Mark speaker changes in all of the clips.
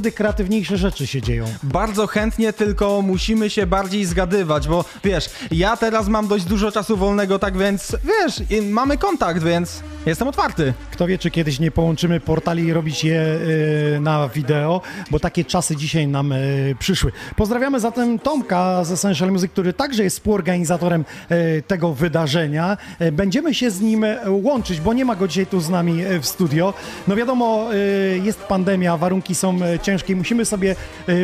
Speaker 1: wtedy kreatywniejsze rzeczy się dzieją.
Speaker 2: Bardzo chętnie, tylko musimy się bardziej zgadywać, bo wiesz, ja teraz mam dość dużo czasu wolnego, tak więc wiesz, mamy kontakt, więc jestem otwarty.
Speaker 1: Kto wie, czy kiedyś nie połączymy portali i robić je y, na wideo, bo takie czasy dzisiaj nam y, przyszły. Pozdrawiamy zatem Tomka z Essential Music, który także jest współorganizatorem y, tego wydarzenia. Y, będziemy się z nim y, łączyć, bo nie ma go dzisiaj tu z nami y, w studio. No wiadomo, jest pandemia, warunki są ciężkie i musimy sobie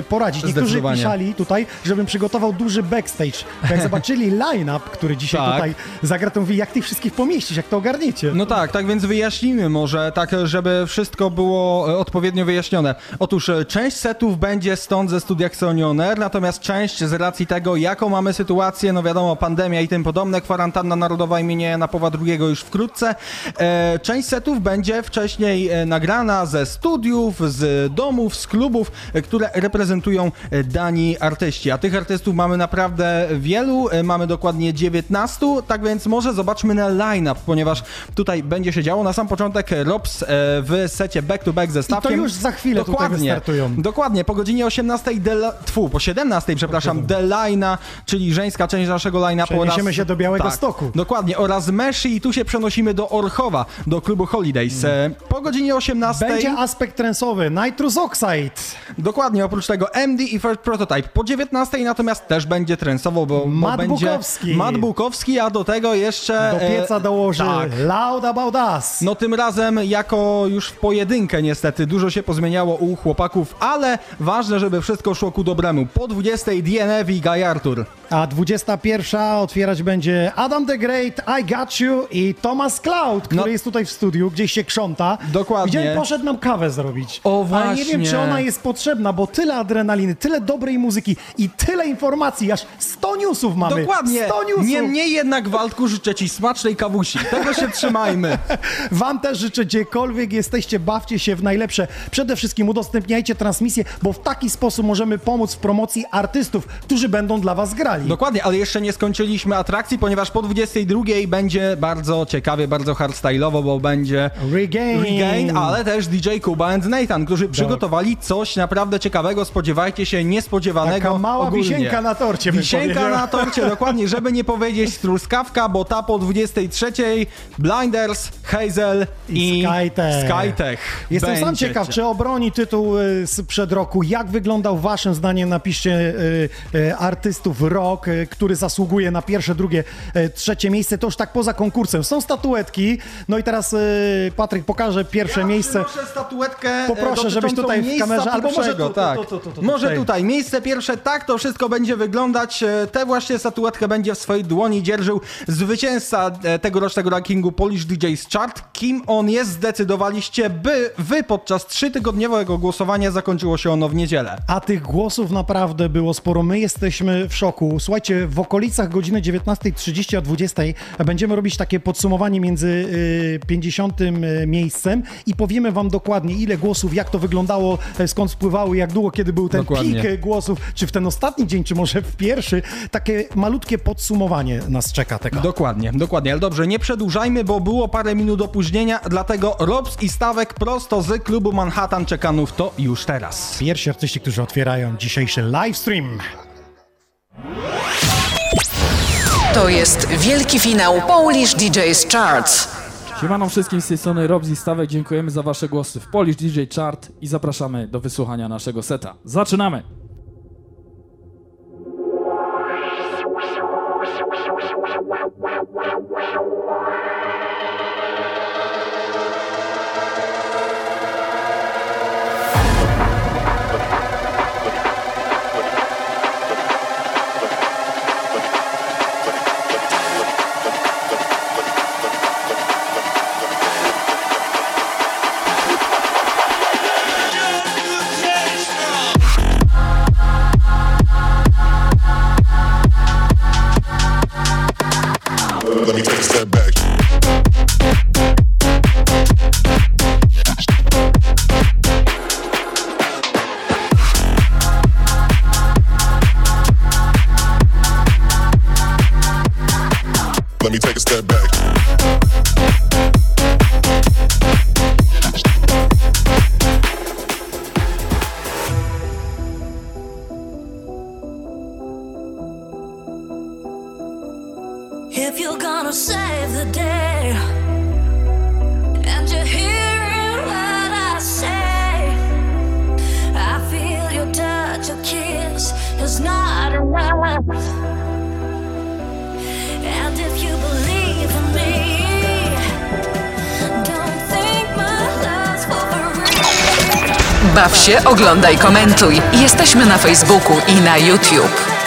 Speaker 1: poradzić. Niektórzy pisali tutaj, żebym przygotował duży backstage. Jak zobaczyli line-up, który dzisiaj
Speaker 2: Tak.
Speaker 1: tutaj zagra, to mówi, jak tych wszystkich pomieścić, jak to ogarniecie.
Speaker 2: No tak, tak więc wyjaśnimy może, tak żeby wszystko było e, odpowiednio wyjaśnione. Otóż e, część setów będzie stąd ze studia Xonioner, natomiast część z racji tego, jaką mamy sytuację, no wiadomo, pandemia i tym podobne, kwarantanna narodowa imienia Jana Pawła II już wkrótce, e, część setów będzie wcześniej nagrana ze studiów, z domów, z klubów, które reprezentują dani artyści. A tych artystów mamy naprawdę wielu, mamy dokładnie 19, tak więc może zobaczmy na line-up, ponieważ tutaj będzie się działo. Na sam początek Robs e, w secie back to back ze stawkiem.
Speaker 1: już za chwilę
Speaker 2: dokładnie,
Speaker 1: wystartują.
Speaker 2: Dokładnie, po godzinie 18 Dela, tfu, po 17, przepraszam, Delina, czyli żeńska część naszego line-upu.
Speaker 1: Przeniesiemy się do Białego
Speaker 2: tak,
Speaker 1: Stoku.
Speaker 2: Dokładnie, oraz Meshi i tu się przenosimy do Orchowa, do klubu Holidays. E, Po godzinie 18.
Speaker 1: Będzie aspekt trensowy, Nitrous Oxide.
Speaker 2: Dokładnie, oprócz tego MD i First Prototype. Po 19 natomiast też będzie trensowo, bo, bo
Speaker 1: Matt
Speaker 2: będzie
Speaker 1: Bukowski.
Speaker 2: Matt Bukowski, a do tego jeszcze...
Speaker 1: Do pieca
Speaker 2: e,
Speaker 1: dołoży
Speaker 2: tak.
Speaker 1: Loud About Us.
Speaker 2: No tym razem jako już w pojedynkę niestety dużo się pozmieniało u chłopaków, ale ważne, żeby wszystko szło ku dobremu. Po 20 DNF i Guy Arthur.
Speaker 1: A 21 otwierać będzie Adam the Great, I Got You i Thomas Cloud, który
Speaker 2: No.
Speaker 1: jest tutaj w studiu, gdzieś się krząta.
Speaker 2: Dokładnie.
Speaker 1: Widziałem, poszedł nam kawę zrobić.
Speaker 2: O,
Speaker 1: Ale nie wiem,
Speaker 2: właśnie.
Speaker 1: czy ona jest potrzebna, bo tyle adrenaliny, tyle dobrej muzyki i tyle informacji, aż 100 newsów mamy.
Speaker 2: Dokładnie.
Speaker 1: 100 newsów.
Speaker 2: Niemniej jednak Waldku życzę ci smacznej kawusi. Tego się trzymajmy.
Speaker 1: Wam też życzę, gdziekolwiek jesteście, bawcie się w najlepsze. Przede wszystkim udostępniajcie transmisję, bo w taki sposób możemy pomóc w promocji artystów, którzy będą dla was grali.
Speaker 2: Dokładnie, ale jeszcze nie skończyliśmy atrakcji, ponieważ po 22 będzie bardzo ciekawie, bardzo hardstyle'owo, bo będzie
Speaker 1: Regain.
Speaker 2: Regain, ale też DJ Kuba and Nathan, którzy przygotowali coś naprawdę ciekawego. Spodziewajcie się niespodziewanego.
Speaker 1: Taka mała
Speaker 2: ogólnie.
Speaker 1: wisienka na torcie,
Speaker 2: Wisienka na torcie, dokładnie, żeby nie powiedzieć truskawka, bo ta po 23 Blinders, Hazel
Speaker 1: I
Speaker 2: i,
Speaker 1: Skytech.
Speaker 2: Skytech.
Speaker 1: Jestem sam
Speaker 2: Będzie
Speaker 1: ciekaw, czy obroni tytuł y, sprzed roku. Jak wyglądał waszym zdaniem, napiszcie y, y, artystów rok, y, który zasługuje na pierwsze, drugie, trzecie miejsce. To już tak poza konkursem. Są statuetki. No i teraz Patryk pokaże pierwsze
Speaker 2: Ja
Speaker 1: miejsce.
Speaker 2: Proszę statuetkę.
Speaker 1: Poproszę, żebyś tutaj w kamerze, albo może tu,
Speaker 2: tak.
Speaker 1: tu, tu,
Speaker 2: Może
Speaker 1: tutaj.
Speaker 2: tutaj. Miejsce pierwsze, tak to wszystko będzie wyglądać. Tę właśnie statuetkę będzie w swojej dłoni dzierżył zwycięzca tegorocznego rankingu Polish DJs Chart. Kim on jest, zdecydowaliście, by wy podczas trzytygodniowego głosowania zakończyło się ono w niedzielę.
Speaker 1: A tych głosów naprawdę było sporo. My jesteśmy w szoku. Słuchajcie, w okolicach godziny 19.30 a 20.00 będziemy robić takie podsumowanie między y, 50 miejscem i powiemy wam dokładnie, ile głosów, jak to wyglądało, e, skąd spływały, jak długo, kiedy był ten
Speaker 2: Dokładnie.
Speaker 1: pik e, głosów, czy w ten ostatni dzień, czy może w pierwszy. Takie malutkie podsumowanie nas czeka tego.
Speaker 2: Dokładnie, dokładnie, ale dobrze, nie przedłużajmy, bo było parę minut opóźnienia, dlatego Robs i Stawek prosto z klubu Manhattan Czekanów to już teraz.
Speaker 1: Pierwsi artyści, którzy otwierają dzisiejszy livestream.
Speaker 3: To jest wielki finał Polish DJs Charts.
Speaker 4: Siemano wszystkim z tej strony Robzi Stawek, dziękujemy za wasze głosy w Polish DJ Chart i zapraszamy do wysłuchania naszego seta. Zaczynamy!
Speaker 5: Let me take a step back. Let me take a step back.
Speaker 6: Baw się, oglądaj, komentuj. Jesteśmy na Facebooku i na YouTube.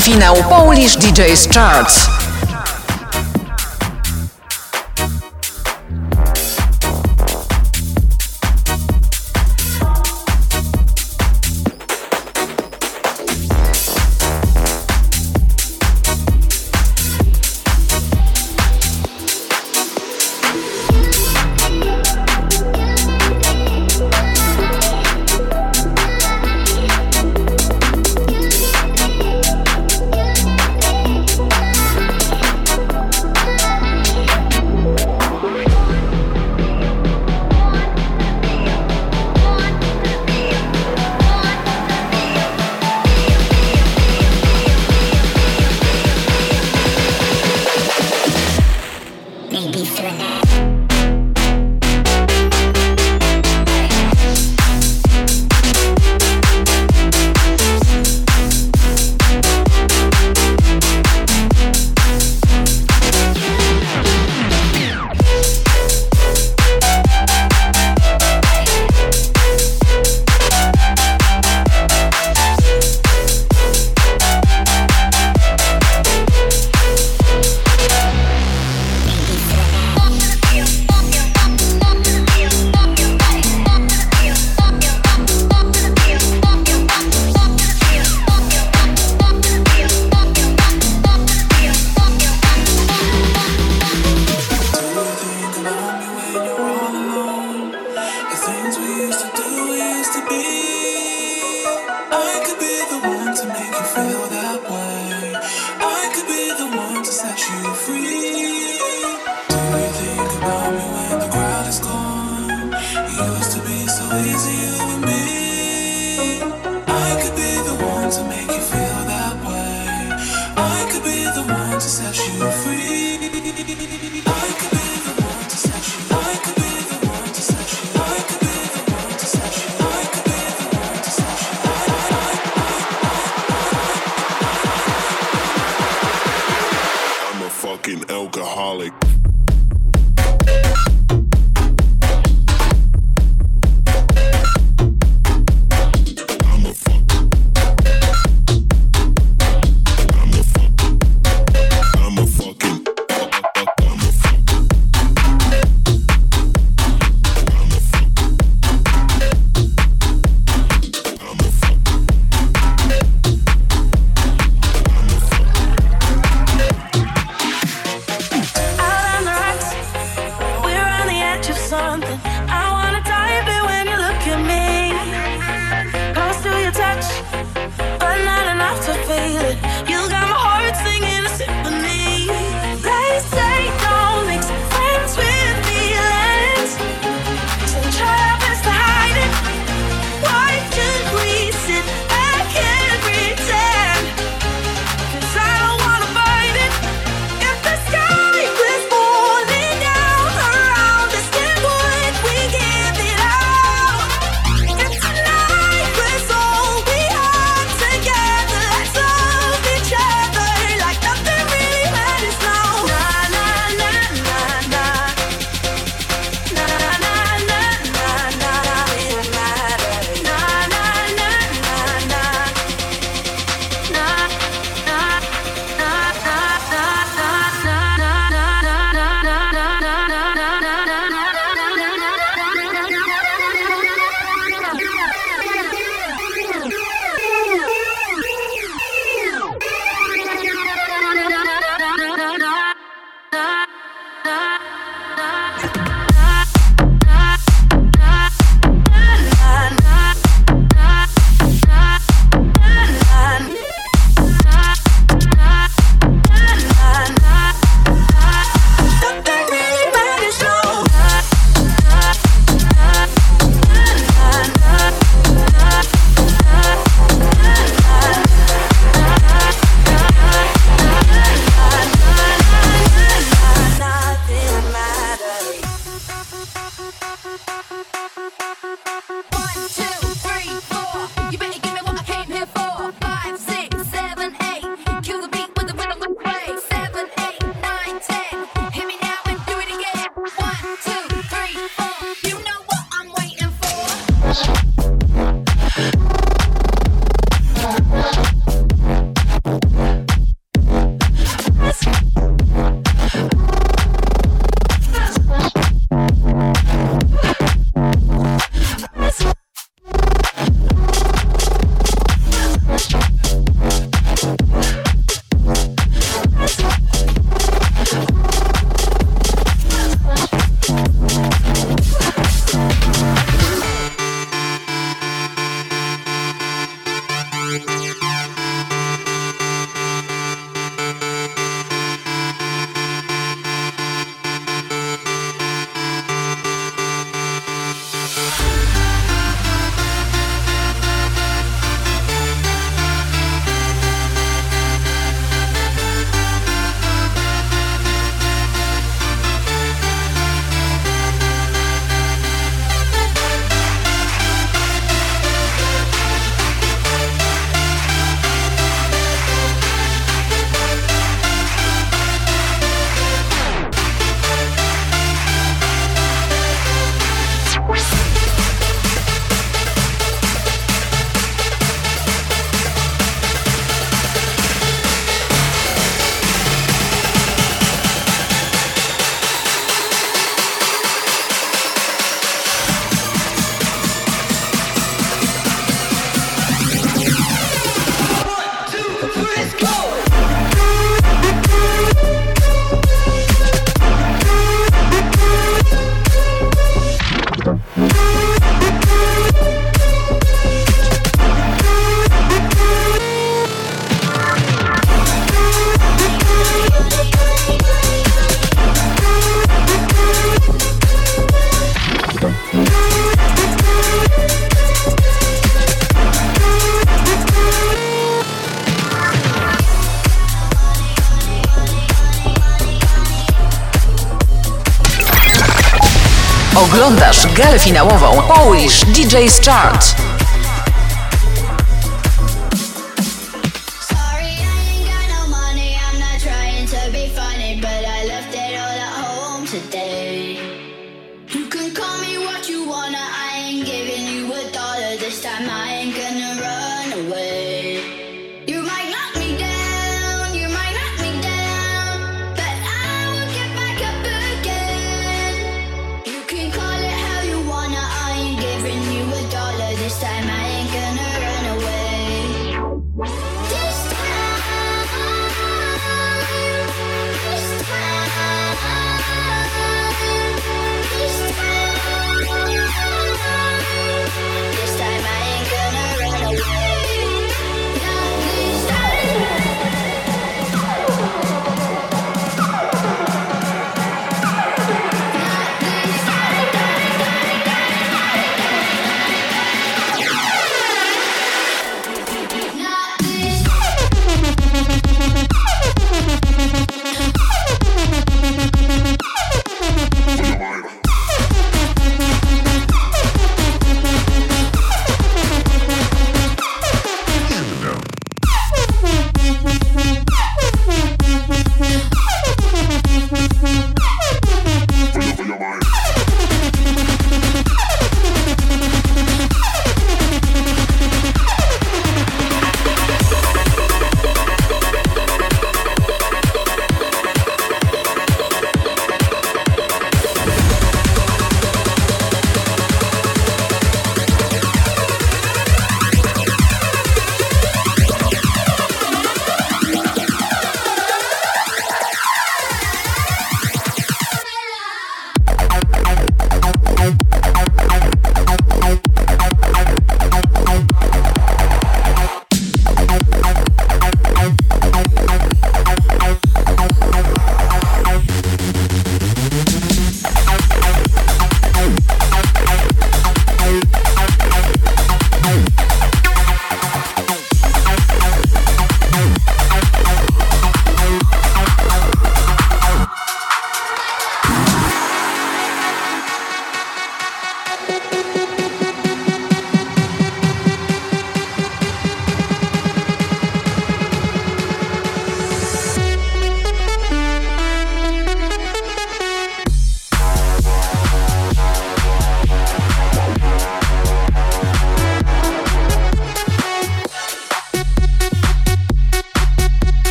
Speaker 7: Finał Polish DJ's Charts.
Speaker 8: Finałową Polish DJ's Chart.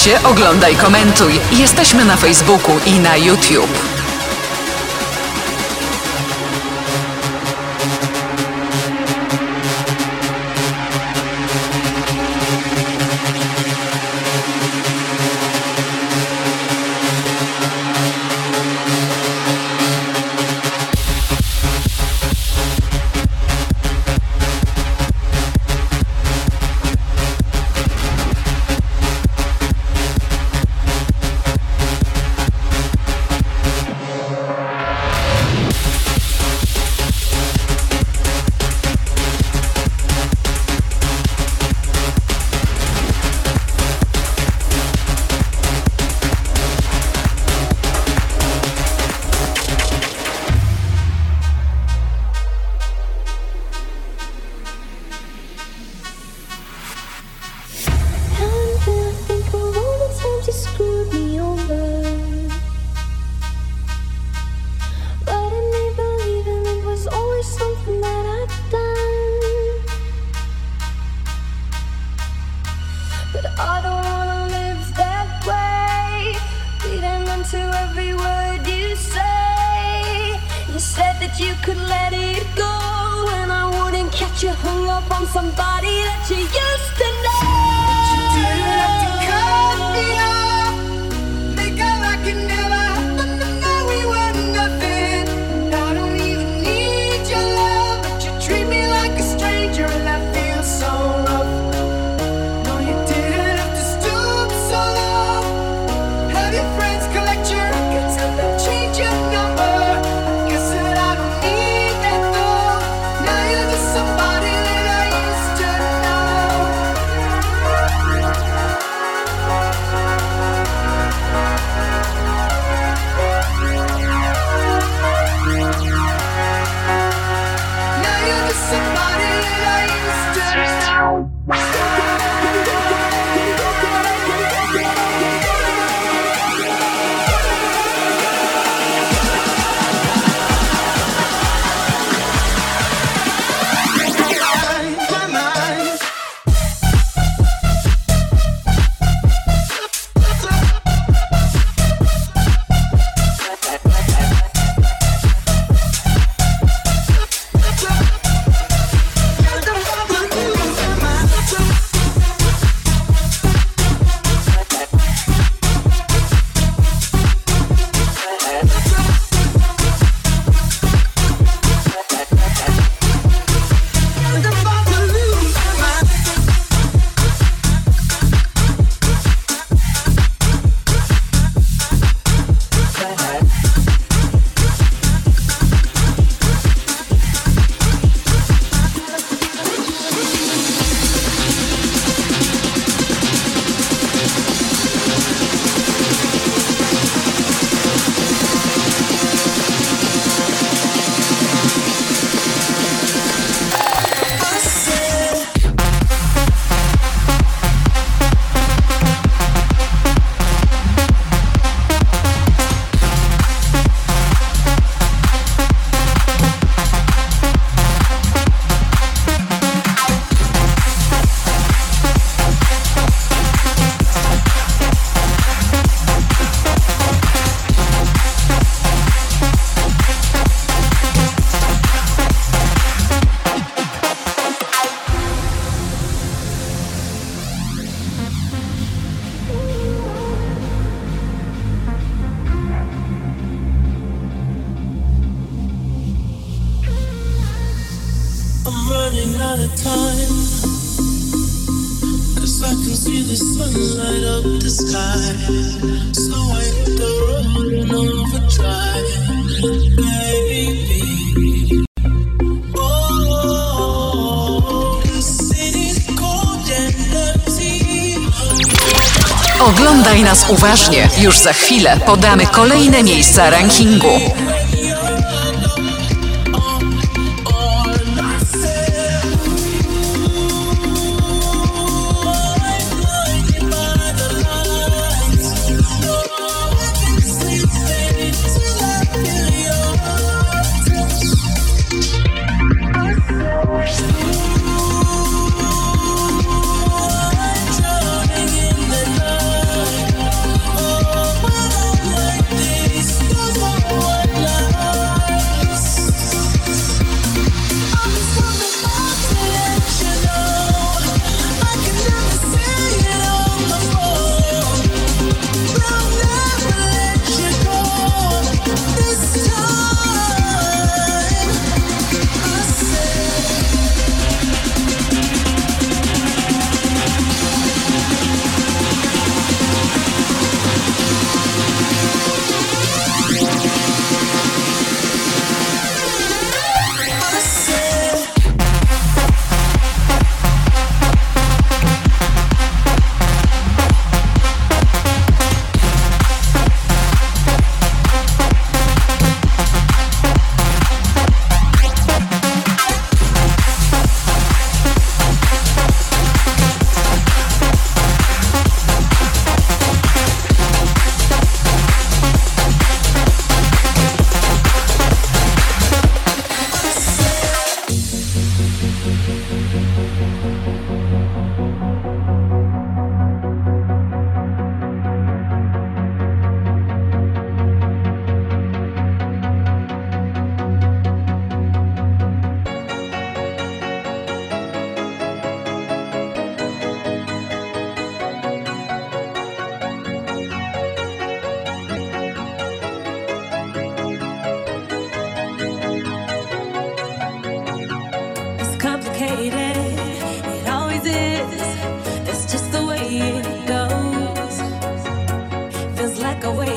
Speaker 9: się, oglądaj, komentuj. Jesteśmy na Facebooku i na YouTube.
Speaker 10: Pull up on somebody that you used to Już za chwilę podamy kolejne miejsca rankingu.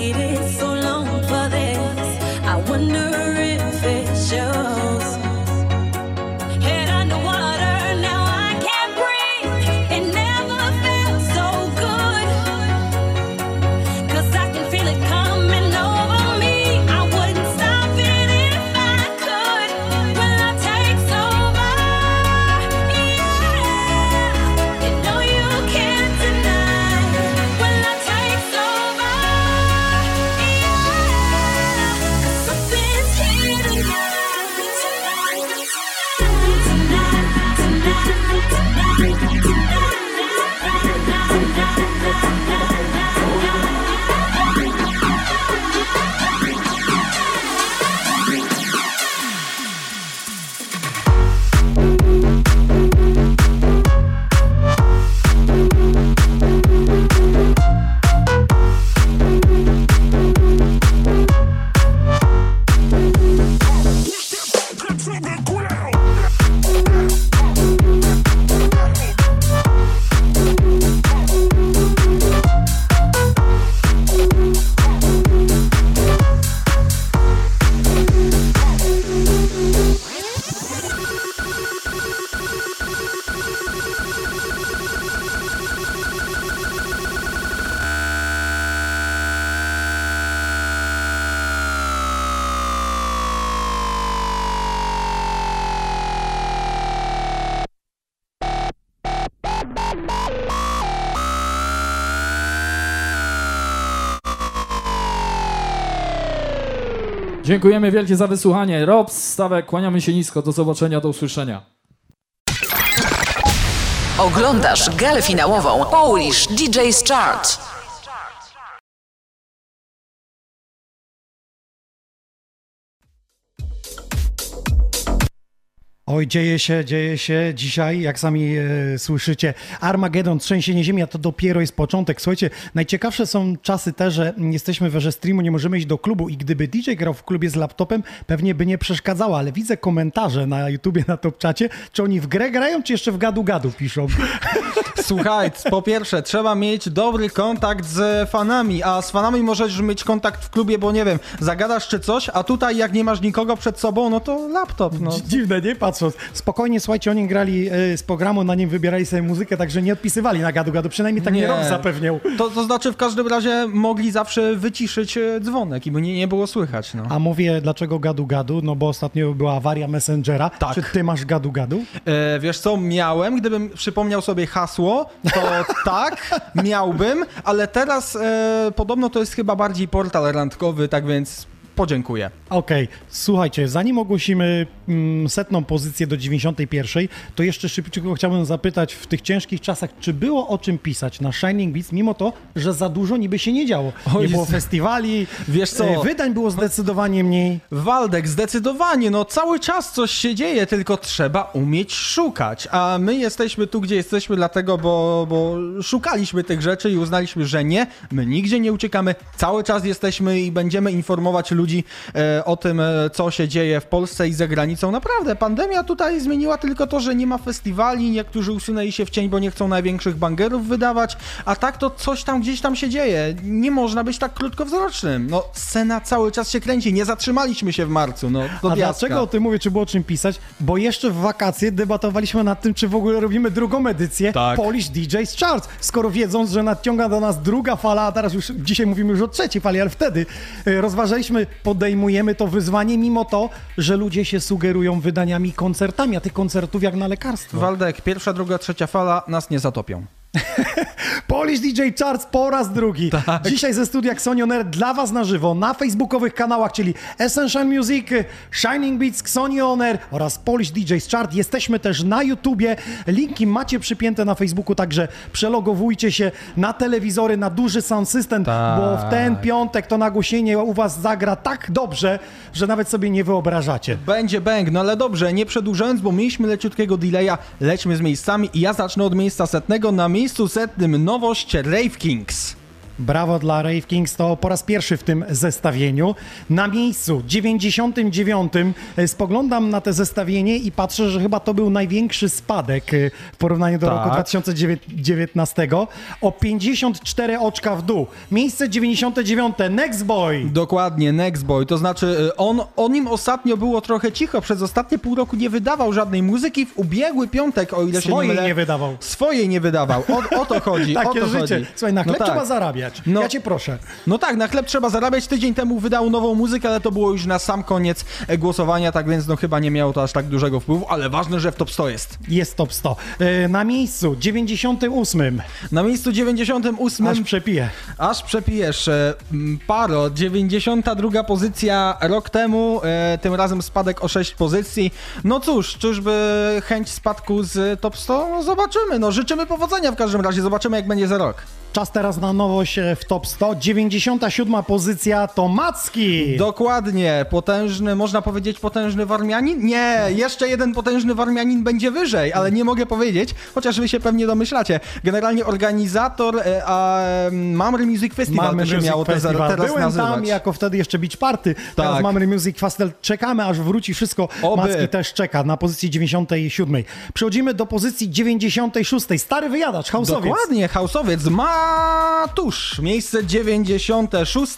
Speaker 10: waited so long for this. I
Speaker 11: wonder if it's yours.
Speaker 4: Dziękujemy wielkie za wysłuchanie. Rob, Stawek, kłaniamy się nisko. Do zobaczenia, do usłyszenia.
Speaker 3: Oglądasz galę finałową Polish DJ's Chart.
Speaker 1: Oj, dzieje się, dzieje się dzisiaj, jak sami e, słyszycie. Armagedon, trzęsienie ziemi, a to dopiero jest początek. Słuchajcie, najciekawsze są czasy te, że jesteśmy we streamu, nie możemy iść do klubu i gdyby DJ grał w klubie z laptopem, pewnie by nie przeszkadzało, ale widzę komentarze na YouTubie, na top czacie, czy oni w grę grają, czy jeszcze w gadu-gadu piszą.
Speaker 2: Słuchaj, po pierwsze, trzeba mieć dobry kontakt z fanami, a z fanami możesz mieć kontakt w klubie, bo nie wiem, zagadasz czy coś, a tutaj jak nie masz nikogo przed sobą, no to laptop, no.
Speaker 1: Dzi- Dziwne, nie? Patrząc. Spokojnie, słuchajcie, oni grali e, z programu, na nim wybierali sobie muzykę, także nie odpisywali na gadu-gadu. Przynajmniej tak nie.
Speaker 2: Nie.
Speaker 1: Rob zapewniał.
Speaker 2: To, to znaczy w każdym razie mogli zawsze wyciszyć e, dzwonek i by nie, nie było słychać, no.
Speaker 1: A mówię, dlaczego gadu-gadu? No bo ostatnio była awaria Messengera.
Speaker 2: Tak.
Speaker 1: Czy ty masz gadu-gadu?
Speaker 2: E, wiesz co, miałem, gdybym przypomniał sobie hasło, to tak, miałbym, ale teraz e, podobno to jest chyba bardziej portal randkowy, tak więc podziękuję.
Speaker 1: Okej, słuchajcie, zanim ogłosimy mm, setną pozycję do 91, to jeszcze szybciutko chciałbym zapytać w tych ciężkich czasach, czy było o czym pisać na Shining Beats, mimo to, że za dużo niby się nie działo.
Speaker 2: O
Speaker 1: nie było festiwali,
Speaker 2: Wiesz co?
Speaker 1: e, wydań było zdecydowanie mniej.
Speaker 2: Waldek, zdecydowanie, no cały czas coś się dzieje, tylko trzeba umieć szukać. A my jesteśmy tu, gdzie jesteśmy, dlatego, bo, bo szukaliśmy tych rzeczy i uznaliśmy, że nie, my nigdzie nie uciekamy, cały czas jesteśmy i będziemy informować ludzi e, o tym, e, co się dzieje w Polsce i za granicą. Naprawdę, pandemia tutaj zmieniła tylko to, że nie ma festiwali, niektórzy usunęli się w cień, bo nie chcą największych bangerów wydawać, a tak to coś tam gdzieś tam się dzieje. Nie można być tak krótkowzrocznym. No, scena cały czas się kręci, nie zatrzymaliśmy się w marcu, no, do
Speaker 1: A
Speaker 2: diaska.
Speaker 1: dlaczego o tym mówię, czy było o czym pisać? Bo jeszcze w wakacje debatowaliśmy nad tym, czy w ogóle robimy drugą edycję
Speaker 2: Tak.
Speaker 1: Polish DJ's Charts, skoro wiedząc, że nadciąga do nas druga fala, a teraz już dzisiaj mówimy już o trzeciej fali, ale wtedy e, rozważaliśmy, podejmujemy to wyzwanie, mimo to, że ludzie się sugerują wydaniami koncertami, a tych koncertów jak na lekarstwo.
Speaker 2: Waldek, pierwsza, druga, trzecia fala nas nie zatopią.
Speaker 1: Polish DJ Charts po raz drugi.
Speaker 2: Tak.
Speaker 1: Dzisiaj ze studia Xonion Air dla Was na żywo na facebookowych kanałach, czyli Essential Music, Shining Beats, Xonion Air oraz Polish DJs Chart. Jesteśmy też na YouTubie. Linki macie przypięte na Facebooku, także przelogowujcie się na telewizory, na duży sound system,
Speaker 2: Tak.
Speaker 1: bo w ten piątek to nagłośnienie u Was zagra tak dobrze, że nawet sobie nie wyobrażacie.
Speaker 2: Będzie bang, no ale dobrze, nie przedłużając, bo mieliśmy leciutkiego delaya, lećmy z miejscami i ja zacznę od miejsca setnego. Na miejscu setnym nowość Rave Kings.
Speaker 1: Brawo dla Rave Kings, to po raz pierwszy w tym zestawieniu. Na miejscu 99 e, spoglądam na te zestawienie i patrzę, że chyba to był największy spadek e, w porównaniu do
Speaker 2: Tak.
Speaker 1: roku 2019. O 54 oczka w dół. Miejsce 99, Next Boy.
Speaker 2: Dokładnie, Next Boy, to znaczy y, on, o nim ostatnio było trochę cicho, przez ostatnie pół roku nie wydawał żadnej muzyki, w ubiegły piątek, o ile się
Speaker 1: Swojej
Speaker 2: nie mylę...
Speaker 1: nie wydawał.
Speaker 2: Swojej nie wydawał, o, o to chodzi, o
Speaker 1: Takie
Speaker 2: to
Speaker 1: życie.
Speaker 2: chodzi.
Speaker 1: Słuchaj, na chleb
Speaker 2: no tak.
Speaker 1: trzeba zarabiać.
Speaker 2: No.
Speaker 1: Ja cię proszę.
Speaker 2: No tak, na chleb trzeba zarabiać. Tydzień temu wydał nową muzykę, ale to było już na sam koniec e, głosowania, tak więc no chyba nie miało to aż tak dużego wpływu, ale ważne, że w top 100 jest.
Speaker 1: Jest top 100. E, Na miejscu 98.
Speaker 2: Na miejscu 98
Speaker 1: Aż przepiję.
Speaker 2: Aż przepijesz. e, Paro, 92 pozycja rok temu, tym razem spadek o 6 pozycji. No cóż, czyżby chęć spadku z top 100? No zobaczymy, no życzymy powodzenia w każdym razie, zobaczymy jak będzie za rok.
Speaker 1: Czas teraz na nowość e, w top 100. 97 pozycja to Macki.
Speaker 2: Dokładnie, potężny, można powiedzieć potężny Warmianin? Nie, jeszcze jeden potężny Warmianin będzie wyżej, ale nie mogę powiedzieć, chociaż wy się pewnie domyślacie. Generalnie organizator, e, a Mamry Music Festival
Speaker 1: Mamy
Speaker 2: to się
Speaker 1: Music
Speaker 2: miało te,
Speaker 1: Festival.
Speaker 2: teraz
Speaker 1: Byłem
Speaker 2: nazywać.
Speaker 1: tam jako wtedy jeszcze Beach Party. Teraz
Speaker 2: Tak.
Speaker 1: mamy Music Festival. Czekamy, aż wróci wszystko.
Speaker 2: Oby.
Speaker 1: Macki też czeka na pozycji 97. Przechodzimy do pozycji 96. Stary wyjadacz, houseowiec.
Speaker 2: Dokładnie, hausowiec Matusz, miejsce 96.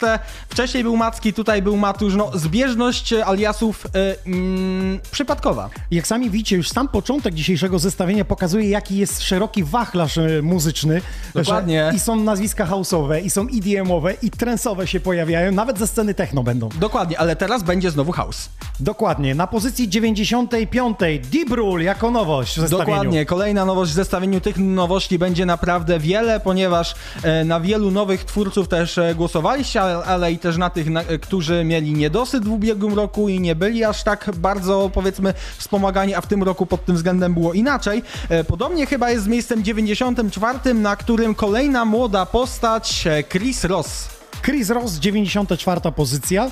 Speaker 2: Wcześniej był Macki, tutaj był Matusz. No, zbieżność aliasów e, mm, przypadkowa.
Speaker 1: Jak sami widzicie, już sam początek dzisiejszego zestawienia pokazuje, jaki jest szeroki wachlarz e, muzyczny.
Speaker 2: Dokładnie.
Speaker 1: I są nazwiska houseowe, i są EDM-owe, i trensowe się pojawiają, nawet ze sceny techno będą.
Speaker 2: Dokładnie, ale teraz będzie znowu house.
Speaker 1: Dokładnie. Na pozycji 95. Deep Rule jako nowość w zestawieniu.
Speaker 2: Dokładnie, kolejna nowość w zestawieniu tych nowości będzie naprawdę wiele, ponieważ e, na wielu nowych twórców też e, głosowaliście, ale, i też na tych, e, którzy mieli niedosyt w ubiegłym roku i nie byli aż tak bardzo, powiedzmy, wspomagani, a w tym roku pod tym względem było inaczej. Podobnie chyba jest z miejscem 94, na którym kolejna młoda postać, Chris Ross.
Speaker 1: Chris Ross, 94 pozycja.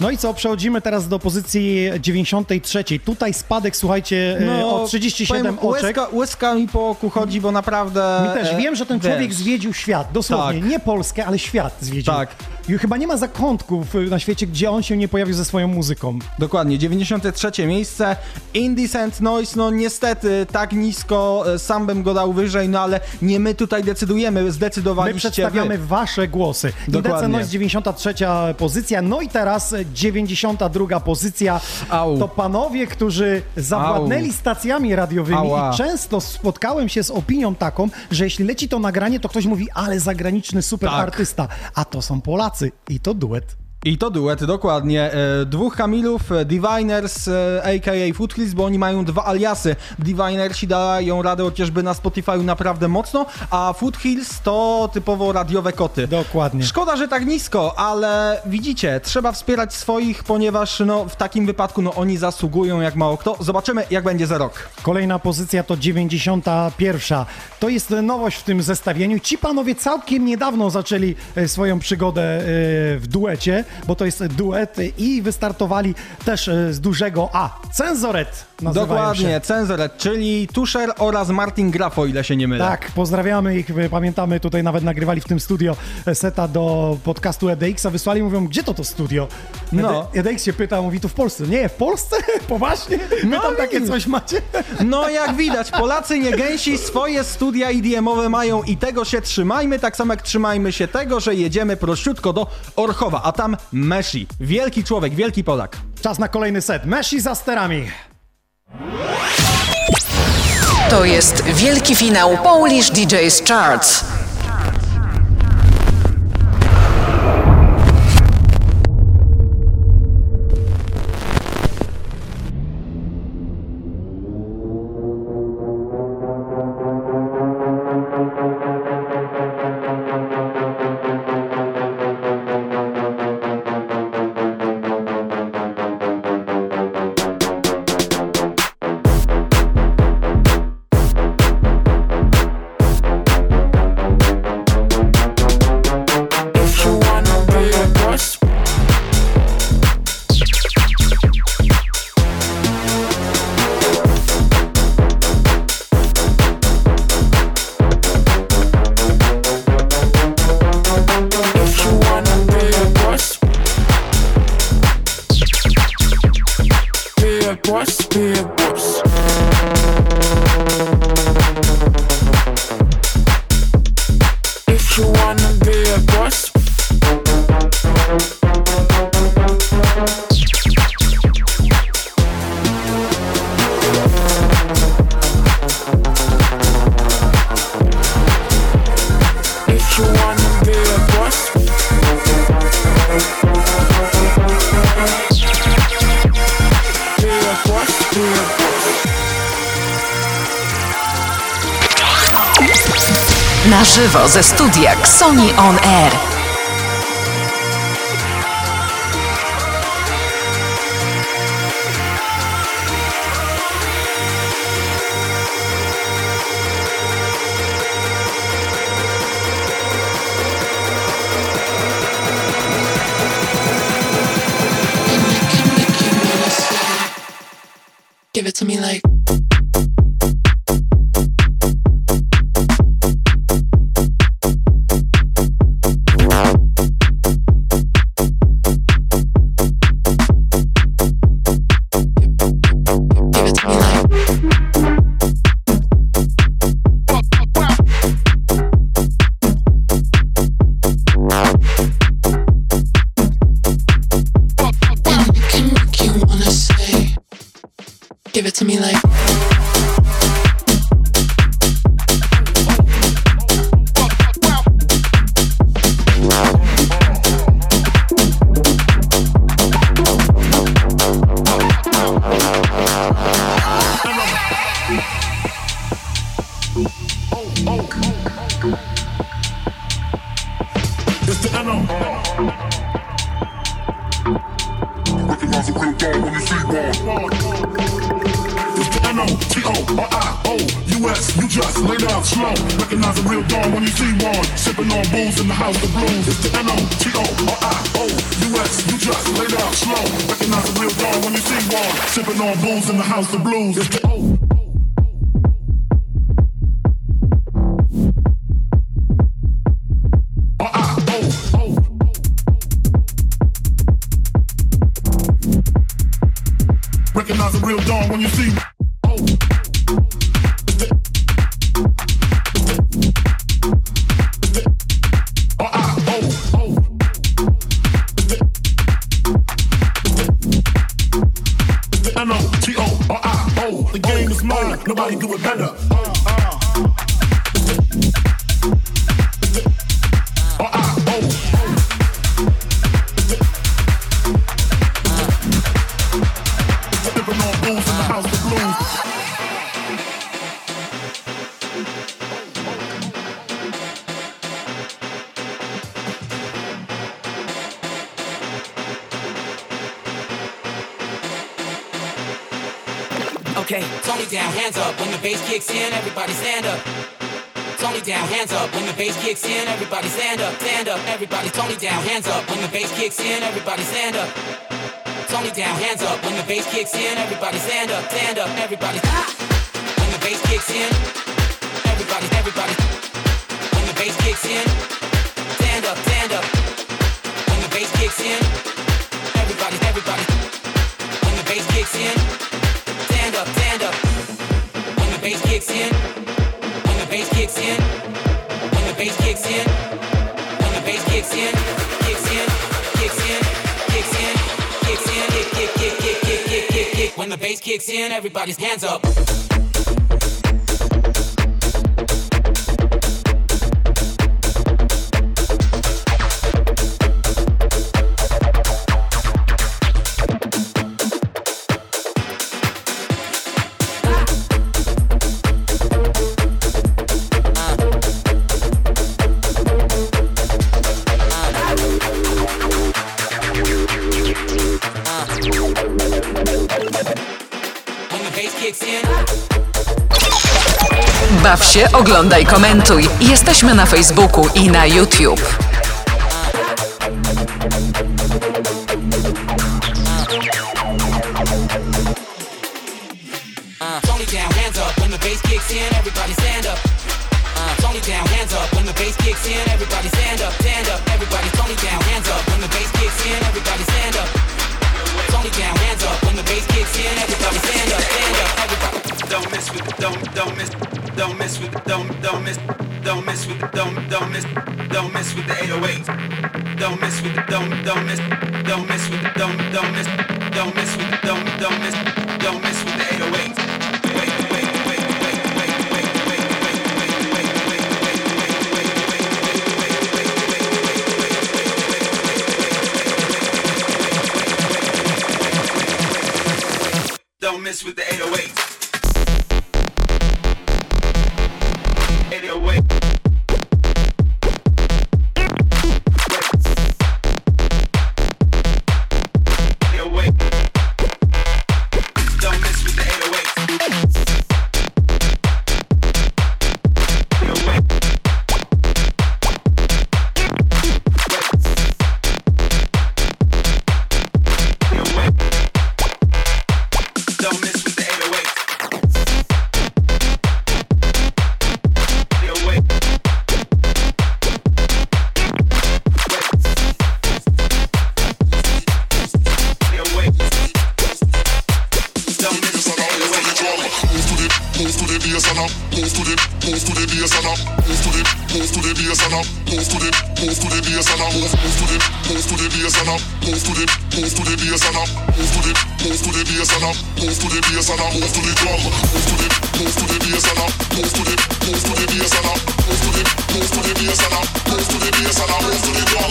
Speaker 1: No i co, przechodzimy teraz do pozycji 93. Tutaj spadek, słuchajcie, no, o 37
Speaker 2: powiem,
Speaker 1: oczek.
Speaker 2: Łezka, łezka mi po oku chodzi, bo naprawdę...
Speaker 1: Mi też
Speaker 2: e,
Speaker 1: wiem, że ten człowiek
Speaker 2: wiesz,
Speaker 1: zwiedził świat, dosłownie,
Speaker 2: Tak.
Speaker 1: nie Polskę, ale świat zwiedził.
Speaker 2: Tak.
Speaker 1: I chyba nie ma zakątków y, na świecie, gdzie on się nie pojawił ze swoją muzyką.
Speaker 2: Dokładnie, 93 miejsce. Indecent Noise, no niestety tak nisko, e, sam bym go dał wyżej, no ale nie my tutaj decydujemy,
Speaker 1: My
Speaker 2: zdecydowaliście
Speaker 1: przedstawiamy
Speaker 2: wy.
Speaker 1: wasze głosy.
Speaker 2: Dokładnie.
Speaker 1: Indecenność 93 pozycja, no i teraz 92 pozycja.
Speaker 2: Au.
Speaker 1: To panowie, którzy zawładnęli
Speaker 2: Au.
Speaker 1: stacjami radiowymi
Speaker 2: Ała.
Speaker 1: i często spotkałem się z opinią taką, że jeśli leci to nagranie, to ktoś mówi, ale zagraniczny super
Speaker 2: Tak.
Speaker 1: artysta, a to są Polacy i to duet.
Speaker 2: I to duet, dokładnie. E, dwóch Kamilów, e, Diviners, e, a.k.a. Foothills, bo oni mają dwa aliasy. Divinersi dają radę chociażby na Spotify naprawdę mocno, a Foothills to typowo radiowe koty.
Speaker 1: Dokładnie.
Speaker 2: Szkoda, że tak nisko, ale widzicie, trzeba wspierać swoich, ponieważ no, w takim wypadku no, oni zasługują jak mało kto. Zobaczymy, jak będzie za rok.
Speaker 1: Kolejna pozycja to 91. To jest nowość w tym zestawieniu. Ci panowie całkiem niedawno zaczęli swoją przygodę w duecie, bo to jest duet i wystartowali też e, z dużego A. Cenzoret
Speaker 2: Dokładnie,
Speaker 1: się.
Speaker 2: Cenzoret, czyli Tusher oraz Martin Graf, o ile się nie mylę.
Speaker 1: Tak, pozdrawiamy ich. Pamiętamy, tutaj nawet nagrywali w tym studio seta do podcastu EDX-a. Wysłali, mówią, gdzie to to studio?
Speaker 2: No.
Speaker 1: EDX się pyta, mówi, tu w Polsce. Nie, w Polsce? Poważnie? Wy
Speaker 2: No
Speaker 1: tam takie coś macie?
Speaker 2: No jak widać, Polacy nie gęsi, swoje studia IDM-owe mają i tego się trzymajmy, tak samo jak trzymajmy się tego, że jedziemy prościutko do Orchowa, a tam Meshi, wielki człowiek, wielki Polak.
Speaker 1: Czas na kolejny set. Messi za sterami.
Speaker 3: To jest wielki finał Polish DJ's Charts.
Speaker 12: Give it to me like.
Speaker 13: Oglądaj, komentuj. Jesteśmy na Facebooku i na YouTube.
Speaker 14: the bass
Speaker 15: and I move, move to the, move to the bass and I move to the, move to the bass and I move to the, move to the bass and I move to the bass and I move to the drum, move to the, move to the bass and I move to the, move to the bass and I move to the, move to the bass and I move to the bass and I move to the drum.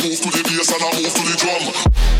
Speaker 15: Move to the bass and I move to the drum.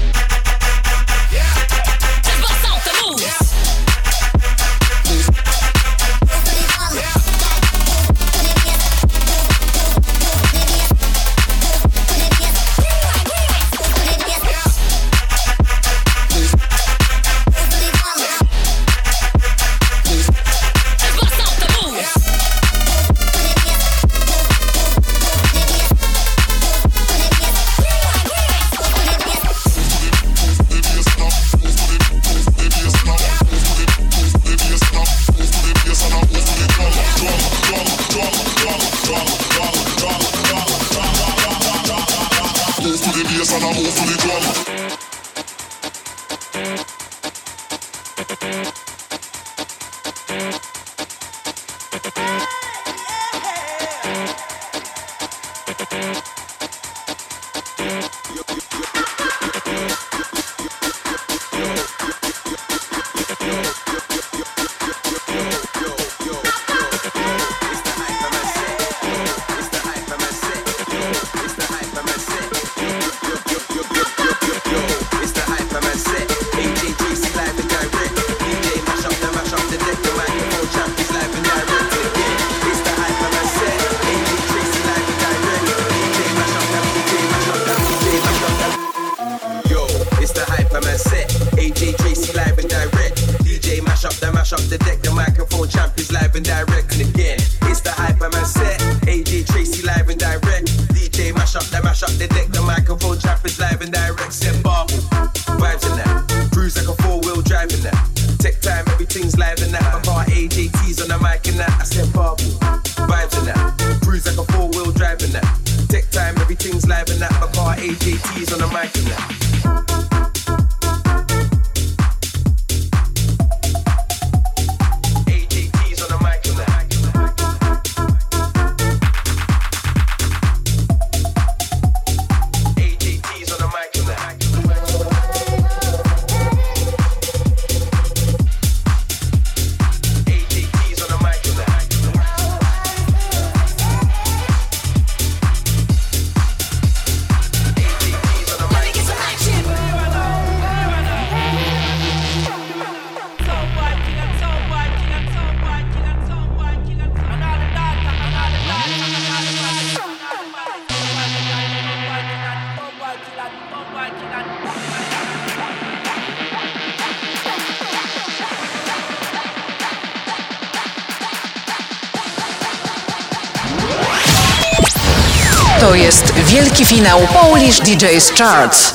Speaker 3: Wielki finał Polish DJ's Charts.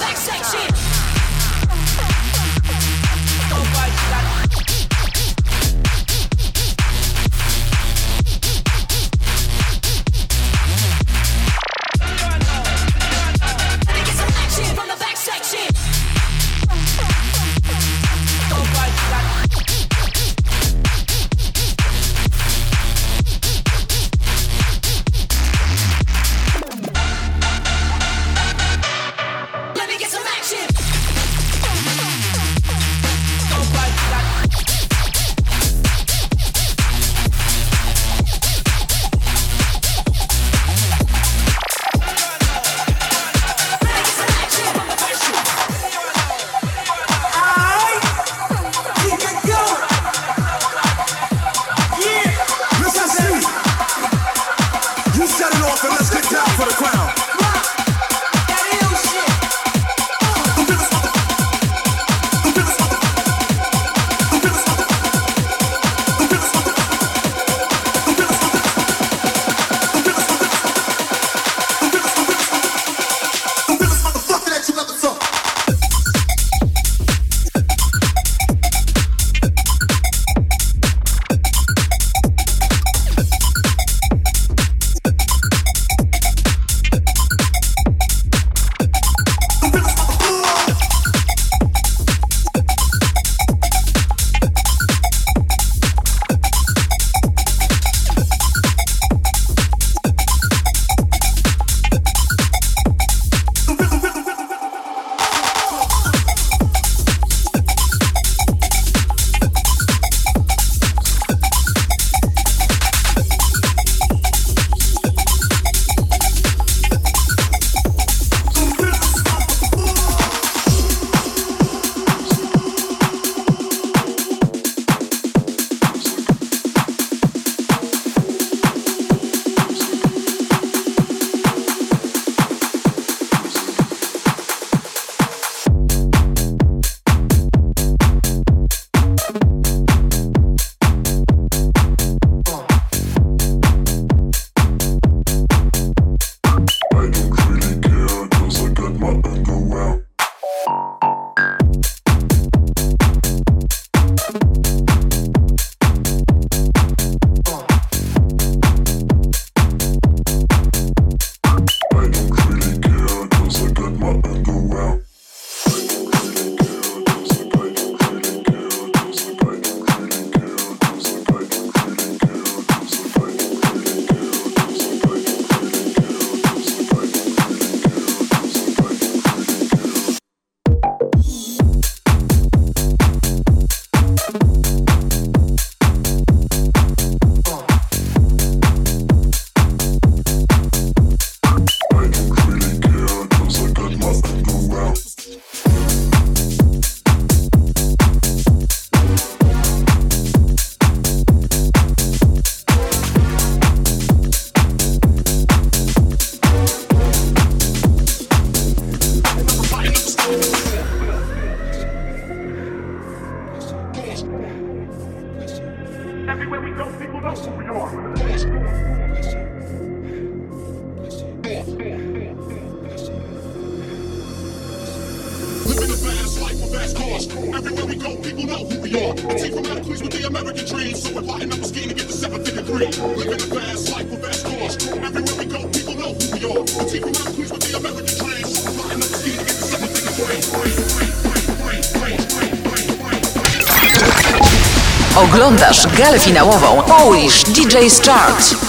Speaker 16: galę finałową Polish DJ's Chart.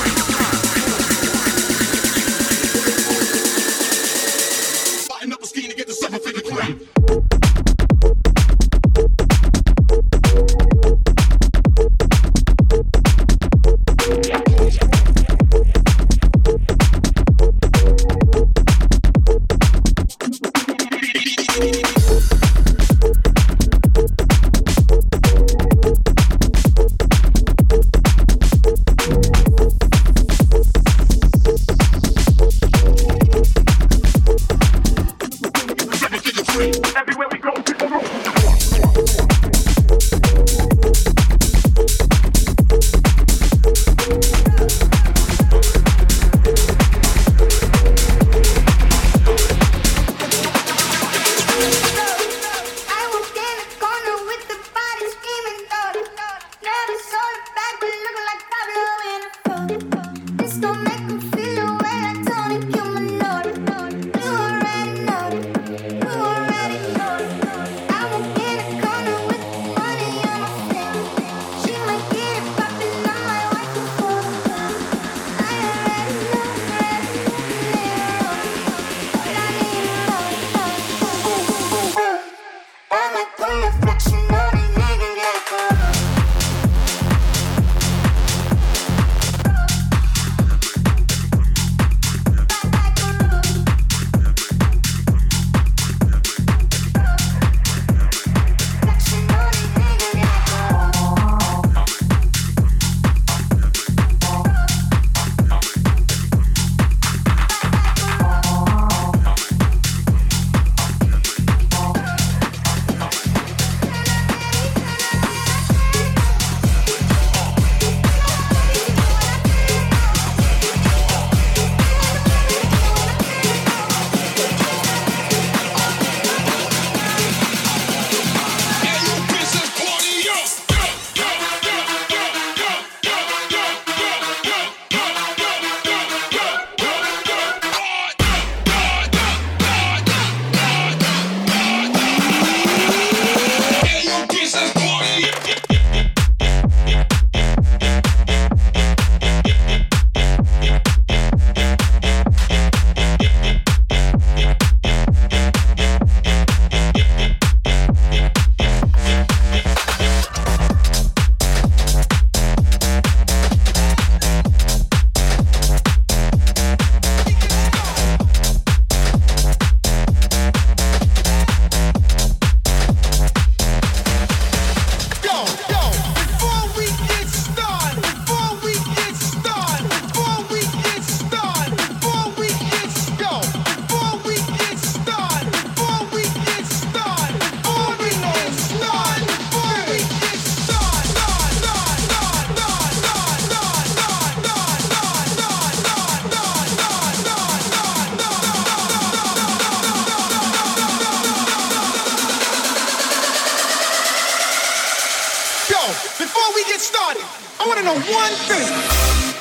Speaker 17: I
Speaker 18: want to know one thing.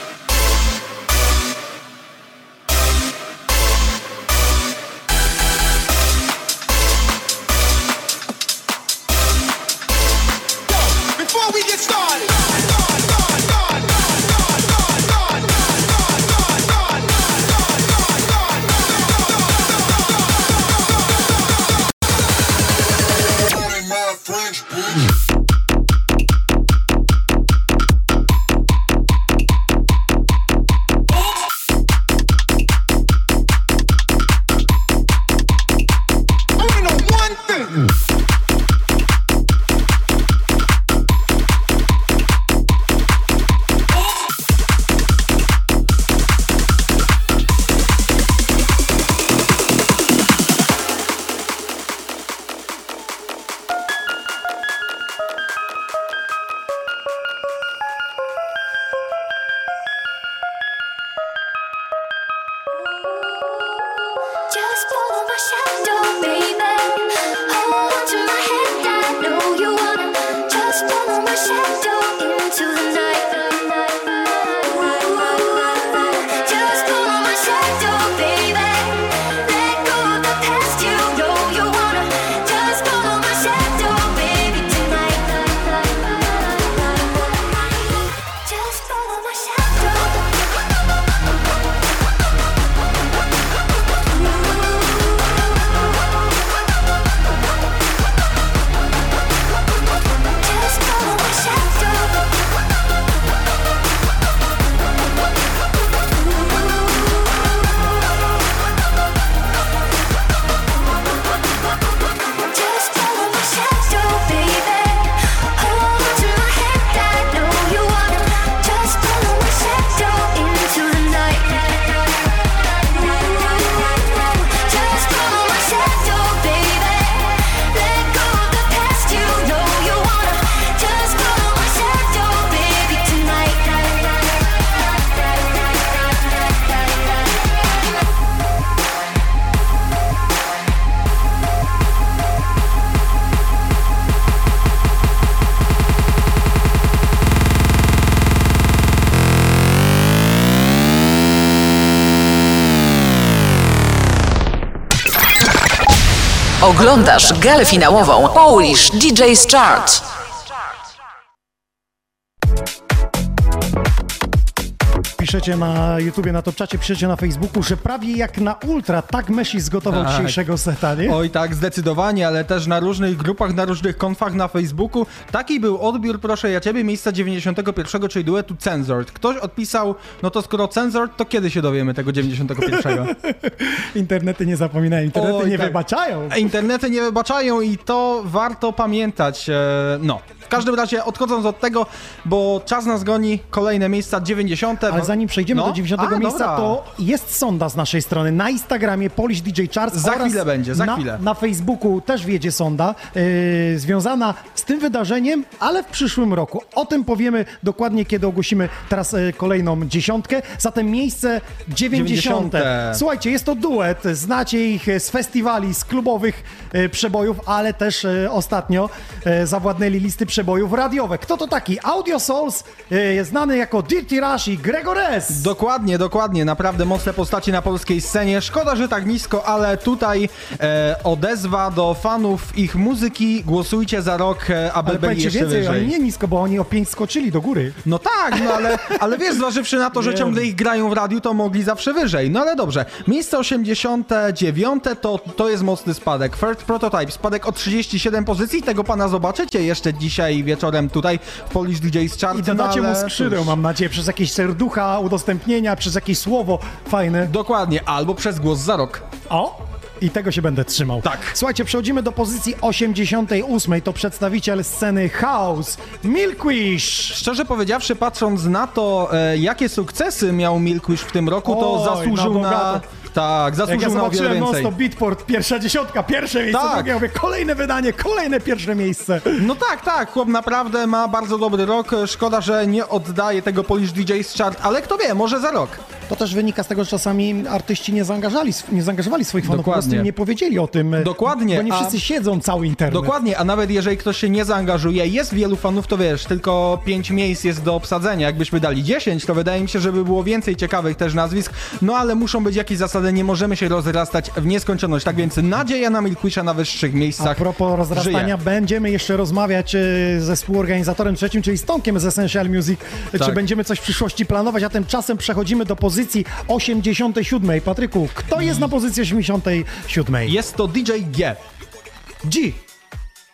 Speaker 3: Oglądasz galę finałową Polish DJ's Chart.
Speaker 1: Piszecie na YouTubie, na top czacie, piszecie na Facebooku, że prawie jak na ultra, tak Messi zgotował
Speaker 2: Tak.
Speaker 1: dzisiejszego seta, nie?
Speaker 2: Oj tak, zdecydowanie, ale też na różnych grupach, na różnych konfach na Facebooku. Taki był odbiór, proszę ja ciebie, miejsca 91, czyli duetu Censored. Ktoś odpisał, no to skoro Censored, to kiedy się dowiemy tego 91?
Speaker 1: Internety nie zapominają, internety
Speaker 2: Oj,
Speaker 1: nie
Speaker 2: tak.
Speaker 1: wybaczają.
Speaker 2: Internety nie wybaczają i to warto pamiętać. e, No, w każdym razie odchodząc od tego, bo czas nas goni, kolejne miejsca 90.
Speaker 1: Ale zanim przejdziemy
Speaker 2: No.
Speaker 1: do 90
Speaker 2: A,
Speaker 1: miejsca,
Speaker 2: dobra.
Speaker 1: to jest sonda z naszej strony na Instagramie Polish DJ Charts.
Speaker 2: Za chwilę będzie, za
Speaker 1: na,
Speaker 2: chwilę.
Speaker 1: Na Facebooku też wiedzie sonda yy, związana z tym wydarzeniem, ale w przyszłym roku. O tym powiemy dokładnie, kiedy ogłosimy teraz yy, kolejną dziesiątkę. Zatem miejsce 90.
Speaker 2: 90.
Speaker 1: Słuchajcie, jest to duet. Znacie ich z festiwali, z klubowych yy, przebojów, ale też ostatnio zawładnęli listy przebojów radiowe. Kto to taki? Audio Souls, yy, znany jako Dirty Rush i Gregor S.
Speaker 2: Dokładnie, dokładnie. Naprawdę mocne postaci na polskiej scenie. Szkoda, że tak nisko, ale tutaj e, odezwa do fanów ich muzyki. Głosujcie za rok, e, aby
Speaker 1: Ale
Speaker 2: byli jeszcze
Speaker 1: więcej,
Speaker 2: wyżej.
Speaker 1: oni nie nisko, bo oni o 5 skoczyli do góry.
Speaker 2: No tak, no ale, ale wiesz, zważywszy na to, że ciągle ich grają w radiu, to mogli zawsze wyżej. No ale dobrze. Miejsce 89 to, to jest mocny spadek. Third Prototype, spadek o 37 pozycji. Tego pana zobaczycie jeszcze dzisiaj wieczorem tutaj w Polish DJ's Chart.
Speaker 1: I dodacie
Speaker 2: no,
Speaker 1: mu
Speaker 2: ale
Speaker 1: skrzydeł, mam nadzieję, przez jakieś serducha, udostępnienia, przez jakieś słowo fajne.
Speaker 2: Dokładnie, albo przez głos za rok.
Speaker 1: O! I tego się będę trzymał.
Speaker 2: Tak.
Speaker 1: Słuchajcie, przechodzimy do pozycji 88. To przedstawiciel sceny House, Milkwish.
Speaker 2: Szczerze powiedziawszy, patrząc na to, e, jakie sukcesy miał Milkwish w tym roku, to
Speaker 1: Oj,
Speaker 2: zasłużył
Speaker 1: na
Speaker 2: na... Tak,
Speaker 1: Jak ja
Speaker 2: zasłużył na wiele
Speaker 1: zobaczyłem
Speaker 2: więcej.
Speaker 1: non Beatport, pierwsza dziesiątka, pierwsze miejsce,
Speaker 2: Tak.
Speaker 1: drugie, ja mówię, kolejne wydanie, kolejne pierwsze miejsce.
Speaker 2: No tak, tak, chłop naprawdę ma bardzo dobry rok. Szkoda, że nie oddaje tego Polish DJ's Chart, ale kto wie, może za rok.
Speaker 1: To też wynika z tego, że czasami artyści nie zaangażowali, nie zaangażowali swoich fanów, po
Speaker 2: Dokładnie.
Speaker 1: prostu nie powiedzieli o tym.
Speaker 2: Dokładnie,
Speaker 1: Bo nie
Speaker 2: a-
Speaker 1: wszyscy siedzą cały internet.
Speaker 2: Dokładnie, a nawet jeżeli ktoś się nie zaangażuje, jest wielu fanów, to wiesz, tylko 5 miejsc jest do obsadzenia. Jakbyśmy dali 10, to wydaje mi się, żeby było więcej ciekawych też nazwisk, no ale muszą być jakieś zasady, nie możemy się rozrastać w nieskończoność. Tak więc nadzieja na Milkwisha na wyższych
Speaker 1: A
Speaker 2: miejscach
Speaker 1: propos rozrastania,
Speaker 2: żyje.
Speaker 1: będziemy jeszcze rozmawiać e, ze współorganizatorem trzecim, czyli z Tomkiem z Essential Music, e, czy
Speaker 2: Tak.
Speaker 1: będziemy coś w przyszłości planować, a tymczasem przechodzimy do pozycji 87. Patryku, kto jest na pozycji 87?
Speaker 2: Jest to DJ G.
Speaker 1: G.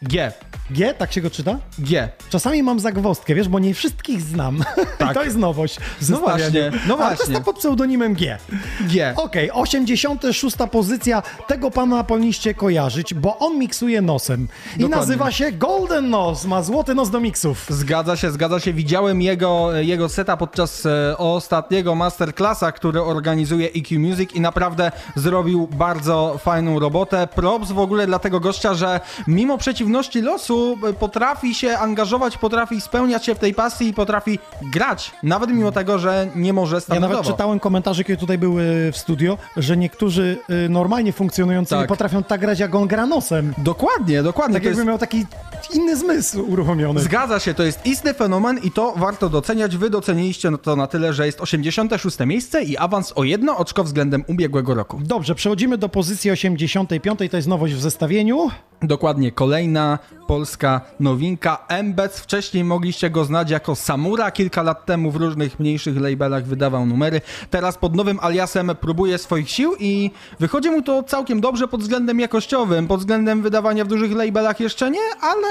Speaker 2: G.
Speaker 1: G, tak się go czyta?
Speaker 2: G.
Speaker 1: Czasami mam zagwozdkę, wiesz, bo nie wszystkich znam.
Speaker 2: Tak.
Speaker 1: to jest nowość
Speaker 2: No właśnie, no
Speaker 1: Ale to jest
Speaker 2: właśnie.
Speaker 1: tak pod pseudonimem G.
Speaker 2: G.
Speaker 1: Okej, 86. pozycja. Tego pana powinniście kojarzyć, bo on miksuje nosem. I
Speaker 2: Dokładnie.
Speaker 1: nazywa się Golden Nos. Ma złoty nos do miksów.
Speaker 2: Zgadza się, zgadza się. Widziałem jego, jego seta podczas e, ostatniego masterclassa, który organizuje EQ Music i naprawdę zrobił bardzo fajną robotę. Props w ogóle dla tego gościa, że mimo przeciwności losu potrafi się angażować, potrafi spełniać się w tej pasji i potrafi grać, nawet mimo tego, że nie może
Speaker 1: Ja
Speaker 2: standardowo.
Speaker 1: nawet czytałem komentarze, kiedy tutaj były w studio, że niektórzy y, normalnie funkcjonujący nie
Speaker 2: Tak.
Speaker 1: potrafią tak grać, jak on gra nosem.
Speaker 2: Dokładnie, dokładnie.
Speaker 1: Tak
Speaker 2: to
Speaker 1: jakby
Speaker 2: jest...
Speaker 1: miał taki inny zmysł uruchomiony.
Speaker 2: Zgadza się, to jest istny fenomen i to warto doceniać. Wy doceniliście to na tyle, że jest 86 miejsce i awans o jedno oczko względem ubiegłego roku.
Speaker 1: Dobrze, przechodzimy do pozycji 85. To jest nowość w zestawieniu.
Speaker 2: Dokładnie, kolejna polska nowinka. Embec, wcześniej mogliście go znać jako Samura, kilka lat temu w różnych mniejszych labelach wydawał numery. Teraz pod nowym aliasem próbuje swoich sił i wychodzi mu to całkiem dobrze pod względem jakościowym, pod względem wydawania w dużych labelach jeszcze nie, ale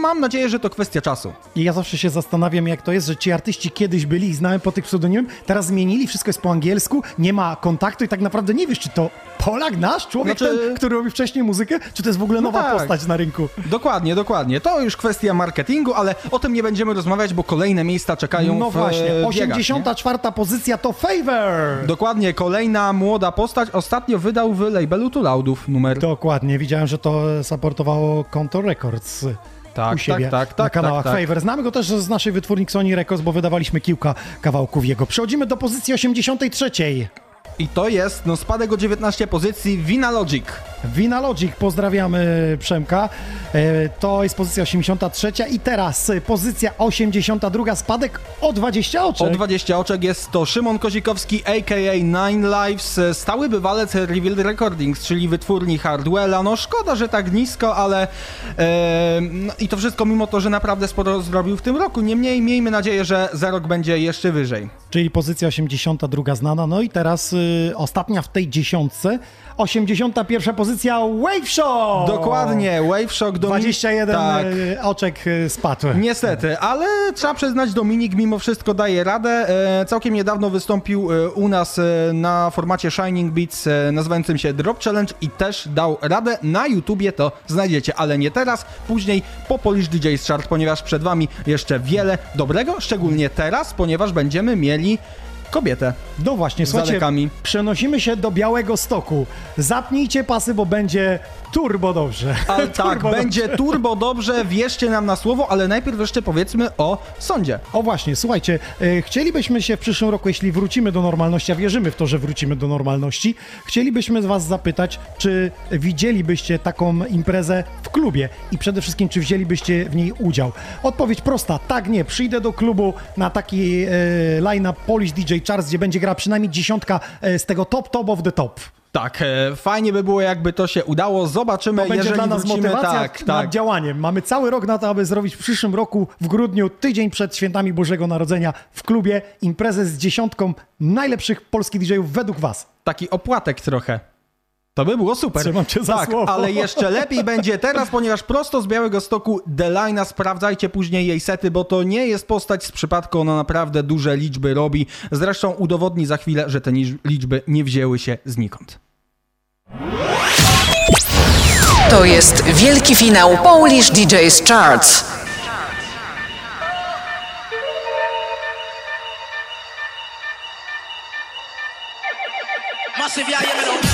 Speaker 2: mam nadzieję, że to kwestia czasu.
Speaker 1: I ja zawsze się zastanawiam, jak to jest, że ci artyści kiedyś byli i znałem po tych pseudonimach, teraz zmienili, wszystko jest po angielsku, nie ma kontaktu i tak naprawdę nie wiesz, czy to Polak nasz, człowiek
Speaker 2: Znaczy-
Speaker 1: ten, który robi wcześniej muzykę, czy to jest w ogóle nowa
Speaker 2: tak.
Speaker 1: postać na rynku.
Speaker 2: Dokładnie, dokładnie. To już kwestia marketingu, ale o tym nie będziemy rozmawiać, bo kolejne miejsca czekają
Speaker 1: No
Speaker 2: w
Speaker 1: właśnie,
Speaker 2: e, biegach,
Speaker 1: 84. pozycja to Favor.
Speaker 2: nie? Dokładnie, kolejna młoda postać. Ostatnio wydał w labelu Too Loudów numer.
Speaker 1: Dokładnie, widziałem, że to supportowało Contour Records.
Speaker 2: Tak,
Speaker 1: u siebie
Speaker 2: tak, tak,
Speaker 1: na
Speaker 2: tak,
Speaker 1: kanałach
Speaker 2: tak, tak.
Speaker 1: Favor. Znamy go też z naszej wytwórni Sony Records, bo wydawaliśmy kilka kawałków jego. Przechodzimy do pozycji 83.
Speaker 2: I to jest, no spadek o 19 pozycji, Vina Logic.
Speaker 1: Vinalogic, pozdrawiamy Przemka. E, To jest pozycja 83 i teraz e, pozycja 82, spadek o 20 oczek.
Speaker 2: O 20 oczek jest to Szymon Kozikowski, a.k.a. Nine Lives, e, stały bywalec Revealed Recordings, czyli wytwórni Hardwella. No szkoda, że tak nisko, ale e, no, i to wszystko mimo to, że naprawdę sporo zrobił w tym roku. Niemniej miejmy nadzieję, że za rok będzie jeszcze wyżej.
Speaker 1: Czyli pozycja 82 znana. No i teraz y, ostatnia w tej dziesiątce. 81 pozycja Wave Show!
Speaker 2: Dokładnie, Wave Shock Dominik.
Speaker 1: 21
Speaker 2: Tak.
Speaker 1: y, oczek y, spadł.
Speaker 2: Niestety, ale trzeba przyznać, Dominik mimo wszystko daje radę. E, całkiem niedawno wystąpił e, u nas e, na formacie Shining Beats e, nazywającym się Drop Challenge i też dał radę. Na YouTubie to znajdziecie, ale nie teraz, później po Polish DJ's Chart, ponieważ przed Wami jeszcze wiele dobrego, szczególnie teraz, ponieważ będziemy mieli kobietę.
Speaker 1: No właśnie, słuchajcie, przenosimy się do Białego Stoku. Zapnijcie pasy, bo będzie turbo dobrze.
Speaker 2: Ale tak,
Speaker 1: Turbo
Speaker 2: będzie turbo dobrze, wierzcie nam na słowo, ale najpierw jeszcze powiedzmy o sądzie.
Speaker 1: O właśnie, słuchajcie, e, chcielibyśmy się w przyszłym roku, jeśli wrócimy do normalności, a wierzymy w to, że wrócimy do normalności, chcielibyśmy Was zapytać, czy widzielibyście taką imprezę w klubie i przede wszystkim, czy wzięlibyście w niej udział. Odpowiedź prosta, tak, nie, przyjdę do klubu na taki e, line-up Polish DJ Charts, gdzie będzie grała przynajmniej dziesiątka e, z tego top, top of the top.
Speaker 2: Tak, e, fajnie by było, jakby to się udało. Zobaczymy,
Speaker 1: To będzie dla nas
Speaker 2: wrócimy.
Speaker 1: motywacja
Speaker 2: tak,
Speaker 1: nad
Speaker 2: tak.
Speaker 1: działaniem. Mamy cały rok na to, aby zrobić w przyszłym roku, w grudniu, tydzień przed świętami Bożego Narodzenia w klubie imprezę z dziesiątką najlepszych polskich DJ-ów według Was.
Speaker 2: Taki opłatek trochę. To by było super.
Speaker 1: Trzymam cię za
Speaker 2: tak,
Speaker 1: słowo.
Speaker 2: ale jeszcze lepiej będzie teraz, ponieważ prosto z Białego Stoku Delina, sprawdzajcie później jej sety, bo to nie jest postać z przypadku, ona naprawdę duże liczby robi. Zresztą udowodni za chwilę, że te liczby nie wzięły się znikąd.
Speaker 3: To jest wielki finał Polish DJ's Charts.
Speaker 16: Massive, yeah, know.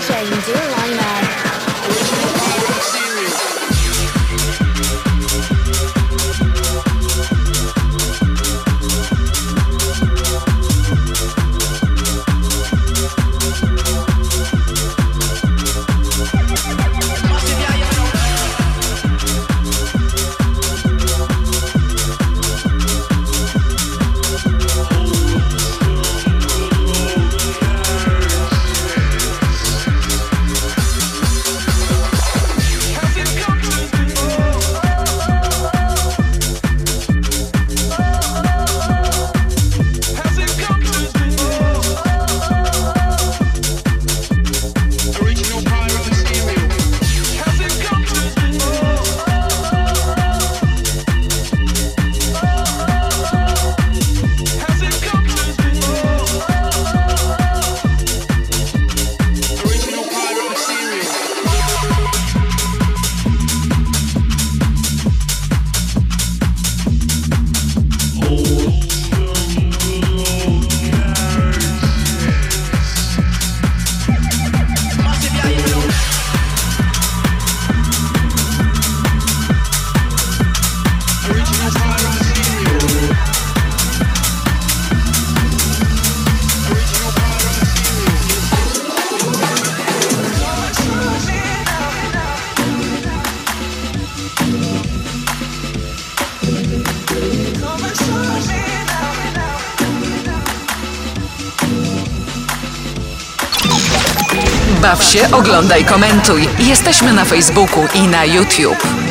Speaker 9: Selected by DJ Delina.
Speaker 3: Baw się, oglądaj, komentuj. Jesteśmy na Facebooku i na YouTube.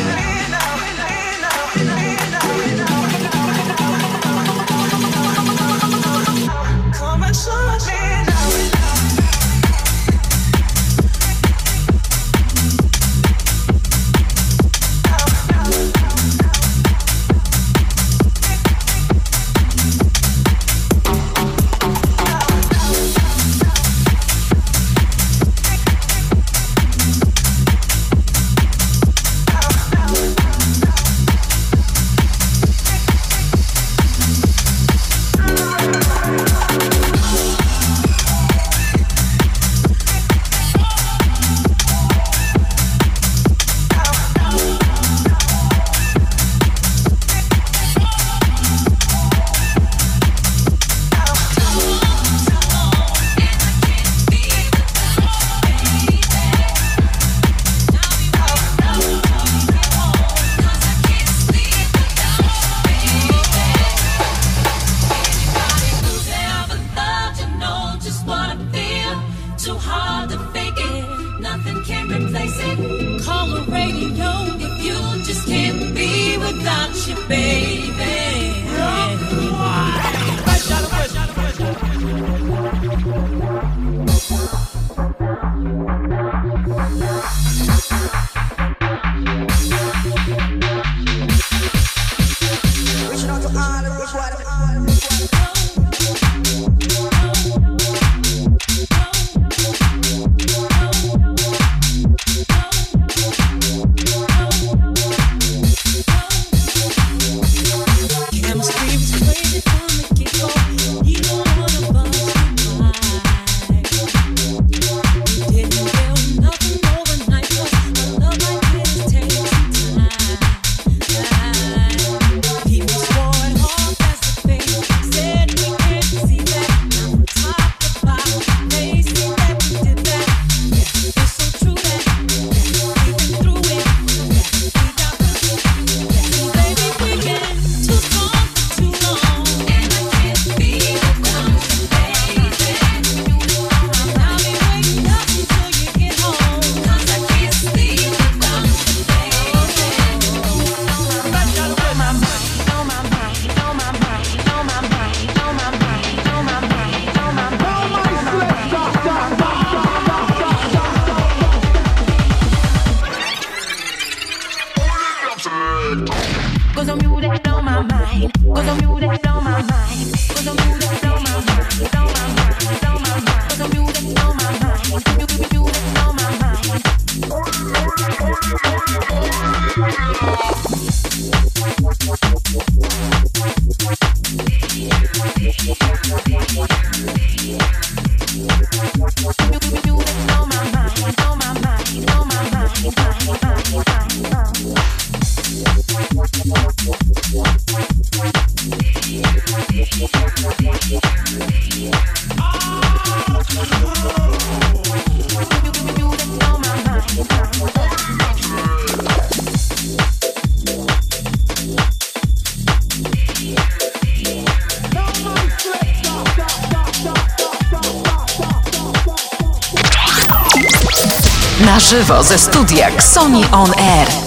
Speaker 9: Żywo ze studia Sony On Air.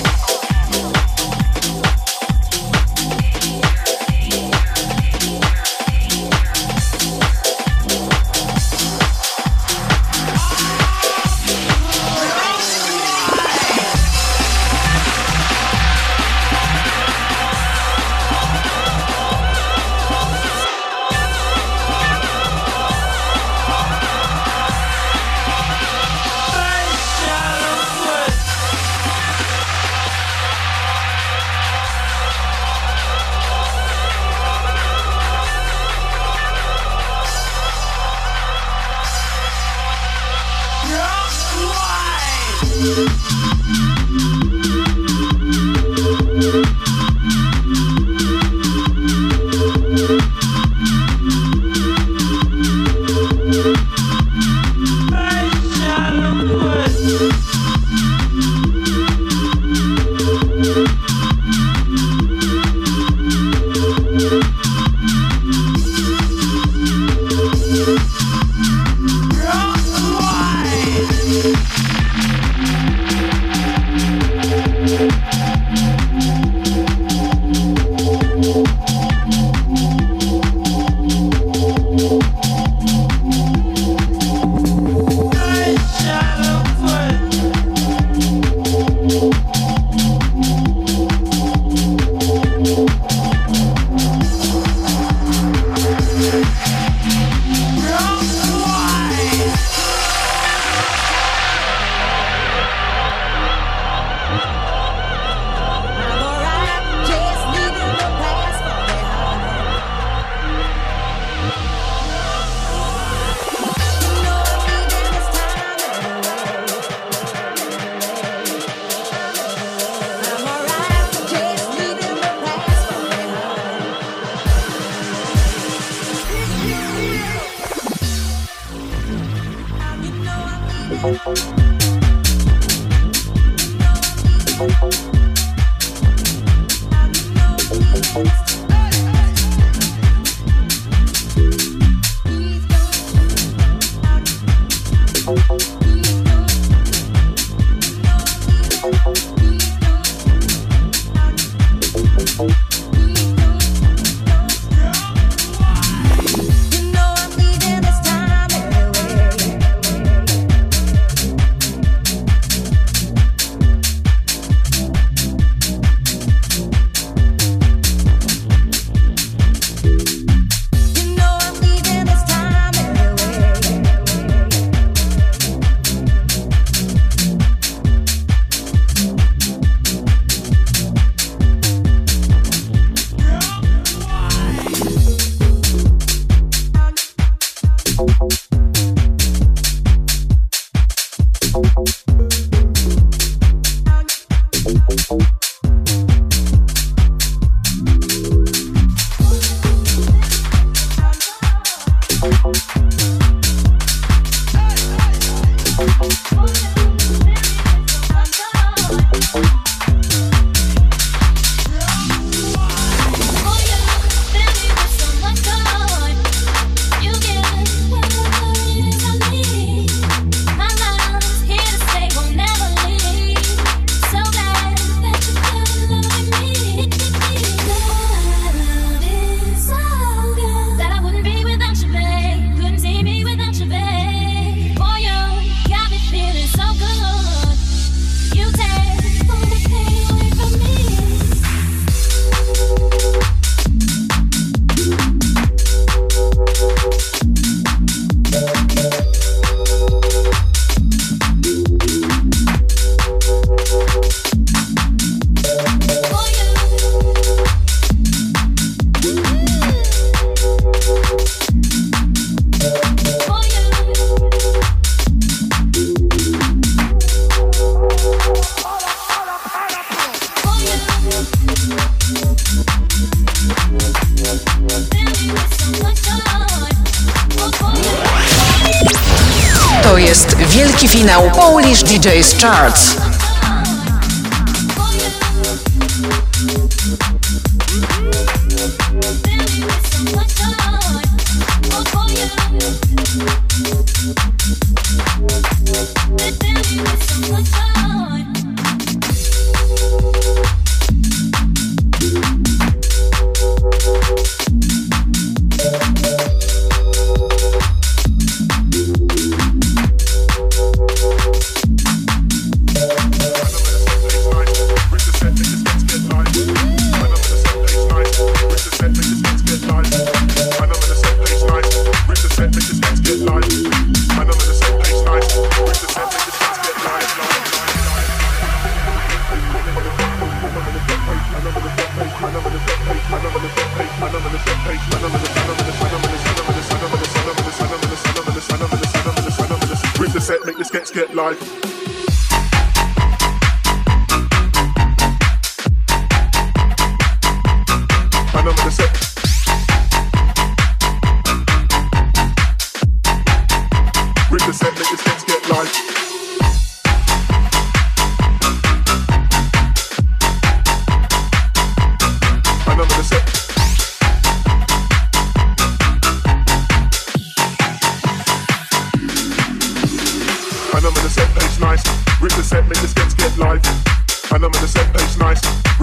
Speaker 3: DJ's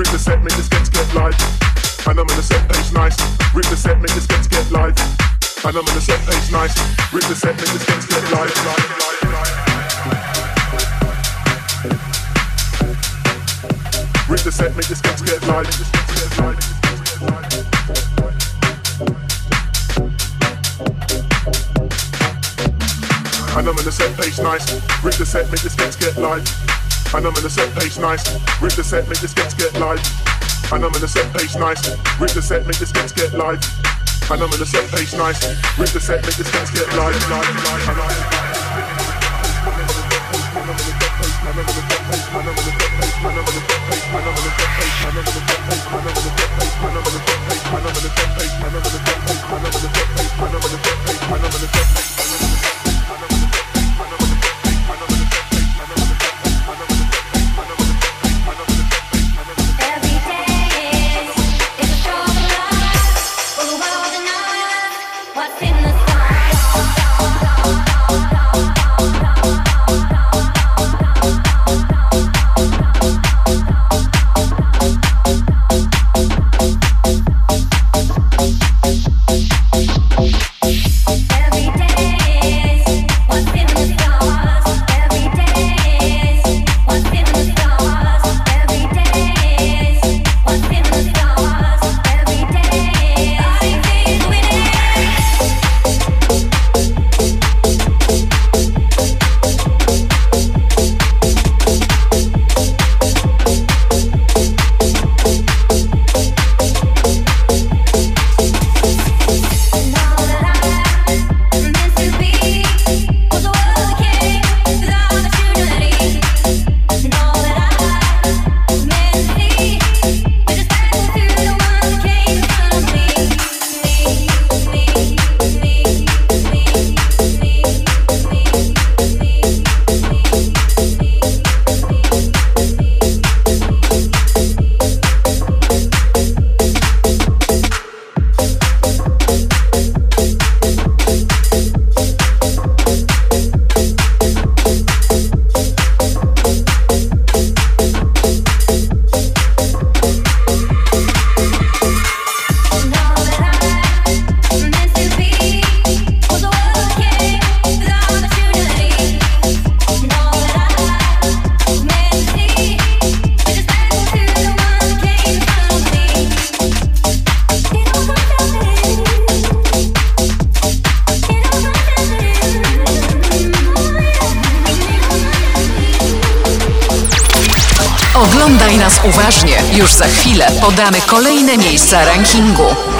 Speaker 5: Rip the set, make the sketch get live. And I'm in the set page nice. Rip the set, make the sketch get live. And I'm in the set page nice. Rip the set, make the sketch get live. Rip the set, make the sketch get live. And I'm in the set page nice. Rip the set, make the sketch get live. And I'm in the set page nice. Rip the set, make the sketch get live. And I'm in the set page nice. Rip the set, make the sketch get live. And I'm in the set page nice. Rip the set, make the sketch get live. live, live, live.
Speaker 9: What's
Speaker 3: podamy kolejne miejsca rankingu.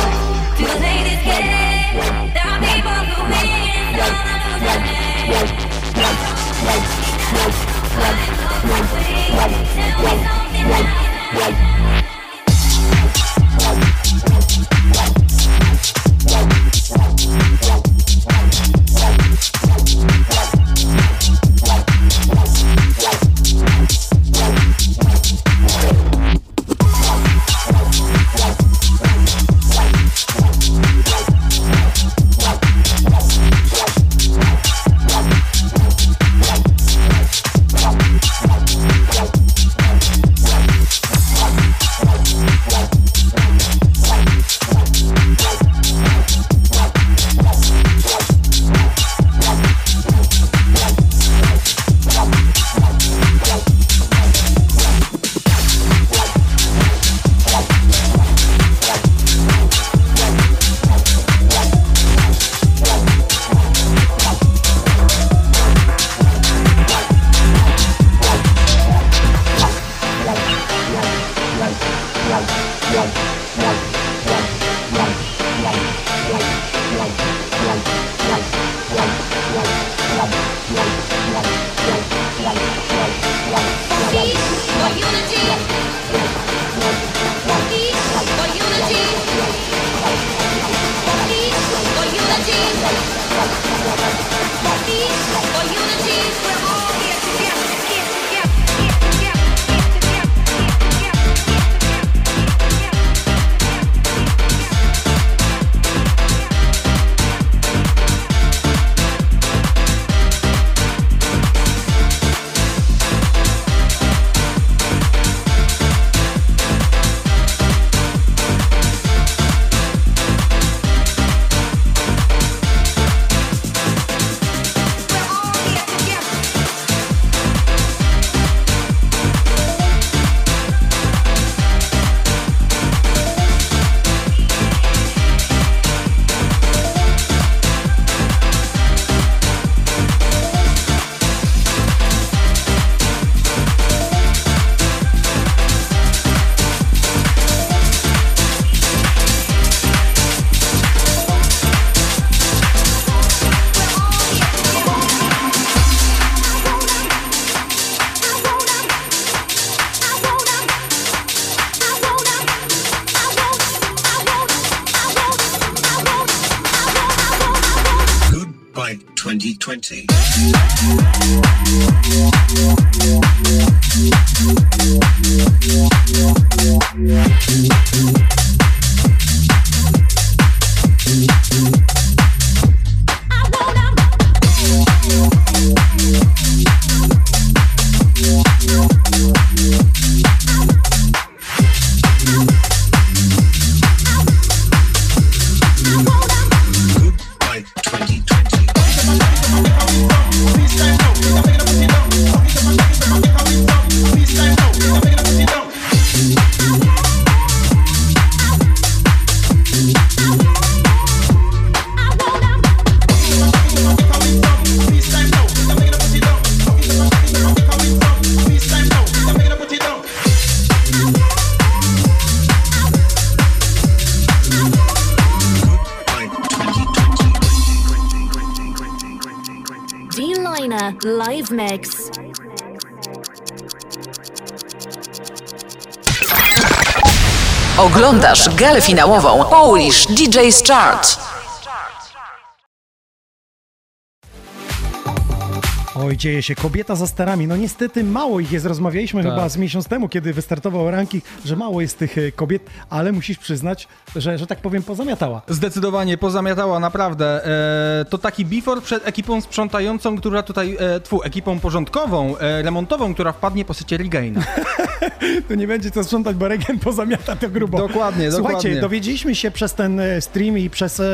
Speaker 3: Galę finałową Polish DJ's Chart.
Speaker 1: Dzieje się. Kobieta za sterami. No niestety mało ich jest. Rozmawialiśmy
Speaker 2: Tak.
Speaker 1: chyba z miesiąc temu, kiedy wystartował ranking, że mało jest tych e, kobiet, ale musisz przyznać, że, że tak powiem, pozamiatała.
Speaker 2: Zdecydowanie pozamiatała, naprawdę. E, to taki before przed ekipą sprzątającą, która tutaj, e, tfu, ekipą porządkową, e, remontową, która wpadnie po sycie Regaina.
Speaker 1: Tu nie będzie co sprzątać, bo Regen pozamiata to grubo.
Speaker 2: Dokładnie,
Speaker 1: Słuchajcie,
Speaker 2: dokładnie.
Speaker 1: dowiedzieliśmy się przez ten e, stream i przez e,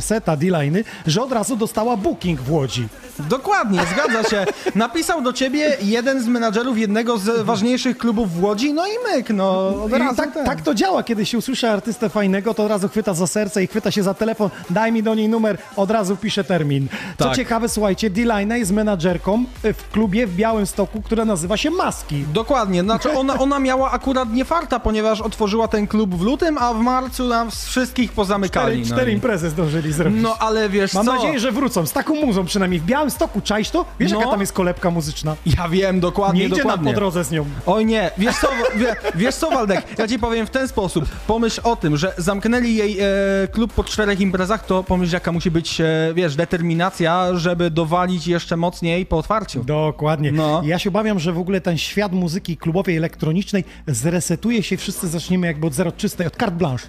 Speaker 1: seta D-Liny, że od razu dostała booking w Łodzi.
Speaker 2: Dokładnie, zgadza się. Napisał do ciebie jeden z menadżerów jednego z ważniejszych klubów w Łodzi, no i myk, no od razu
Speaker 1: tak,
Speaker 2: ten.
Speaker 1: tak to działa, kiedy się usłyszy artystę fajnego, to od razu chwyta za serce i chwyta się za telefon, daj mi do niej numer, od razu pisze termin. Co
Speaker 2: Tak.
Speaker 1: ciekawe, słuchajcie, D-Line jest menadżerką e, w klubie w Białymstoku, która nazywa się Maski.
Speaker 2: Dokładnie, znaczy ona, ona miała akurat nie farta, ponieważ otworzyła ten klub w lutym, a w marcu nam wszystkich pozamykali.
Speaker 1: Cztery,
Speaker 2: no
Speaker 1: cztery imprezy zdążyli zrobić.
Speaker 2: No ale wiesz
Speaker 1: Mam
Speaker 2: co?
Speaker 1: nadzieję, że wrócą z taką muzą przynajmniej w Białymstoku. Czaisz to? Wiesz,
Speaker 2: No.
Speaker 1: jaka tam jest kolebka muzyczna?
Speaker 2: Ja wiem, dokładnie,
Speaker 1: Nie idzie
Speaker 2: dokładnie.
Speaker 1: po drodze z nią.
Speaker 2: Oj nie, wiesz co, wie, wiesz co Waldek, ja ci powiem w ten sposób. Pomyśl o tym, że zamknęli jej e, klub po czterech imprezach, to pomyśl jaka musi być, e, wiesz, determinacja, żeby dowalić jeszcze mocniej po otwarciu.
Speaker 1: Dokładnie.
Speaker 2: No.
Speaker 1: Ja się obawiam, że w ogóle ten świat muzyki klubowej, elektronicznej zresetuje się, wszyscy zaczniemy jakby od zero czystej, od carte blanche.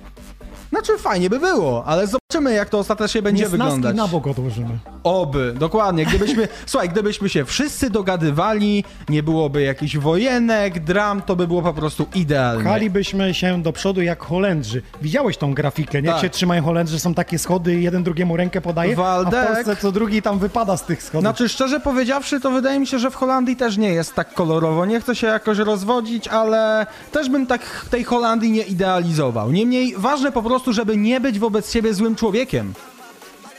Speaker 2: Znaczy fajnie by było, ale zobaczymy jak to ostatecznie będzie
Speaker 1: Niesnaski
Speaker 2: wyglądać.
Speaker 1: na bok odłożymy.
Speaker 2: Oby, dokładnie. Gdybyśmy, słuchaj, gdybyśmy się wszyscy dogadywali, nie byłoby jakichś wojenek, dram, to by było po prostu idealnie.
Speaker 1: Pchalibyśmy się do przodu jak Holendrzy. Widziałeś tą grafikę, nie? Jak
Speaker 2: Tak.
Speaker 1: się trzymają Holendrzy, są takie schody, jeden drugiemu rękę podaje, a
Speaker 2: Waldek.
Speaker 1: w Polsce co drugi tam wypada z tych schodów.
Speaker 2: Znaczy, szczerze powiedziawszy, to wydaje mi się, że w Holandii też nie jest tak kolorowo. Nie chcę się jakoś rozwodzić, ale też bym tak tej Holandii nie idealizował. Niemniej ważne po prostu, żeby nie być wobec siebie złym człowiekiem.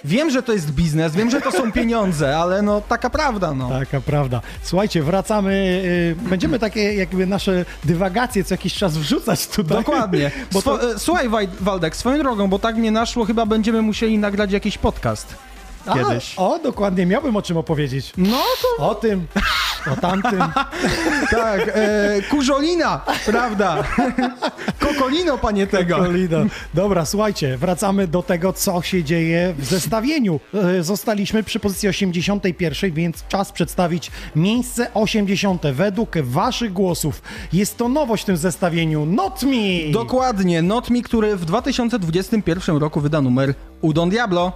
Speaker 2: Wiem, że to jest biznes, wiem, że to są pieniądze, ale no taka prawda, no.
Speaker 1: Taka prawda. Słuchajcie, wracamy. y, będziemy takie jakby nasze dywagacje co jakiś czas wrzucać tutaj.
Speaker 2: Dokładnie.
Speaker 1: Bo
Speaker 2: Swo-
Speaker 1: to,
Speaker 2: e, Słuchaj, Waldek, swoją drogą, bo tak mnie naszło, chyba będziemy musieli nagrać jakiś podcast.
Speaker 1: a,
Speaker 2: Kiedyś.
Speaker 1: o, dokładnie, miałbym o czym opowiedzieć.
Speaker 2: No to
Speaker 1: O tym. O tamtym.
Speaker 2: Tak, e, kurzolina, prawda? Kokolino, panie tego.
Speaker 1: Kolida. Dobra, słuchajcie, wracamy do tego, co się dzieje w zestawieniu. E, Zostaliśmy przy pozycji 81, więc czas przedstawić miejsce 80. Według waszych głosów jest to nowość w tym zestawieniu. Not me!
Speaker 2: Dokładnie, Not Me, który w 2021 roku wyda numer Udon Diablo.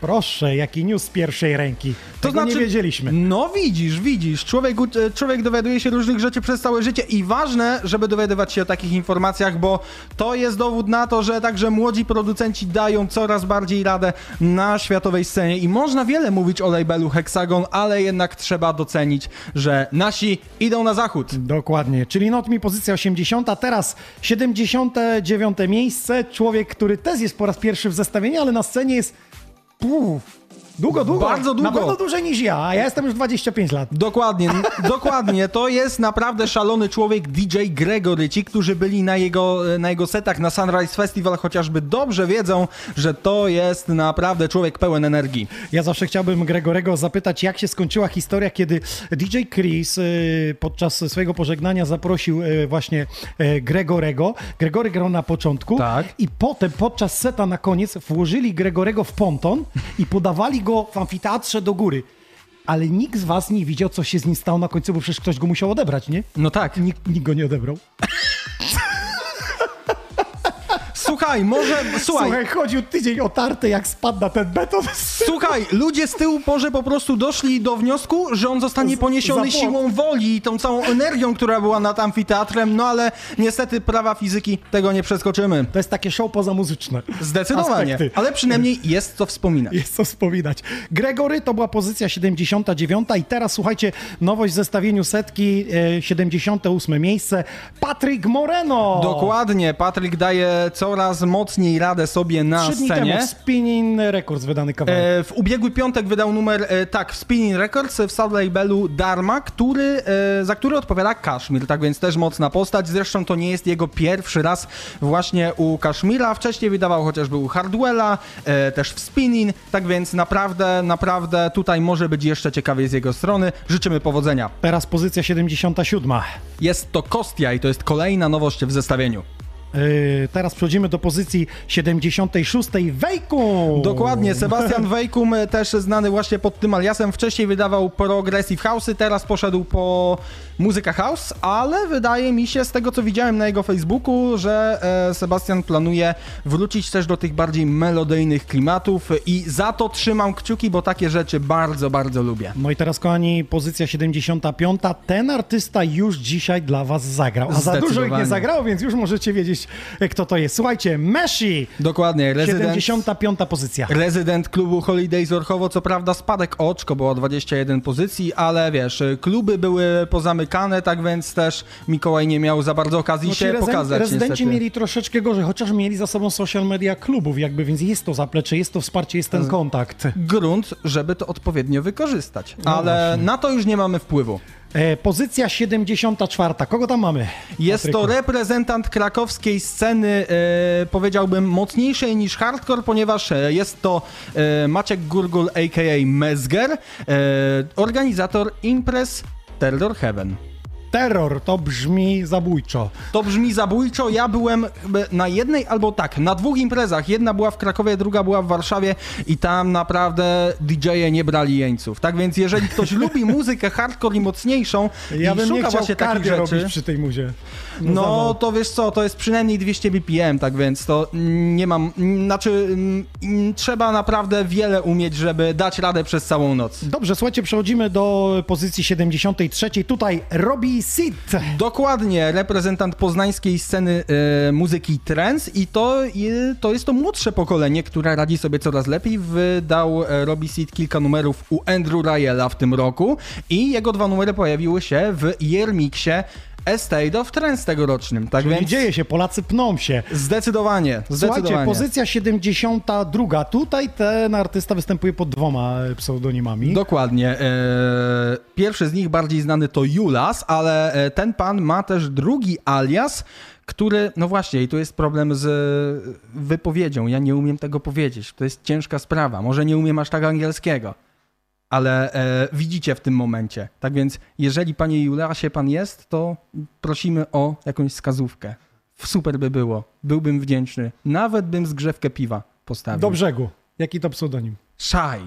Speaker 1: Proszę, jaki news z pierwszej ręki.
Speaker 2: To
Speaker 1: Tego
Speaker 2: znaczy,
Speaker 1: nie wiedzieliśmy.
Speaker 2: No widzisz, widzisz, człowiek, e, człowiek dowiaduje się różnych rzeczy przez całe życie i ważne, żeby dowiadywać się o takich informacjach, bo to jest dowód na to, że także młodzi producenci dają coraz bardziej radę na światowej scenie i można wiele mówić o labelu Hexagon, ale jednak trzeba docenić, że nasi idą na zachód.
Speaker 1: Dokładnie, czyli not mi pozycja 80, a teraz 79 miejsce. Człowiek, który też jest po raz pierwszy w zestawieniu, ale na scenie jest Puh. Długo, długo.
Speaker 2: Bardzo długo.
Speaker 1: Na pewno dłużej niż ja, a ja jestem już 25 lat.
Speaker 2: Dokładnie, dokładnie. To jest naprawdę szalony człowiek DJ Gregory. Ci, którzy byli na jego, na jego setach na Sunrise Festival, chociażby dobrze wiedzą, że to jest naprawdę człowiek pełen energii.
Speaker 1: Ja zawsze chciałbym Gregorego zapytać, jak się skończyła historia, kiedy DJ Chris y, podczas swojego pożegnania zaprosił y, właśnie y, Gregorego. Gregory grał na początku
Speaker 2: Tak.
Speaker 1: i potem podczas seta na koniec włożyli Gregorego w ponton i podawali go w amfiteatrze do góry. Ale nikt z was nie widział, co się z nim stało na końcu, bo przecież ktoś go musiał odebrać, nie?
Speaker 2: No tak.
Speaker 1: Nikt, nikt go nie odebrał.
Speaker 2: Słuchaj, może. Słuchaj.
Speaker 1: Słuchaj, chodził tydzień otarty, jak spadł na ten beton.
Speaker 2: Słuchaj, ludzie z tyłu może po prostu doszli do wniosku, że on zostanie poniesiony siłą woli i tą całą energią, która była nad amfiteatrem, no ale niestety prawa fizyki tego nie przeskoczymy.
Speaker 1: To jest takie show pozamuzyczne.
Speaker 2: Zdecydowanie,
Speaker 1: Aspekty.
Speaker 2: ale przynajmniej jest co wspominać.
Speaker 1: Jest co wspominać. Gregory to była pozycja 79 i teraz słuchajcie, nowość w zestawieniu setki, e, 78 miejsce. Patryk Moreno!
Speaker 2: Dokładnie, Patryk daje coraz mocniej radę sobie na
Speaker 1: Trzy temu
Speaker 2: scenie.
Speaker 1: w Spinning Records wydany kawałek.
Speaker 2: E, w ubiegły piątek wydał numer, e, tak, w Spinning Records w sublabelu Dharma, który, e, za który odpowiada Kashmir, tak więc też mocna postać. Zresztą to nie jest jego pierwszy raz właśnie u Kashmira. Wcześniej wydawał chociażby u Hardwella, też w Spinning, tak więc naprawdę, naprawdę tutaj może być jeszcze ciekawiej z jego strony. Życzymy powodzenia.
Speaker 1: Teraz pozycja 77.
Speaker 2: Jest to Kostia i to jest kolejna nowość w zestawieniu.
Speaker 1: E, teraz przechodzimy do pozycji 76. Wejku!
Speaker 2: Dokładnie, Sebastian Wejkum, e, też znany właśnie pod tym aliasem, wcześniej wydawał Progressive House'y, teraz poszedł po muzyka house, ale wydaje mi się z tego co widziałem na jego Facebooku, że e, Sebastian planuje wrócić też do tych bardziej melodyjnych klimatów i za to trzymam kciuki, bo takie rzeczy bardzo, bardzo lubię.
Speaker 1: No i teraz, kochani, pozycja 75. Ten artysta już dzisiaj dla was zagrał. A za dużo ich nie
Speaker 2: Zdecydowanie.
Speaker 1: zagrał, więc już możecie wiedzieć, e, kto to jest. Słuchajcie, Meshi!
Speaker 2: Dokładnie, rezydent...
Speaker 1: 75. pozycja.
Speaker 2: Rezydent klubu Holiday Zorchowo, co prawda spadek oczko, było 21 pozycji, ale wiesz, kluby były pozamykane, tak więc też Mikołaj nie miał za bardzo okazji
Speaker 1: No
Speaker 2: się
Speaker 1: rezen-
Speaker 2: pokazać
Speaker 1: rezydenci
Speaker 2: niestety.
Speaker 1: mieli troszeczkę gorzej, chociaż mieli za sobą social media klubów, jakby, więc jest to zaplecze, jest to wsparcie, jest ten kontakt.
Speaker 2: Grunt, żeby to odpowiednio wykorzystać,
Speaker 1: No
Speaker 2: ale
Speaker 1: właśnie.
Speaker 2: na to już nie mamy wpływu.
Speaker 1: E, pozycja 74. Kogo tam mamy?
Speaker 2: Jest
Speaker 1: Patryku?
Speaker 2: to reprezentant krakowskiej sceny, e, powiedziałbym, mocniejszej niż hardcore, ponieważ e, jest to e, Maciek Gurgul, a.k.a. Mezger, e, organizator imprez Terror Heaven.
Speaker 1: Terror, to brzmi zabójczo.
Speaker 2: To brzmi zabójczo. Ja byłem na jednej albo tak, na dwóch imprezach. Jedna była w Krakowie, druga była w Warszawie i tam naprawdę DJ-e nie brali jeńców. Tak więc jeżeli ktoś lubi muzykę hardcore i mocniejszą
Speaker 1: Ja
Speaker 2: i
Speaker 1: bym nie
Speaker 2: szuka
Speaker 1: chciał
Speaker 2: właśnie takich rzeczy,
Speaker 1: robić przy tej muzie.
Speaker 2: no
Speaker 1: zawał.
Speaker 2: to wiesz co, to jest przynajmniej 200 BPM, tak więc to nie mam, znaczy mm, mm, trzeba naprawdę wiele umieć, żeby dać radę przez całą noc.
Speaker 1: Dobrze, słuchajcie, przechodzimy do pozycji 73. Tutaj Robi Sid.
Speaker 2: Dokładnie, reprezentant poznańskiej sceny e, muzyki trance i to, e, to jest to młodsze pokolenie, które radzi sobie coraz lepiej. Wydał e, Robbie Seed kilka numerów u Andrew Rayela w tym roku i jego dwa numery pojawiły się w Jermixie Estate of Trance tegorocznym. Tak
Speaker 1: Czyli
Speaker 2: więc
Speaker 1: dzieje się, Polacy pną się.
Speaker 2: zdecydowanie,
Speaker 1: Słuchajcie,
Speaker 2: zdecydowanie.
Speaker 1: pozycja 72. Tutaj ten artysta występuje pod dwoma e, pseudonimami.
Speaker 2: Dokładnie. E, pierwszy z nich, bardziej znany, to Julas, ale e, ten pan ma też drugi alias, który, no właśnie, i tu jest problem z wypowiedzią. Ja nie umiem tego powiedzieć. To jest ciężka sprawa. Może nie umiem aż tak angielskiego. Ale e, widzicie w tym momencie. Tak więc, jeżeli panie Juliasie pan jest, to prosimy o jakąś wskazówkę. Super by było. Byłbym wdzięczny. Nawet bym zgrzewkę piwa postawił.
Speaker 1: Do brzegu. Jaki to pseudonim?
Speaker 2: Szaj.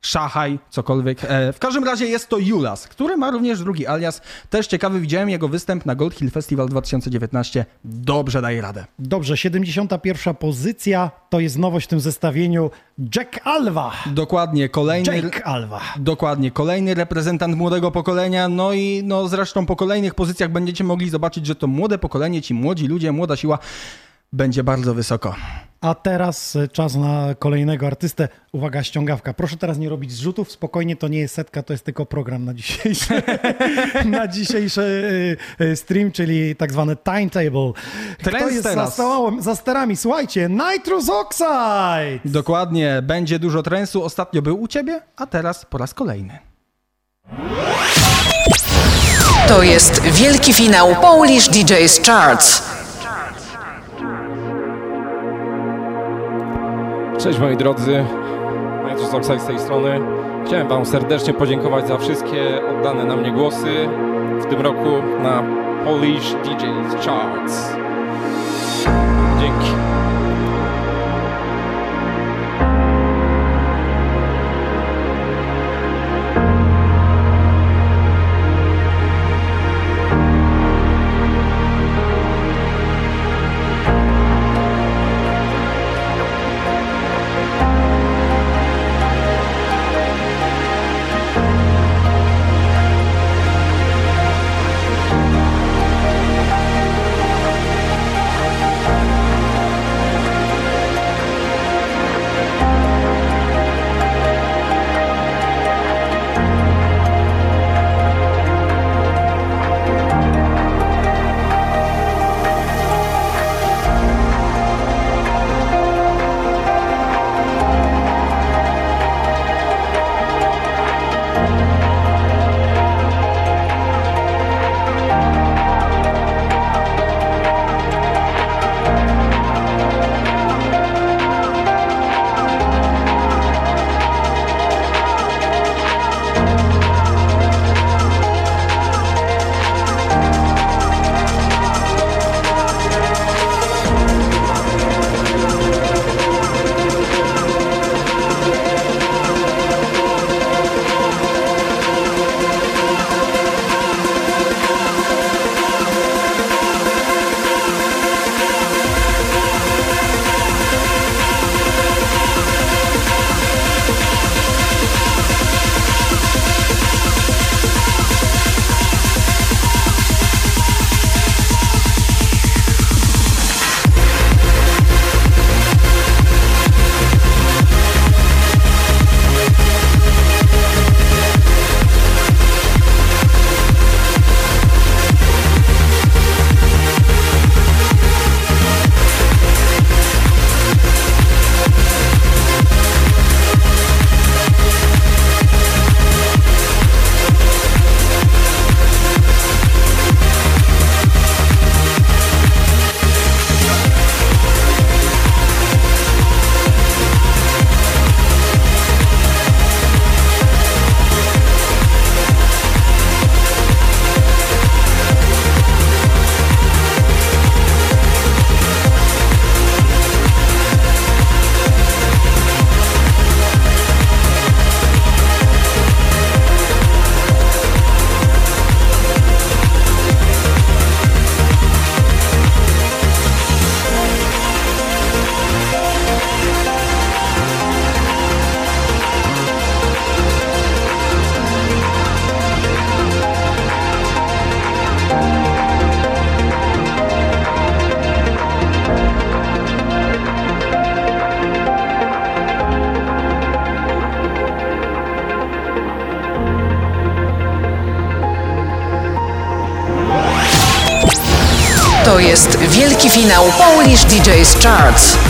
Speaker 2: Szachaj, cokolwiek. E, w każdym razie jest to Julas, który ma również drugi alias. Też ciekawy, widziałem jego występ na Gold Hill Festival 2019. Dobrze daje radę.
Speaker 1: Dobrze, 71 pozycja to jest nowość w tym zestawieniu. Jack Alva.
Speaker 2: Dokładnie, kolejny.
Speaker 1: Jake Alva.
Speaker 2: Dokładnie, kolejny reprezentant młodego pokolenia. No i no zresztą po kolejnych pozycjach będziecie mogli zobaczyć, że to młode pokolenie, ci młodzi ludzie, młoda siła będzie bardzo wysoko.
Speaker 1: A teraz e, czas na kolejnego artystę. Uwaga, ściągawka. Proszę teraz nie robić zrzutów. Spokojnie, to nie jest setka, to jest tylko program na dzisiejszy, na dzisiejszy e, e, stream, czyli tak zwany timetable. Kto
Speaker 2: Trend
Speaker 1: jest za,
Speaker 2: teraz.
Speaker 1: stołem, za sterami? Słuchajcie, Nitrous Oxide!
Speaker 2: Dokładnie, będzie dużo trensu. Ostatnio był u ciebie, a teraz po raz kolejny.
Speaker 3: To jest wielki finał Polish DJ's Charts.
Speaker 19: Cześć moi drodzy, Nitrous Oxide z tej strony. Chciałem Wam serdecznie podziękować za wszystkie oddane na mnie głosy w tym roku na Polish DJs Charts. Dzięki.
Speaker 3: Wielki finał Polish DJ's Charts.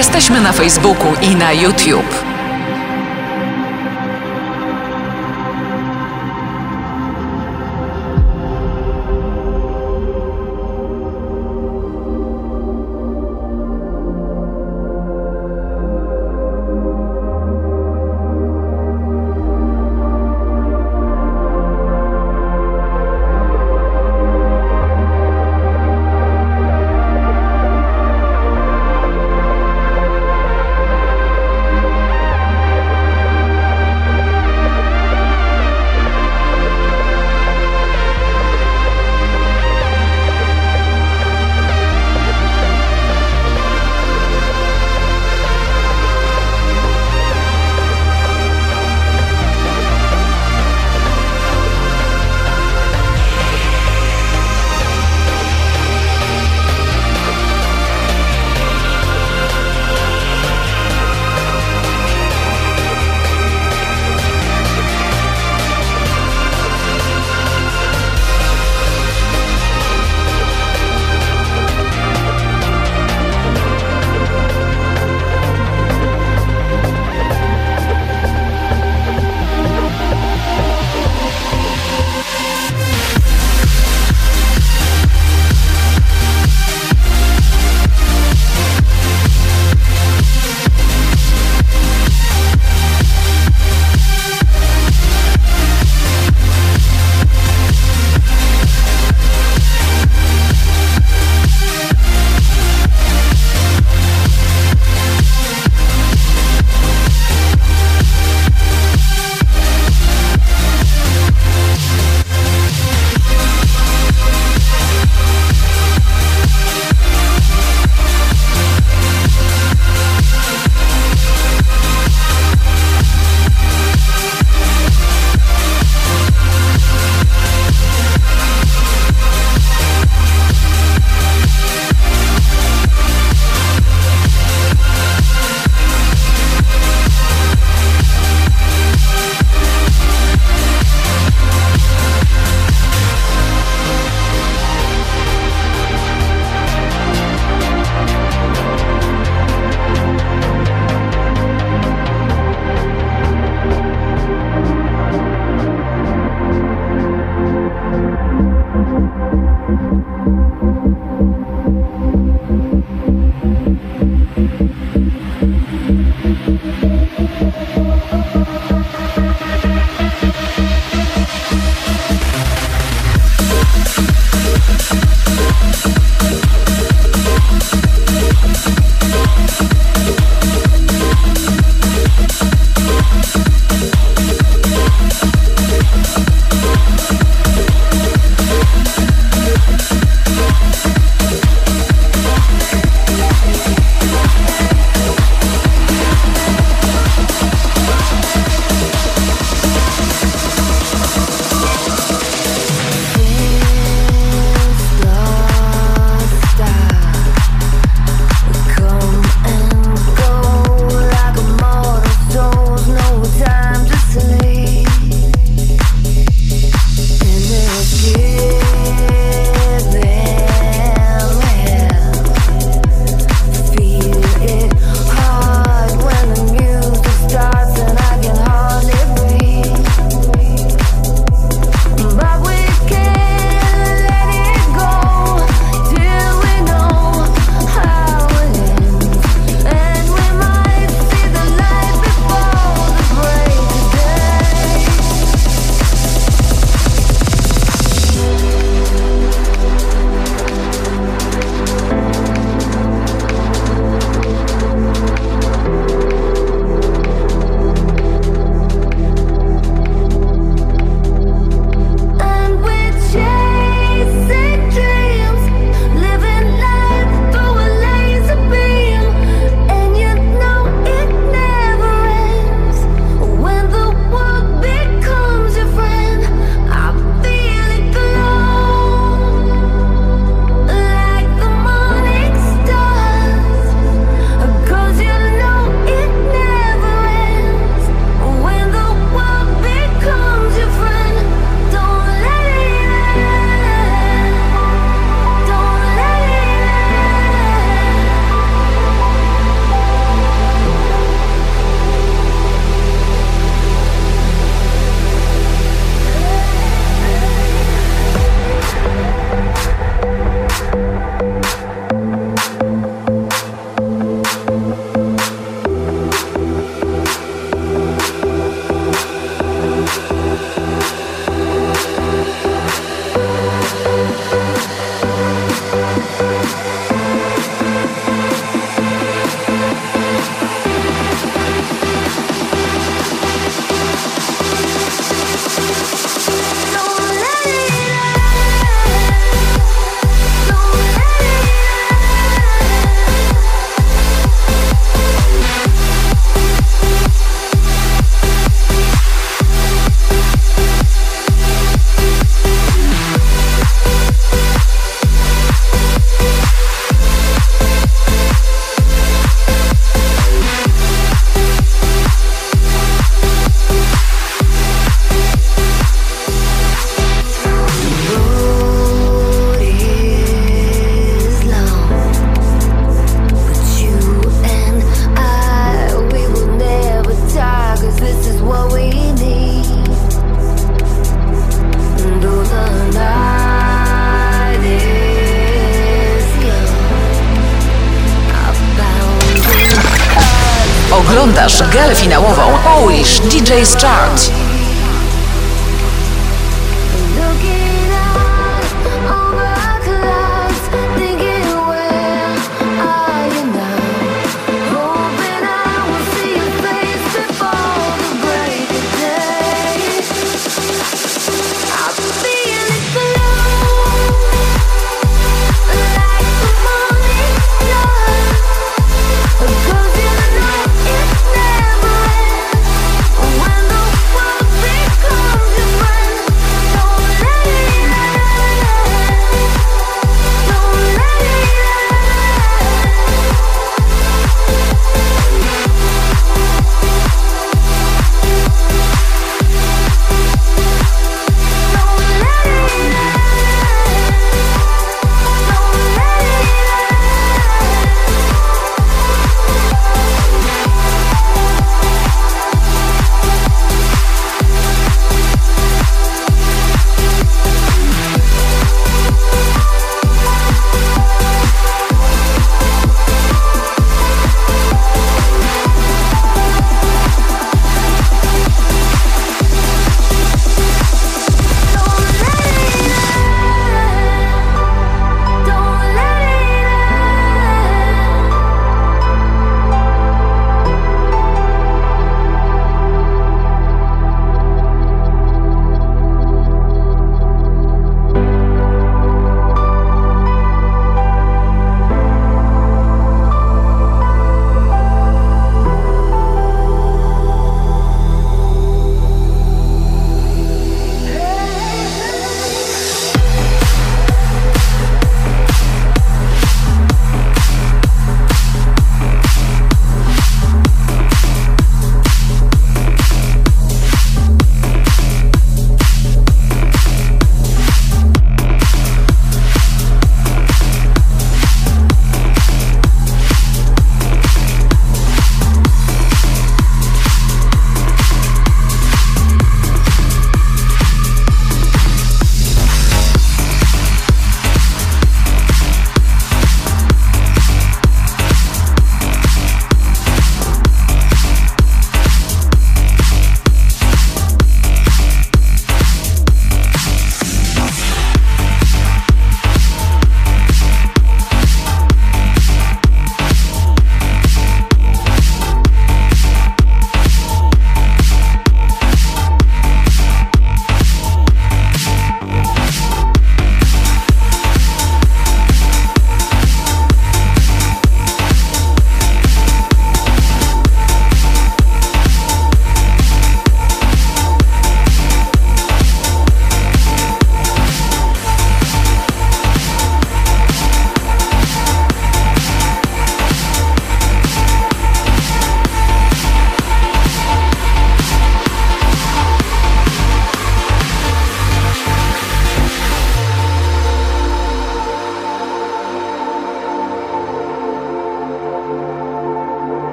Speaker 3: Jesteśmy na Facebooku i na YouTube.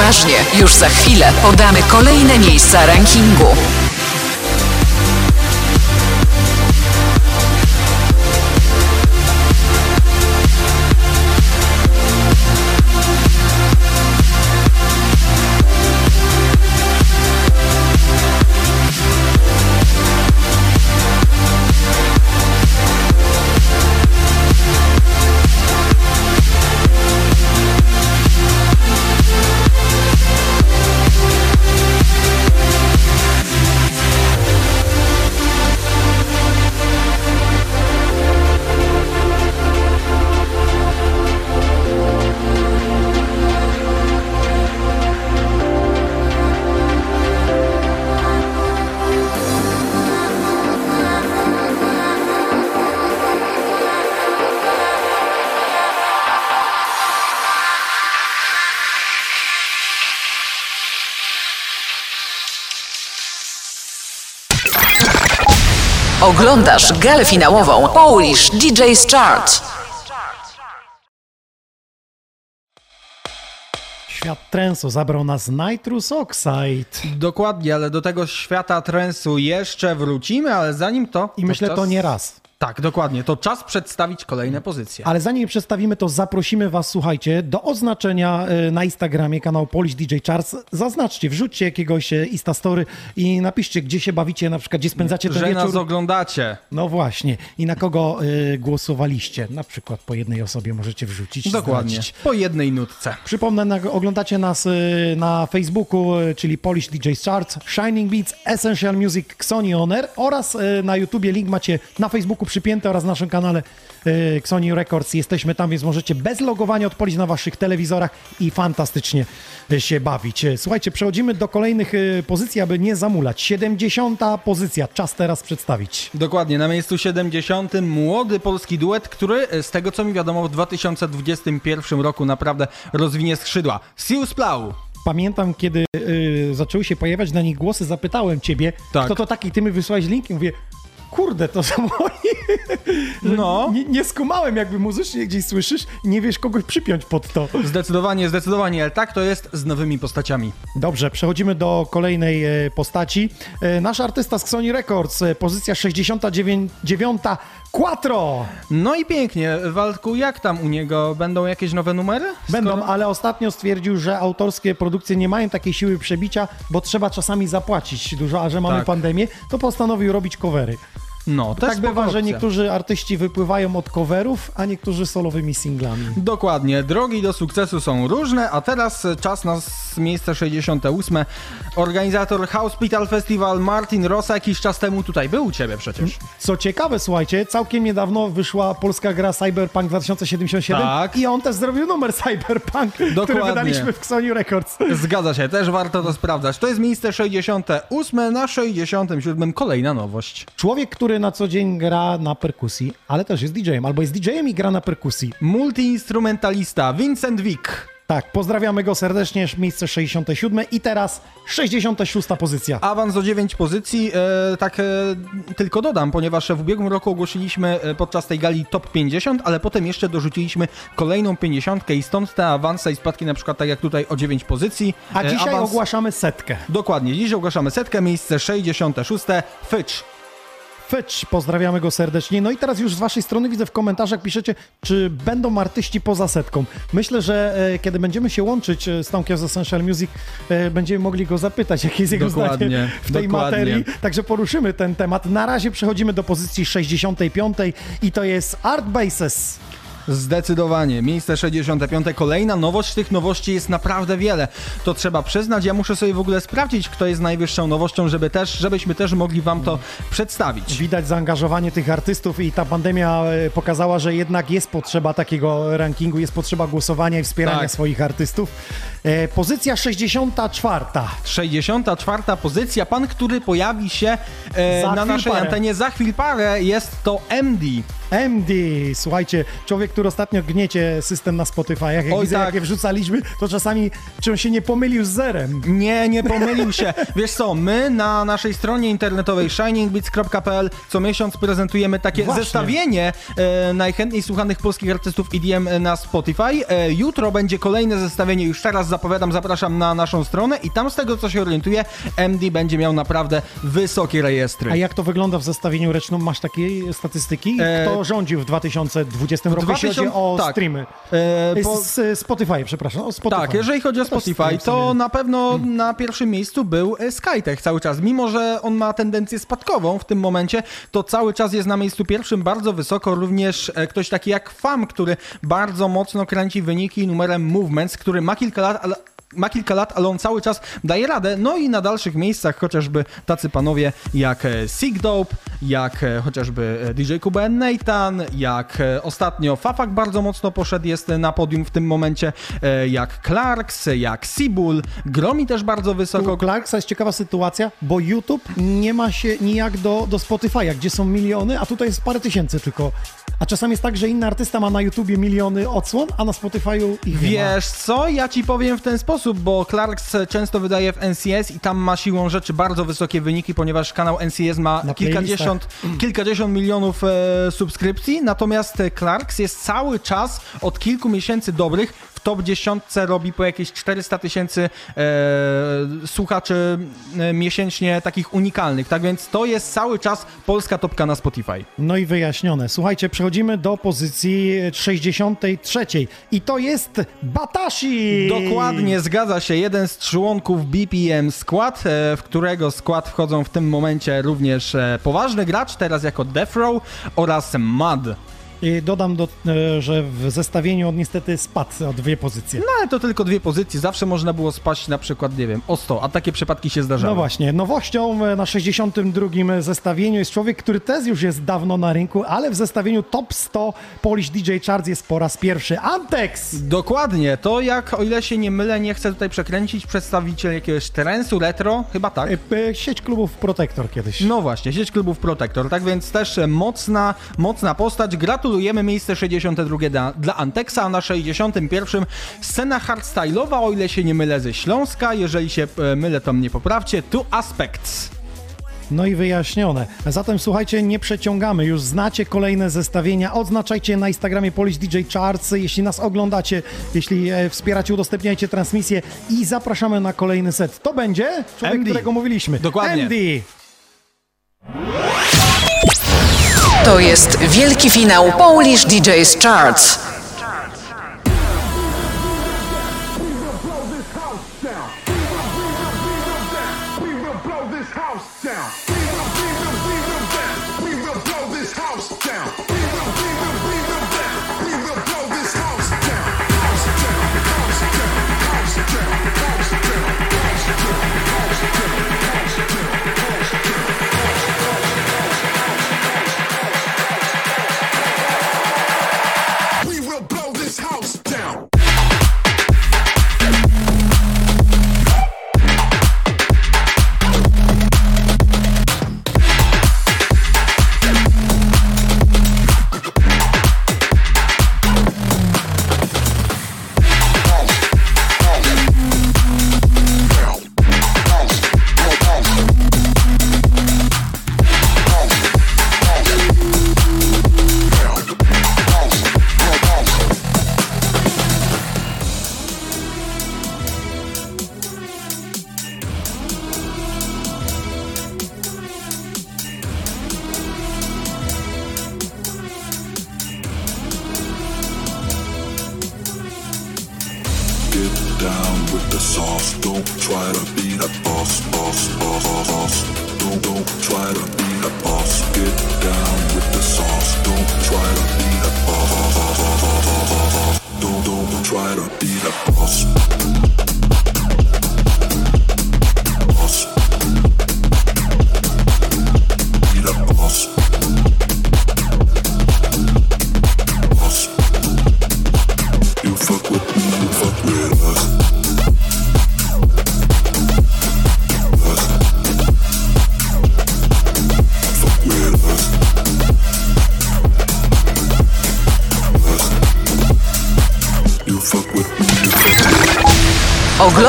Speaker 3: Uważnie. Już za chwilę podamy kolejne miejsca rankingu. Oglądasz galę finałową Polish DJ's Chart.
Speaker 1: Świat trensu zabrał nas Nitrous Oxide.
Speaker 2: Dokładnie, ale do tego świata trensu jeszcze wrócimy, ale zanim to...
Speaker 1: I myślę,
Speaker 2: czas...
Speaker 1: to nie raz.
Speaker 2: Tak, dokładnie. To czas przedstawić kolejne pozycje.
Speaker 1: Ale zanim je przedstawimy, to zaprosimy Was, słuchajcie, do oznaczenia e, na Instagramie kanał Polish DJ Charts. Zaznaczcie, wrzućcie jakiegoś e, Instastory i napiszcie, gdzie się bawicie, na przykład, gdzie spędzacie ten
Speaker 2: Że
Speaker 1: wieczór.
Speaker 2: nas oglądacie.
Speaker 1: No właśnie. I na kogo e, głosowaliście. Na przykład po jednej osobie możecie wrzucić.
Speaker 2: Dokładnie. Po jednej nutce.
Speaker 1: Przypomnę, na, oglądacie nas e, na Facebooku, e, czyli Polish DJ Charts, Shining Beats, Essential Music, Xoni On Air oraz e, na YouTubie link macie na Facebooku przypięty oraz w naszym kanale e, Xoni Records. Jesteśmy tam, więc możecie bez logowania odpalić na waszych telewizorach i fantastycznie e, się bawić. E, Słuchajcie, przechodzimy do kolejnych pozycji, aby nie zamulać. 70. pozycja, czas teraz przedstawić.
Speaker 2: Dokładnie, na miejscu 70 młody polski duet, który z tego co mi wiadomo w 2021 roku naprawdę rozwinie skrzydła. Sius Plau.
Speaker 1: Pamiętam, kiedy y, zaczęły się pojawiać na nich głosy, zapytałem ciebie,
Speaker 2: Tak.
Speaker 1: kto to taki, ty mi wysłałeś link i mówię, kurde, to są moi.
Speaker 2: No.
Speaker 1: Nie, nie skumałem, jakby muzycznie gdzieś słyszysz i nie wiesz kogoś przypiąć pod to.
Speaker 2: Zdecydowanie, zdecydowanie, ale tak to jest z nowymi postaciami.
Speaker 1: Dobrze, przechodzimy do kolejnej e, postaci. E, nasz artysta z Sony Records, e, pozycja 69 Quattro.
Speaker 2: No i pięknie. Waldku, jak tam u niego? Będą jakieś nowe numery?
Speaker 1: Będą, ale ostatnio stwierdził, że autorskie produkcje nie mają takiej siły przebicia, bo trzeba czasami zapłacić dużo, a że mamy
Speaker 2: Tak.
Speaker 1: pandemię, to postanowił robić covery.
Speaker 2: No, też
Speaker 1: tak bywa,
Speaker 2: spoko
Speaker 1: że niektórzy artyści wypływają od coverów, a niektórzy solowymi singlami.
Speaker 2: Dokładnie, drogi do sukcesu są różne, a teraz czas na miejsce 68. Organizator Hospital Festival Martin Rosa jakiś czas temu tutaj był u ciebie przecież.
Speaker 1: Co ciekawe, słuchajcie, całkiem niedawno wyszła polska gra Cyberpunk 2077
Speaker 2: Tak.
Speaker 1: i on też zrobił numer Cyberpunk, który
Speaker 2: Dokładnie.
Speaker 1: wydaliśmy w Xoni Records.
Speaker 2: Zgadza się, też warto to sprawdzać. To jest miejsce 68, na 67 kolejna nowość.
Speaker 1: Człowiek, który na co dzień gra na perkusji, ale też jest DJ-em, albo jest DJ-em i gra na perkusji.
Speaker 2: Multiinstrumentalista Vincent Wick.
Speaker 1: Tak, pozdrawiamy go serdecznie, miejsce 67 i teraz 66 pozycja.
Speaker 2: Awans o 9 pozycji, e, tak e, tylko dodam, ponieważ w ubiegłym roku ogłosiliśmy e, podczas tej gali top 50, ale potem jeszcze dorzuciliśmy kolejną 50 i stąd te awanse i spadki na przykład tak jak tutaj o 9 pozycji.
Speaker 1: A
Speaker 2: E,
Speaker 1: dzisiaj
Speaker 2: awans-
Speaker 1: ogłaszamy setkę.
Speaker 2: Dokładnie, dziś ogłaszamy setkę, miejsce 66, Fitch.
Speaker 1: Fetch, pozdrawiamy go serdecznie. No i teraz już z waszej strony widzę w komentarzach piszecie, czy będą artyści poza setką. Myślę, że e, kiedy będziemy się łączyć e, z Tomkiem z Essential Music, e, będziemy mogli go zapytać, jakie jest jego
Speaker 2: Dokładnie,
Speaker 1: zdanie w tej
Speaker 2: dokładnie.
Speaker 1: materii. Także poruszymy ten temat. Na razie przechodzimy do pozycji 65 i to jest Art Bases.
Speaker 2: Zdecydowanie. Miejsce 65. Kolejna nowość. Tych nowości jest naprawdę wiele. To trzeba przyznać. Ja muszę sobie w ogóle sprawdzić, kto jest najwyższą nowością, żeby też, żebyśmy też mogli wam to przedstawić.
Speaker 1: Widać zaangażowanie tych artystów i ta pandemia e, pokazała, że jednak jest potrzeba takiego rankingu, jest potrzeba głosowania i wspierania
Speaker 2: Tak.
Speaker 1: swoich artystów. E, pozycja 64.
Speaker 2: 64. pozycja. Pan, który pojawi się e, na naszej
Speaker 1: parę.
Speaker 2: antenie za chwil parę, jest to MD.
Speaker 1: MD, słuchajcie, człowiek, który ostatnio gniecie system na Spotify, jak
Speaker 2: Oj,
Speaker 1: widzę,
Speaker 2: tak.
Speaker 1: jakie wrzucaliśmy, to czasami, czy on się nie pomylił z zerem.
Speaker 2: Nie, nie pomylił się. Wiesz co, my na naszej stronie internetowej shiningbeats.pl co miesiąc prezentujemy takie
Speaker 1: Właśnie.
Speaker 2: zestawienie e, najchętniej słuchanych polskich artystów EDM na Spotify. E, jutro będzie kolejne zestawienie, już teraz zapowiadam, zapraszam na naszą stronę i tam z tego co się orientuję, MD będzie miał naprawdę wysokie rejestry.
Speaker 1: A jak to wygląda w zestawieniu ręcznym? Masz takie statystyki?
Speaker 2: E,
Speaker 1: Kto rządził w 2020 roku, jeśli chodzi
Speaker 2: 2000
Speaker 1: o
Speaker 2: tak.
Speaker 1: streamy?
Speaker 2: E, po-
Speaker 1: Z, Spotify, przepraszam. O Spotify.
Speaker 2: Tak, jeżeli chodzi o Spotify, to na pewno na pierwszym miejscu był e, Skytech cały czas. Mimo, że on ma tendencję spadkową w tym momencie, to cały czas jest na miejscu pierwszym bardzo wysoko. Również e, ktoś taki jak FAM, który bardzo mocno kręci wyniki numerem Movements, który ma kilka lat, a, ma kilka lat, ale on cały czas daje radę. No i na dalszych miejscach chociażby tacy panowie jak e, Sig Dope, jak e, chociażby e, DJ Kuba Nathan, jak ostatnio Fafak bardzo mocno poszedł, jest na podium w tym momencie, jak Clarks, jak Sibul, Gromi też bardzo wysoko.
Speaker 1: U Clarksa jest ciekawa sytuacja, bo YouTube nie ma się nijak do, do Spotify'a, gdzie są miliony, a tutaj jest parę tysięcy tylko. A czasami jest tak, że inny artysta ma na YouTubie miliony odsłon, a na Spotify'u ich nie ma.
Speaker 2: Wiesz co, ja ci powiem w ten sposób, bo Clarks często wydaje w NCS i tam ma siłą rzeczy bardzo wysokie wyniki, ponieważ kanał NCS ma
Speaker 1: Na
Speaker 2: kilkadziesiąt, kilkadziesiąt milionów e, subskrypcji, natomiast Clarks jest cały czas od kilku miesięcy dobrych w top 10 robi po jakieś 400 tysięcy e, słuchaczy e, miesięcznie takich unikalnych, tak więc to jest cały czas polska topka na Spotify.
Speaker 1: No i wyjaśnione. Słuchajcie, przechodzimy do pozycji 63 i to jest Batashi!
Speaker 2: Dokładnie, zgadza się. Jeden z członków BPM Skład, e, w którego skład wchodzą w tym momencie również e, poważny gracz, teraz jako Death Row oraz Mud.
Speaker 1: I dodam, do, e, że w zestawieniu on niestety spadł o dwie pozycje.
Speaker 2: No ale to tylko dwie pozycje, zawsze można było spaść na przykład, nie wiem, o 100, a takie przypadki się zdarzały.
Speaker 1: No właśnie, nowością e, na 62 zestawieniu jest człowiek, który też już jest dawno na rynku, ale w zestawieniu top 100 Polish DJ Charts jest po raz pierwszy. Antex!
Speaker 2: Dokładnie, to jak, o ile się nie mylę, nie chcę tutaj przekręcić, przedstawiciel jakiegoś trensu, retro, chyba tak.
Speaker 1: E, Sieć klubów Protector kiedyś.
Speaker 2: No właśnie, sieć klubów Protector, tak więc też mocna, mocna postać. Gratulujemy miejsce 62 dla, dla Antexa, a na 61 scena hardstyle'owa, o ile się nie mylę, ze Śląska. Jeżeli się e, mylę, to mnie poprawcie. Two Aspects.
Speaker 1: No i wyjaśnione. Zatem słuchajcie, nie przeciągamy. Już znacie kolejne zestawienia. Odznaczajcie na Instagramie Polish DJ Charts. Jeśli nas oglądacie, jeśli e, wspieracie, udostępniajcie transmisję i zapraszamy na kolejny set. To będzie człowiek,
Speaker 2: MD.
Speaker 1: którego mówiliśmy.
Speaker 2: Dokładnie.
Speaker 1: MD.
Speaker 3: To jest wielki finał Polish DJ's Charts.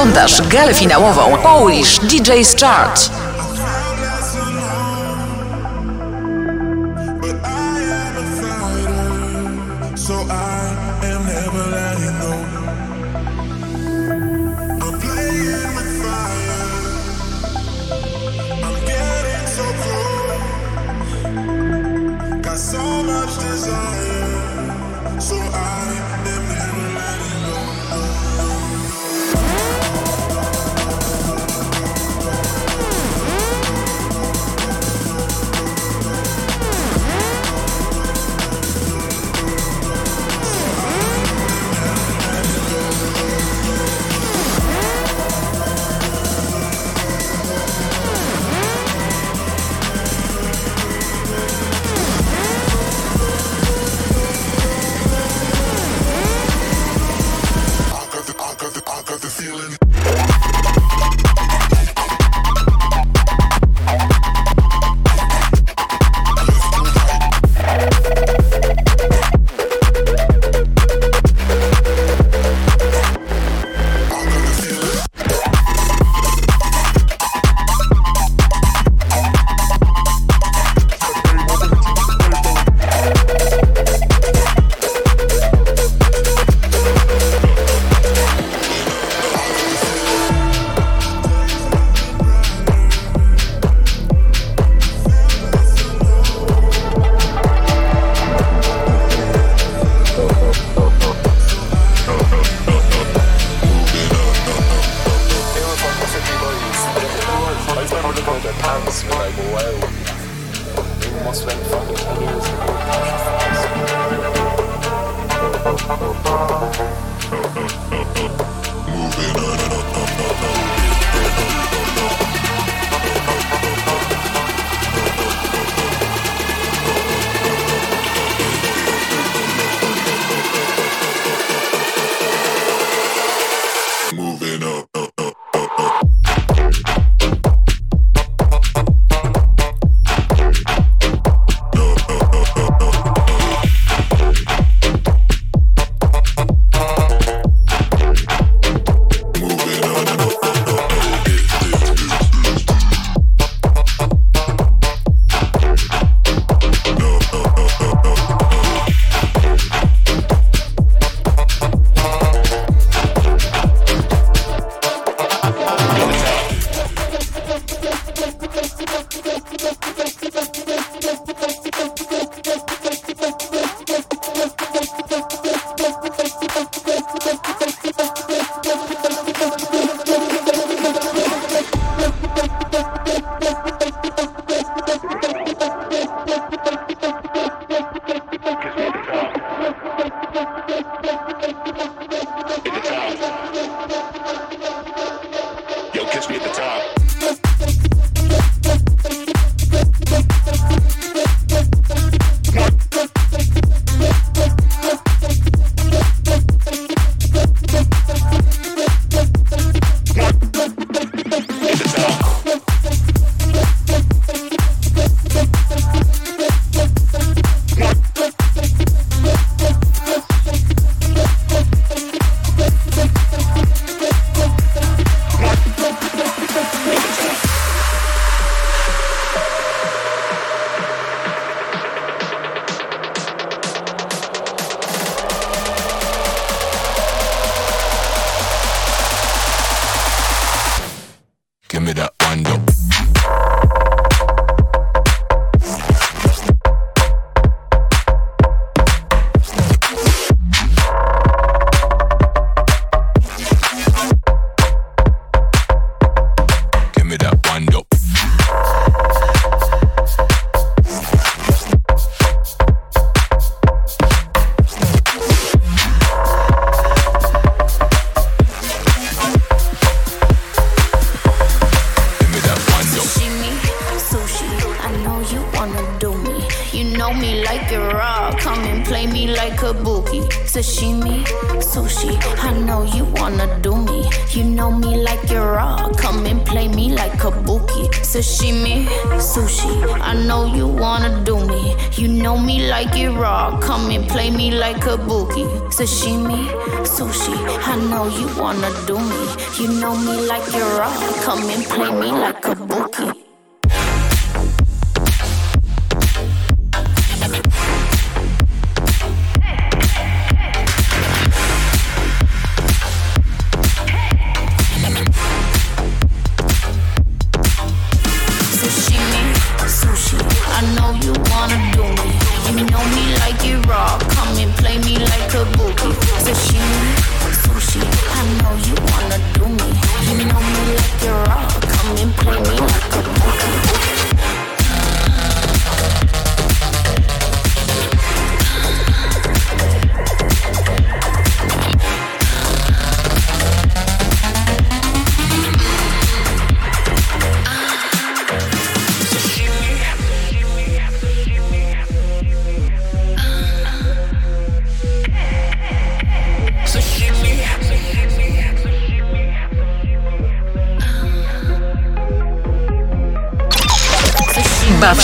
Speaker 3: Oglądasz galę finałową Polish DJ's Chart.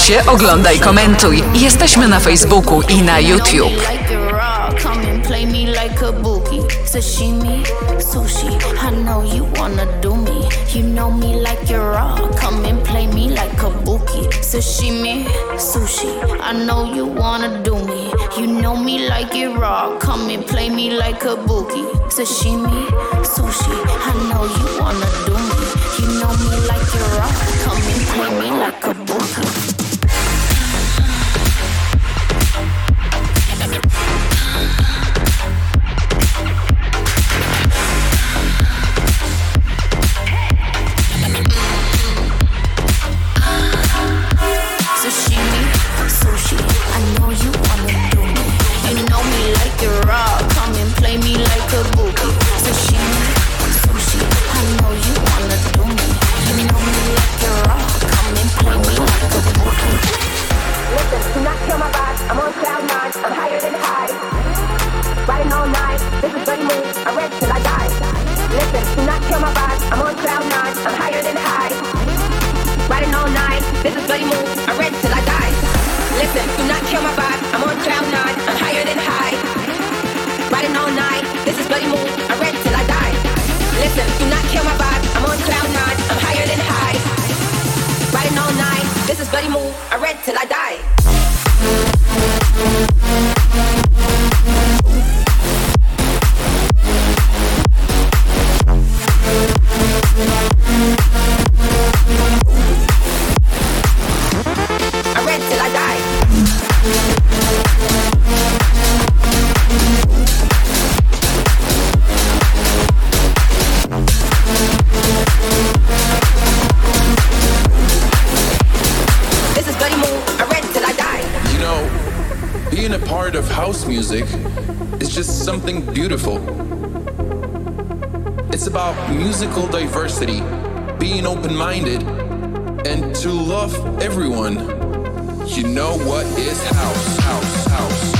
Speaker 3: się, oglądaj, komentuj. Jesteśmy na Facebooku i na YouTube.
Speaker 20: Sashimi, sushi, I know you wanna do me. You know me like you're raw. Come and play me like kabuki. Sashimi, sushi, I know you wanna do me. You know me like you're raw. Come and play me like kabuki. Sashimi, sushi, I know you wanna do me. You know me like you're raw. Come and play me like
Speaker 21: die.
Speaker 22: physical diversity, being open minded, and to love everyone.
Speaker 23: You know
Speaker 22: what is house, house, house.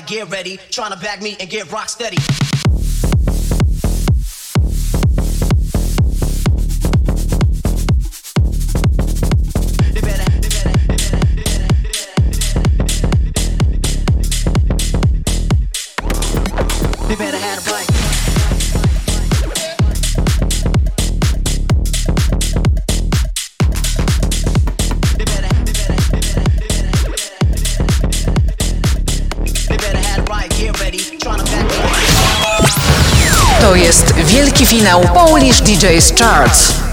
Speaker 13: get ready. Trying to bag me and get rock steady.
Speaker 3: DJ's charts.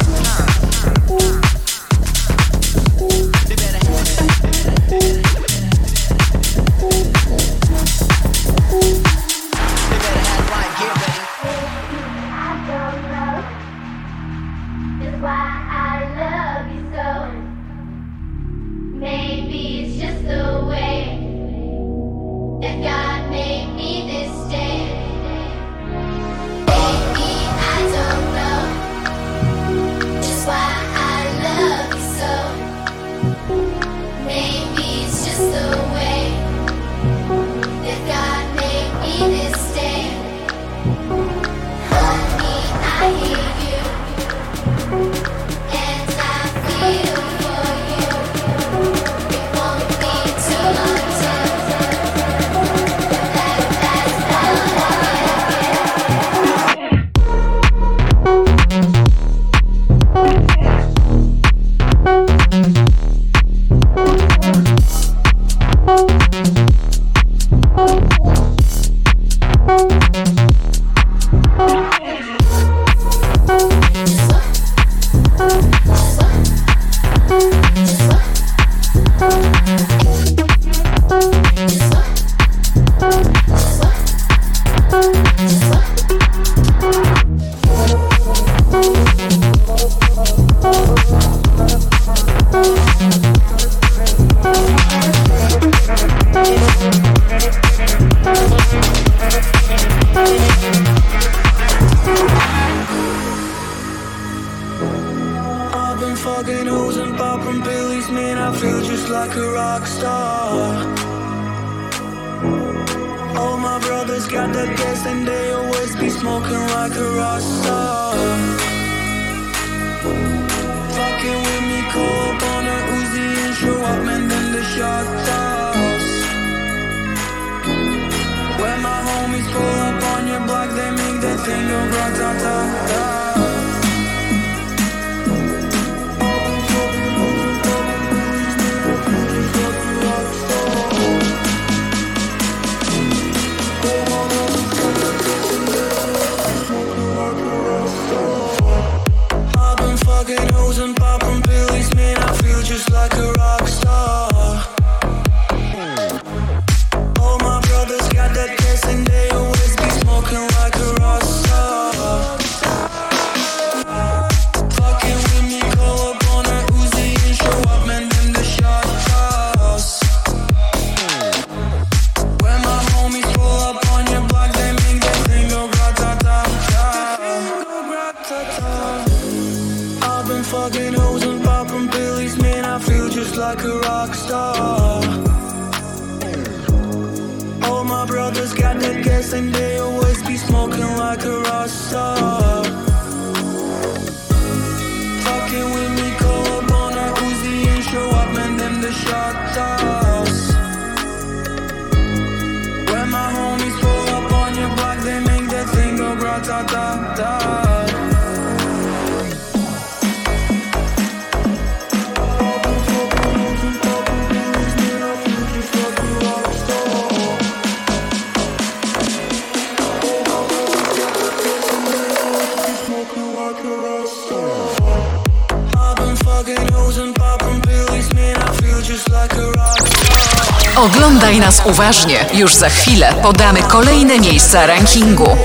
Speaker 24: Uważnie, już za chwilę podamy kolejne miejsca rankingu.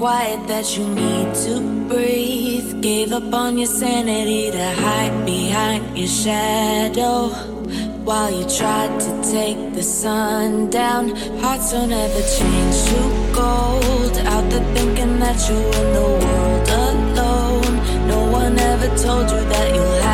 Speaker 3: quiet that you need to breathe Gave up on your sanity to hide behind your shadow. While you tried to take the sun down, hearts don't ever change to gold. Out there thinking that you're in the world alone. No one ever told you that you'll have.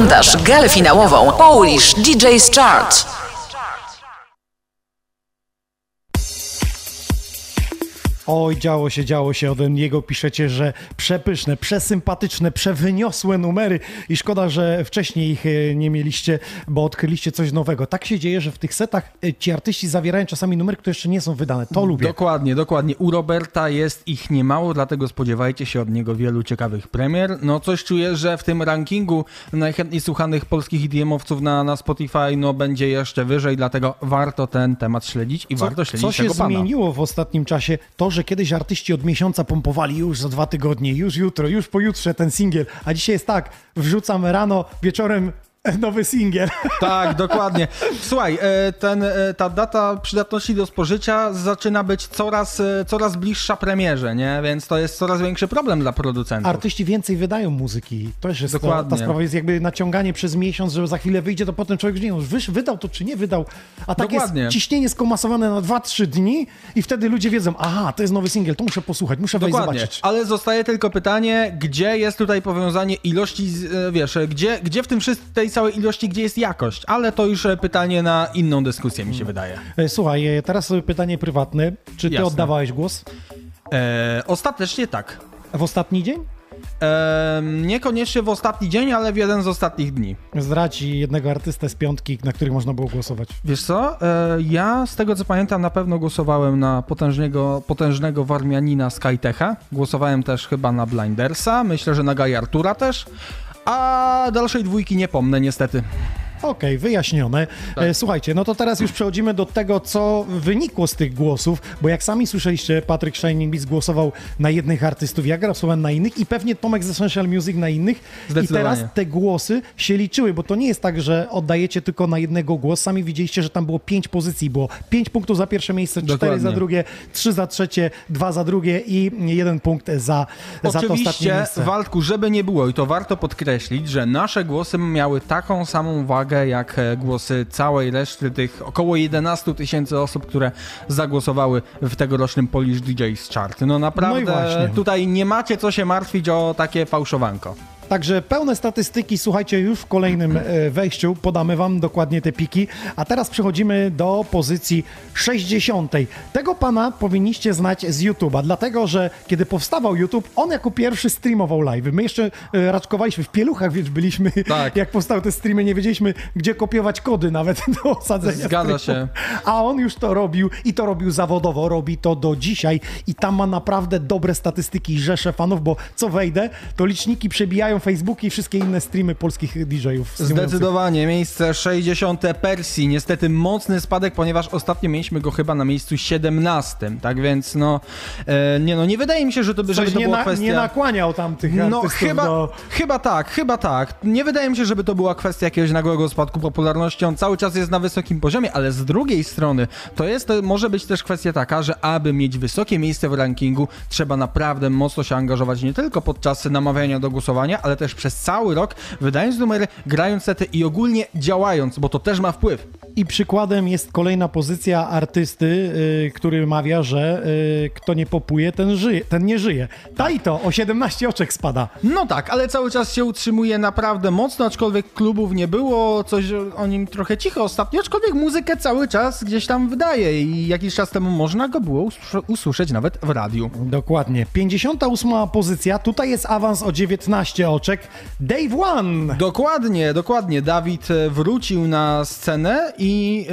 Speaker 24: Oglądasz galę finałową Polish DJ's Chart.
Speaker 1: Oj, działo się, działo się. Od niego piszecie, że przepyszne, przesympatyczne, przewyniosłe numery i szkoda, że wcześniej ich e, nie mieliście, bo odkryliście coś nowego. Tak się dzieje, że w tych setach e, ci artyści zawierają czasami numery, które jeszcze nie są wydane. To lubię.
Speaker 2: Dokładnie, dokładnie. U Roberta jest ich niemało, dlatego spodziewajcie się od niego wielu ciekawych premier. No coś czuję, że w tym rankingu najchętniej słuchanych polskich EDM-owców na, na Spotify no będzie jeszcze wyżej, dlatego warto ten temat śledzić i warto śledzić
Speaker 1: co się
Speaker 2: tego pana.
Speaker 1: zmieniło w ostatnim czasie? To, że kiedyś artyści od miesiąca pompowali już za dwa tygodnie, już jutro, już pojutrze ten singiel, a dzisiaj jest tak, wrzucam rano, wieczorem nowy singiel.
Speaker 2: Tak, dokładnie. Słuchaj, e, ten, e, ta data przydatności do spożycia zaczyna być coraz, e, coraz bliższa premierze, nie? Więc to jest coraz większy problem dla producentów.
Speaker 1: Artyści więcej wydają muzyki. To też jest
Speaker 2: Dokładnie.
Speaker 1: ta sprawa, jest jakby naciąganie przez miesiąc, że za chwilę wyjdzie, to potem człowiek już nie wiem, wydał to czy nie wydał. A tak
Speaker 2: Dokładnie.
Speaker 1: jest ciśnienie skomasowane na 2-3 dni i wtedy ludzie wiedzą, aha, to jest nowy singiel, to muszę posłuchać, muszę wejść
Speaker 2: Dokładnie,
Speaker 1: zobaczyć.
Speaker 2: ale zostaje tylko pytanie, gdzie jest tutaj powiązanie ilości, wiesz, gdzie, gdzie w tym wszystkim, tej całej ilości, gdzie jest jakość, ale to już e, pytanie na inną dyskusję mi się wydaje.
Speaker 1: E, Słuchaj, e, teraz sobie pytanie prywatne. Czy ty
Speaker 2: Jasne.
Speaker 1: oddawałeś głos
Speaker 2: E, ostatecznie tak.
Speaker 1: w ostatni dzień?
Speaker 2: E, niekoniecznie w ostatni dzień, ale w jeden z ostatnich dni.
Speaker 1: Zdradź jednego artystę z piątki, na których można było głosować.
Speaker 2: Wiesz co, e, ja z tego co pamiętam na pewno głosowałem na potężnego, potężnego warmianina Skytecha, głosowałem też chyba na Blindersa, myślę, że na Guy Artura też, a dalszej dwójki nie pomnę niestety.
Speaker 1: Okej, wyjaśnione.
Speaker 2: Tak.
Speaker 1: E, Słuchajcie, no to teraz już przechodzimy do tego, co wynikło z tych głosów, bo jak sami słyszeliście, Patryk Shining głosował na jednych artystów, ja głosowałem na innych i pewnie Tomek z Essential Music na innych. I teraz te głosy się liczyły, bo to nie jest tak, że oddajecie tylko na jednego głos. Sami widzieliście, że tam było pięć pozycji, było pięć punktów za pierwsze miejsce, cztery
Speaker 2: Dokładnie.
Speaker 1: za drugie, trzy za trzecie, dwa za drugie i jeden punkt za, za to ostatnie
Speaker 2: Oczywiście,
Speaker 1: miejsce.
Speaker 2: Waldku, żeby nie było, i to warto podkreślić, że nasze głosy miały taką samą wagę jak e, głosy całej reszty tych około 11 tysięcy osób, które zagłosowały w tegorocznym Polish DJs Chart. No
Speaker 1: No
Speaker 2: naprawdę
Speaker 1: właśnie.
Speaker 2: tutaj nie macie co się martwić o takie fałszowanko.
Speaker 1: Także pełne statystyki, słuchajcie, już w kolejnym e, wejściu podamy wam dokładnie te piki. A teraz przechodzimy do pozycji 60. Tego pana powinniście znać z YouTube'a, dlatego że kiedy powstawał YouTube, on jako pierwszy streamował live. My jeszcze e, raczkowaliśmy w pieluchach, więc byliśmy,
Speaker 2: Tak.
Speaker 1: jak powstały te streamy, nie wiedzieliśmy, gdzie kopiować kody nawet do osadzenia.
Speaker 2: Zgadza
Speaker 1: streamu.
Speaker 2: się.
Speaker 1: A on już to robił i to robił zawodowo, robi to do dzisiaj i tam ma naprawdę dobre statystyki i rzesze fanów, bo co wejdę, to liczniki przebijają Facebooki i wszystkie inne streamy polskich DJ-ów.
Speaker 2: Zdecydowanie, miejsce 60 Persji. Niestety mocny spadek, ponieważ ostatnio mieliśmy go chyba na miejscu 17. Tak więc, no, e, nie no, nie wydaje mi się, że to, by, żeby
Speaker 1: Coś
Speaker 2: to
Speaker 1: nie,
Speaker 2: była
Speaker 1: na,
Speaker 2: kwestia...
Speaker 1: nie nakłaniał tam tych
Speaker 2: No chyba,
Speaker 1: do...
Speaker 2: chyba tak, chyba tak. Nie wydaje mi się, żeby to była kwestia jakiegoś nagłego spadku popularności. On cały czas jest na wysokim poziomie, ale z drugiej strony to jest, to może być też kwestia taka, że aby mieć wysokie miejsce w rankingu, trzeba naprawdę mocno się angażować nie tylko podczas namawiania do głosowania, ale też przez cały rok, wydając numery, grając sety i ogólnie działając, bo to też ma wpływ.
Speaker 1: I przykładem jest kolejna pozycja artysty, y, który mawia, że y, kto nie popuje, ten, żyje, ten nie żyje. Taito o 17 oczek spada.
Speaker 2: No tak, ale cały czas się utrzymuje naprawdę mocno, aczkolwiek klubów nie było, coś o nim trochę cicho ostatnio, aczkolwiek muzykę cały czas gdzieś tam wydaje i jakiś czas temu można go było usłysze- usłyszeć nawet w radiu.
Speaker 1: Dokładnie. 58 pozycja, tutaj jest awans o 19 oczek. Dave One!
Speaker 2: Dokładnie, dokładnie. Dawid e, wrócił na scenę i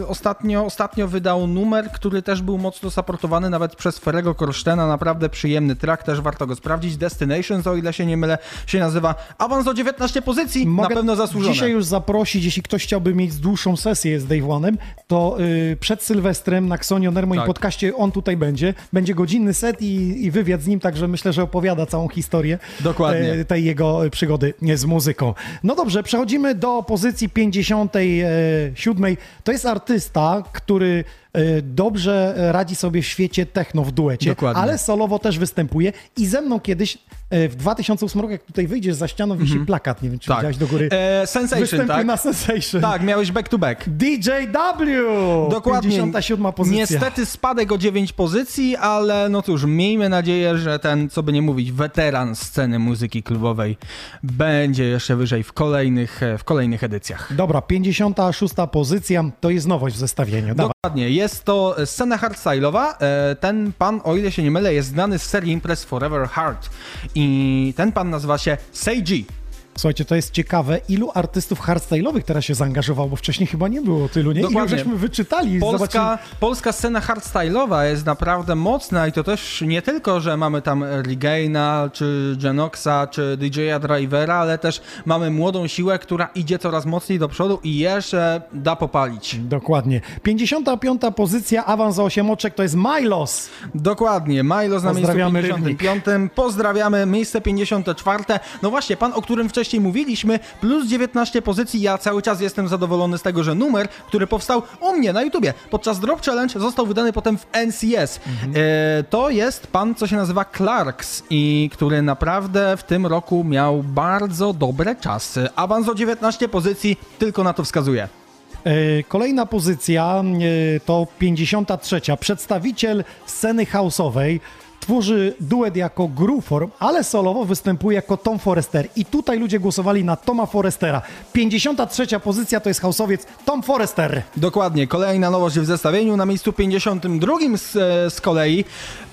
Speaker 2: e, ostatnio, ostatnio wydał numer, który też był mocno supportowany nawet przez Ferego Korsztena. Naprawdę przyjemny track, też warto go sprawdzić. Destinations, o ile się nie mylę, się nazywa. Awans o 19 pozycji, na pewno zasłużone.
Speaker 1: dzisiaj już zaprosić, jeśli ktoś chciałby mieć dłuższą sesję z Dave One'em, to y, przed Sylwestrem na Xonio Nermo
Speaker 2: Tak.
Speaker 1: i podcaście on tutaj będzie. Będzie godzinny set i, i wywiad z nim, także myślę, że opowiada całą historię
Speaker 2: Dokładnie.
Speaker 1: e, jego przygody z muzyką. No dobrze, przechodzimy do pozycji 57. To jest artysta, który e, dobrze radzi sobie w świecie techno w duecie,
Speaker 2: Dokładnie.
Speaker 1: ale solowo też występuje i ze mną kiedyś e, w 2008 roku, jak tutaj wyjdziesz za ścianą, wisi plakat, nie wiem, czy
Speaker 2: Tak.
Speaker 1: widziałeś do góry.
Speaker 2: E, Sensation,
Speaker 1: Występuj
Speaker 2: tak?
Speaker 1: na Sensation.
Speaker 2: Tak, miałeś back to back.
Speaker 1: DJW!
Speaker 2: Dokładnie.
Speaker 1: 57 pozycja.
Speaker 2: Niestety spadek o 9 pozycji, ale no cóż, miejmy nadzieję, że ten, co by nie mówić, weteran sceny muzyki klubowej będzie jeszcze wyżej w kolejnych, w kolejnych edycjach.
Speaker 1: Dobra, 56 pozycja to jest nowość w zestawieniu. Dawaj.
Speaker 2: Dokładnie, jest to scena hardstyle'owa. E, Ten pan, o ile się nie mylę, jest znany z serii imprez Forever Hard. I ten pan nazywa się Seiji.
Speaker 1: Słuchajcie, to jest ciekawe, ilu artystów hardstyle'owych teraz się zaangażowało, bo wcześniej chyba nie było tylu, nie? Ilu
Speaker 2: Dokładnie.
Speaker 1: żeśmy wyczytali,
Speaker 2: Polska,
Speaker 1: zobaczyli.
Speaker 2: polska scena hardstyle'owa jest naprawdę mocna i to też nie tylko, że mamy tam Regaina, czy Genoxa, czy DJ-a Drivera, ale też mamy młodą siłę, która idzie coraz mocniej do przodu i jeszcze da popalić.
Speaker 1: Dokładnie. 55. pozycja, awans za 8 oczek, to jest Milos.
Speaker 2: Dokładnie, Milos na miejscu
Speaker 1: Pozdrawiamy
Speaker 2: 55. Pozdrawiamy, miejsce 54. No właśnie, pan, o którym wcześniej mówiliśmy, plus 19 pozycji. Ja cały czas jestem zadowolony z tego, że numer, który powstał u mnie na YouTubie podczas Drop Challenge, został wydany potem w NCS. E, to jest pan, co się nazywa Clarks i który naprawdę w tym roku miał bardzo dobre czasy. Awans o 19 pozycji tylko na to wskazuje.
Speaker 1: E, Kolejna pozycja e, to 53. Przedstawiciel sceny house'owej. Tworzy duet jako Grooform, ale solowo występuje jako Tom Forrester. I tutaj ludzie głosowali na Toma Forrestera. 53. pozycja to jest houseowiec Tom Forrester.
Speaker 2: Dokładnie, kolejna nowość w zestawieniu. Na miejscu 52 z, e, z kolei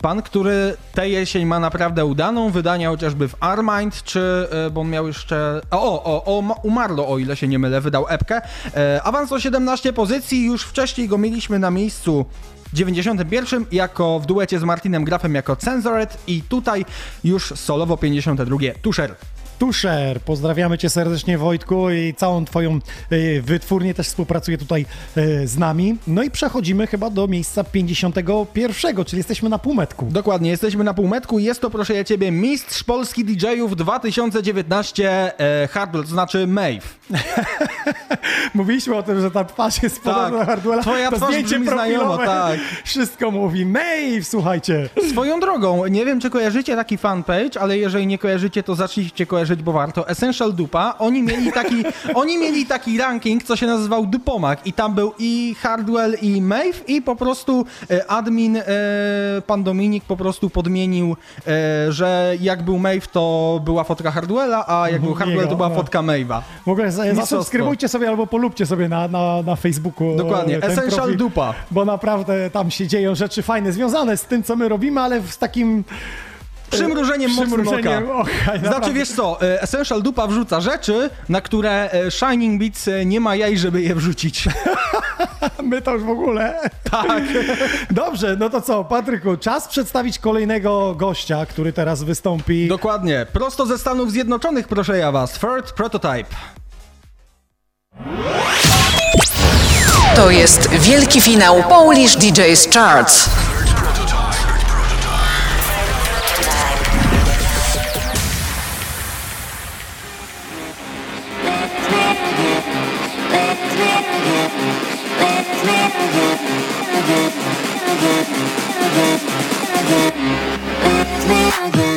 Speaker 2: pan, który tę jesień ma naprawdę udaną, wydania chociażby w Armind, czy, e, bo on miał jeszcze, o, o, o, ma- umarło, o ile się nie mylę, wydał epkę. E, awans o 17 pozycji, już wcześniej go mieliśmy na miejscu 91 jako w duecie z Martinem Grafem jako Censored i tutaj już solowo 52 Tusher.
Speaker 1: Tusher, pozdrawiamy cię serdecznie Wojtku i całą twoją y, wytwórnię też współpracuje tutaj y, z nami. No i przechodzimy chyba do miejsca 51, czyli jesteśmy na półmetku.
Speaker 2: Dokładnie, jesteśmy na półmetku. Jest to, proszę ja ciebie, mistrz Polski DJ-ów 2019 e, Hardwell, to znaczy Mave.
Speaker 1: Mówiliśmy o tym, że ta twarz jest podobna do Hardwella.
Speaker 2: Twoja
Speaker 1: to
Speaker 2: twarz
Speaker 1: zdjęcie
Speaker 2: brzmi znajomo,
Speaker 1: profilowe
Speaker 2: tak.
Speaker 1: Wszystko mówi. Maeve, słuchajcie.
Speaker 2: Swoją drogą, nie wiem czy kojarzycie taki fanpage, ale jeżeli nie kojarzycie, to zacznijcie kojarzyć, bo warto. Essential Dupa, oni mieli taki, oni mieli taki ranking, co się nazywał Dupomak i tam był i Hardwell i Mave i po prostu e, admin, e, pan Dominik po prostu podmienił, e, że jak był Mave, to była fotka Hardwella, a jak był Hardwell, to była
Speaker 1: no.
Speaker 2: fotka Mave'a.
Speaker 1: W ogóle zasubskrybujcie sobie albo polubcie sobie na, na, na Facebooku.
Speaker 2: Dokładnie, Essential
Speaker 1: profil,
Speaker 2: Dupa.
Speaker 1: Bo naprawdę tam się dzieją rzeczy fajne, związane z tym, co my robimy, ale z takim...
Speaker 2: Przymrużeniem mocnym
Speaker 1: przymrużeniem
Speaker 2: oka.
Speaker 1: oka.
Speaker 2: Znaczy, wiesz co, e, Essential Dupa wrzuca rzeczy, na które e, Shining Beats e, nie ma jaj, żeby je wrzucić.
Speaker 1: My to już w ogóle.
Speaker 2: Tak.
Speaker 1: Dobrze, no to co, Patryku, czas przedstawić kolejnego gościa, który teraz wystąpi.
Speaker 2: Dokładnie. Prosto ze Stanów Zjednoczonych, proszę ja was. Third Prototype.
Speaker 3: To jest wielki finał Polish DJ's Charts.
Speaker 25: me
Speaker 3: again.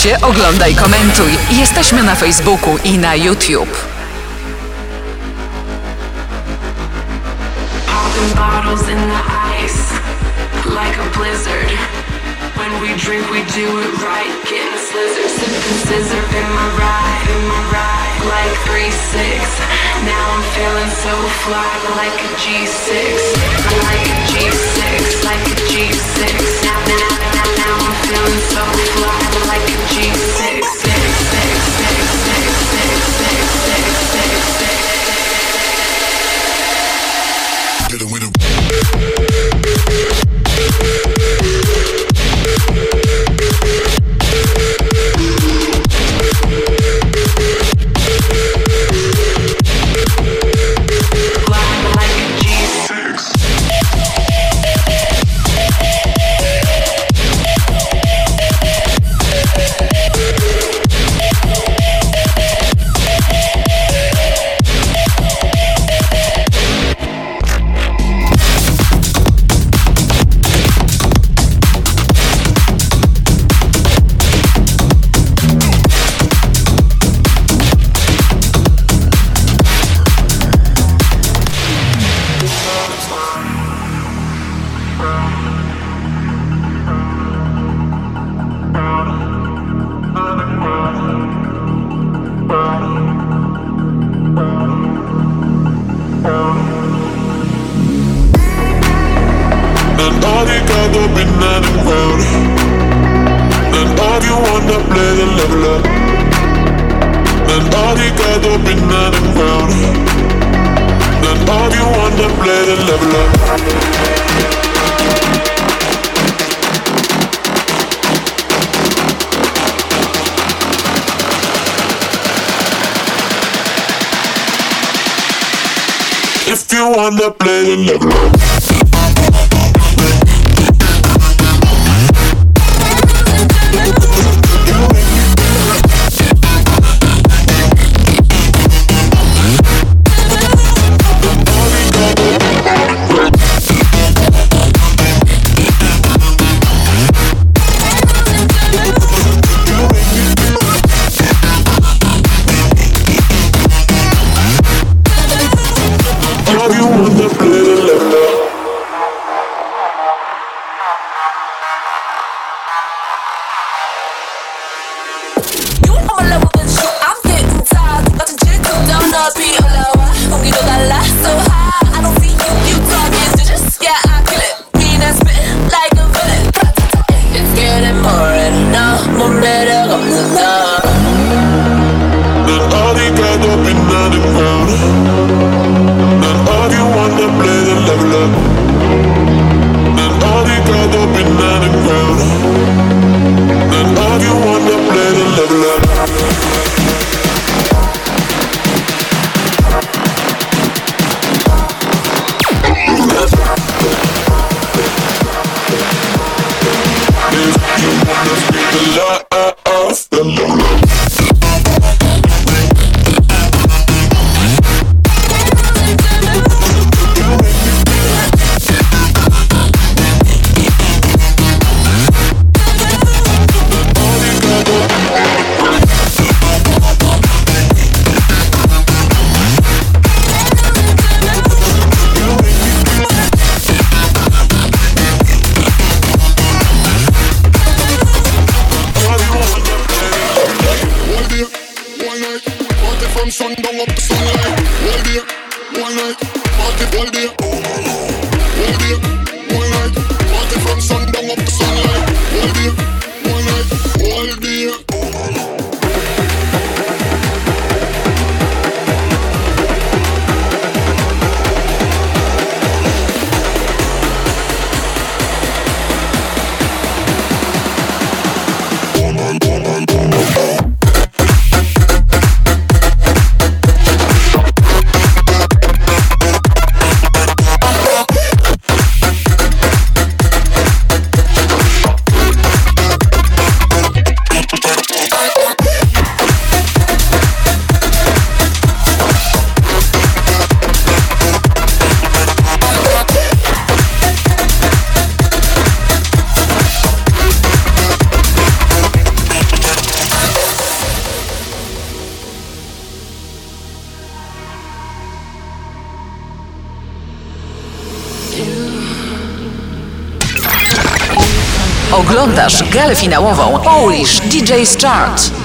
Speaker 3: Się, oglądaj, komentuj. Jesteśmy na Facebooku i na YouTube.
Speaker 10: Bottles in the ice, like a blizzard. When we drink, we do it right. Getting slizzard, sipping scissor in my ride, in my ride, like three six. Now I'm feeling so fly, like a G6, like a G6, like a G6. Now, now, now, now, now I'm feeling so fly, like a G6.
Speaker 26: Oglądasz galę finałową Polish DJ's Chart.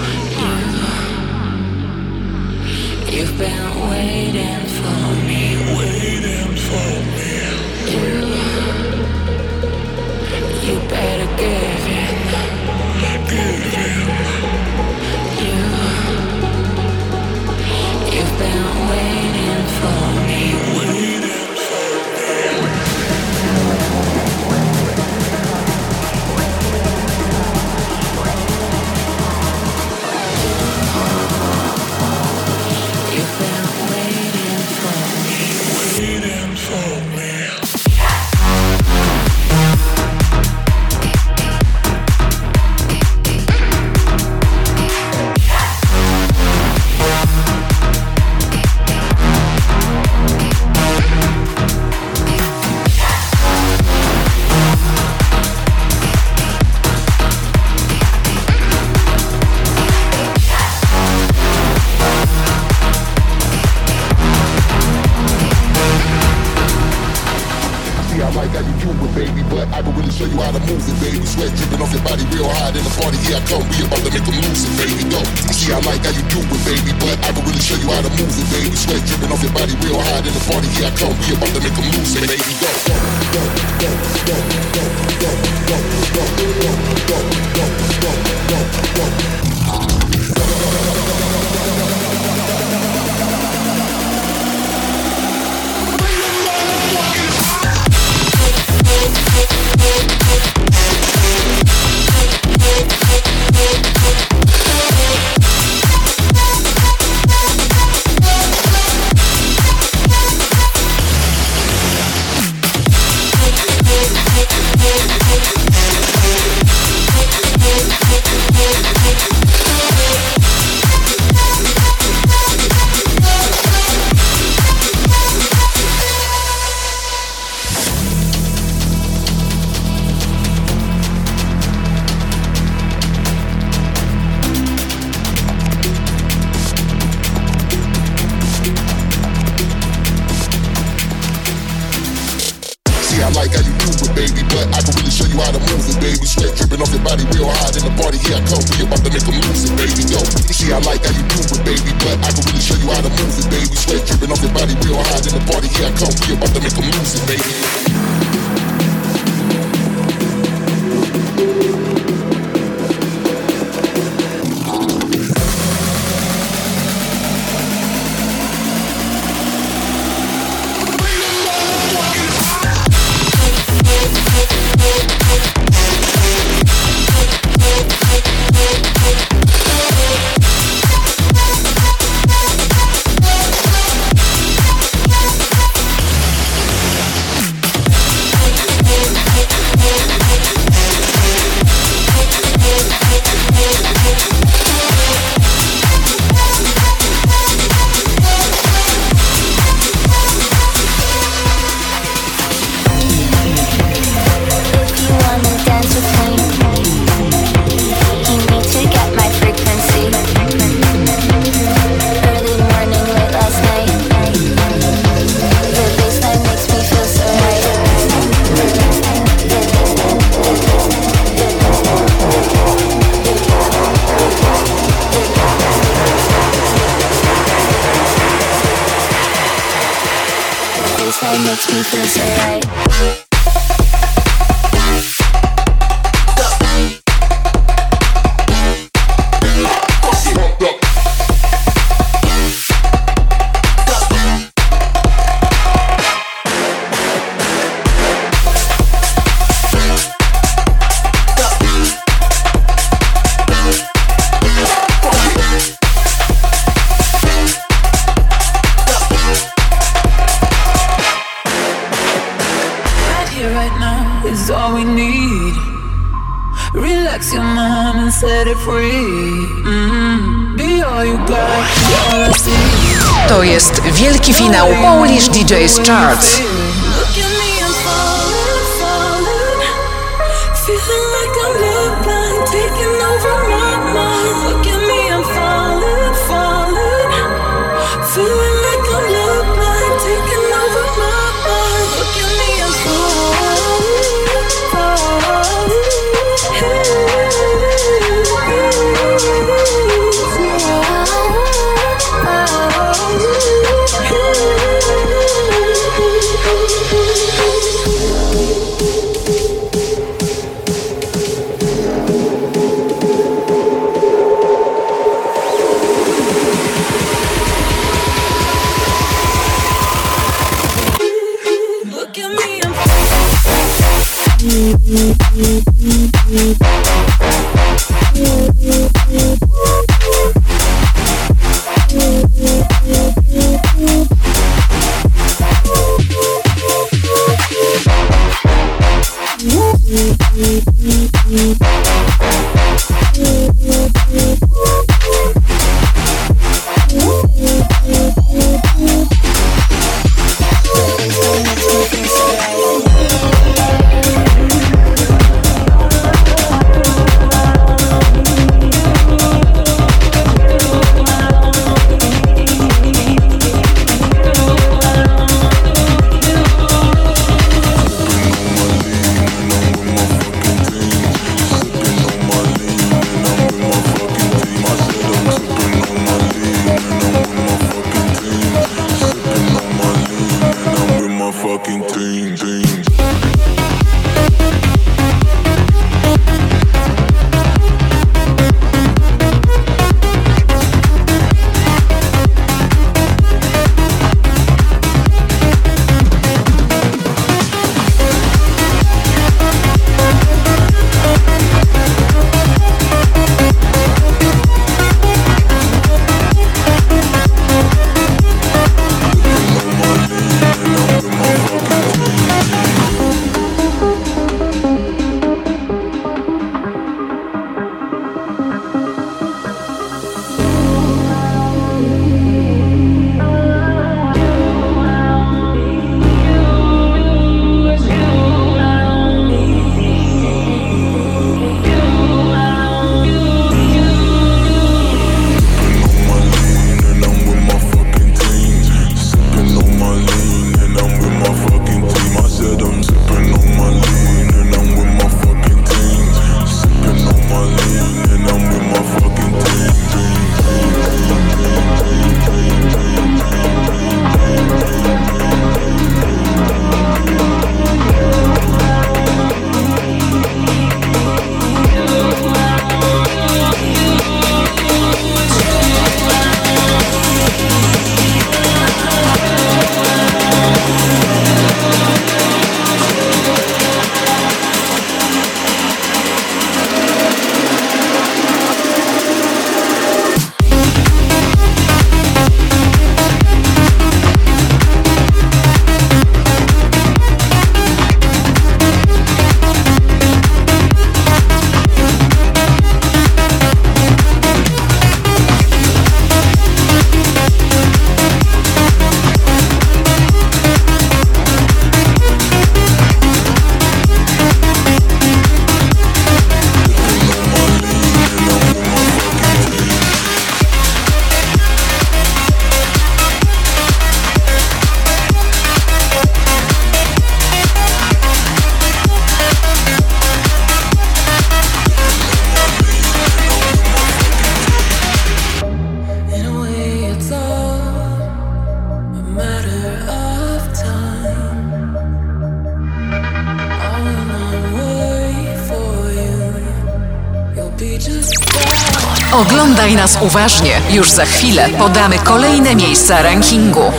Speaker 10: Nas uważnie. Już za chwilę podamy kolejne miejsca rankingu.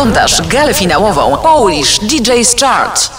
Speaker 3: Oglądasz galę finałową Polish DJ's Chart.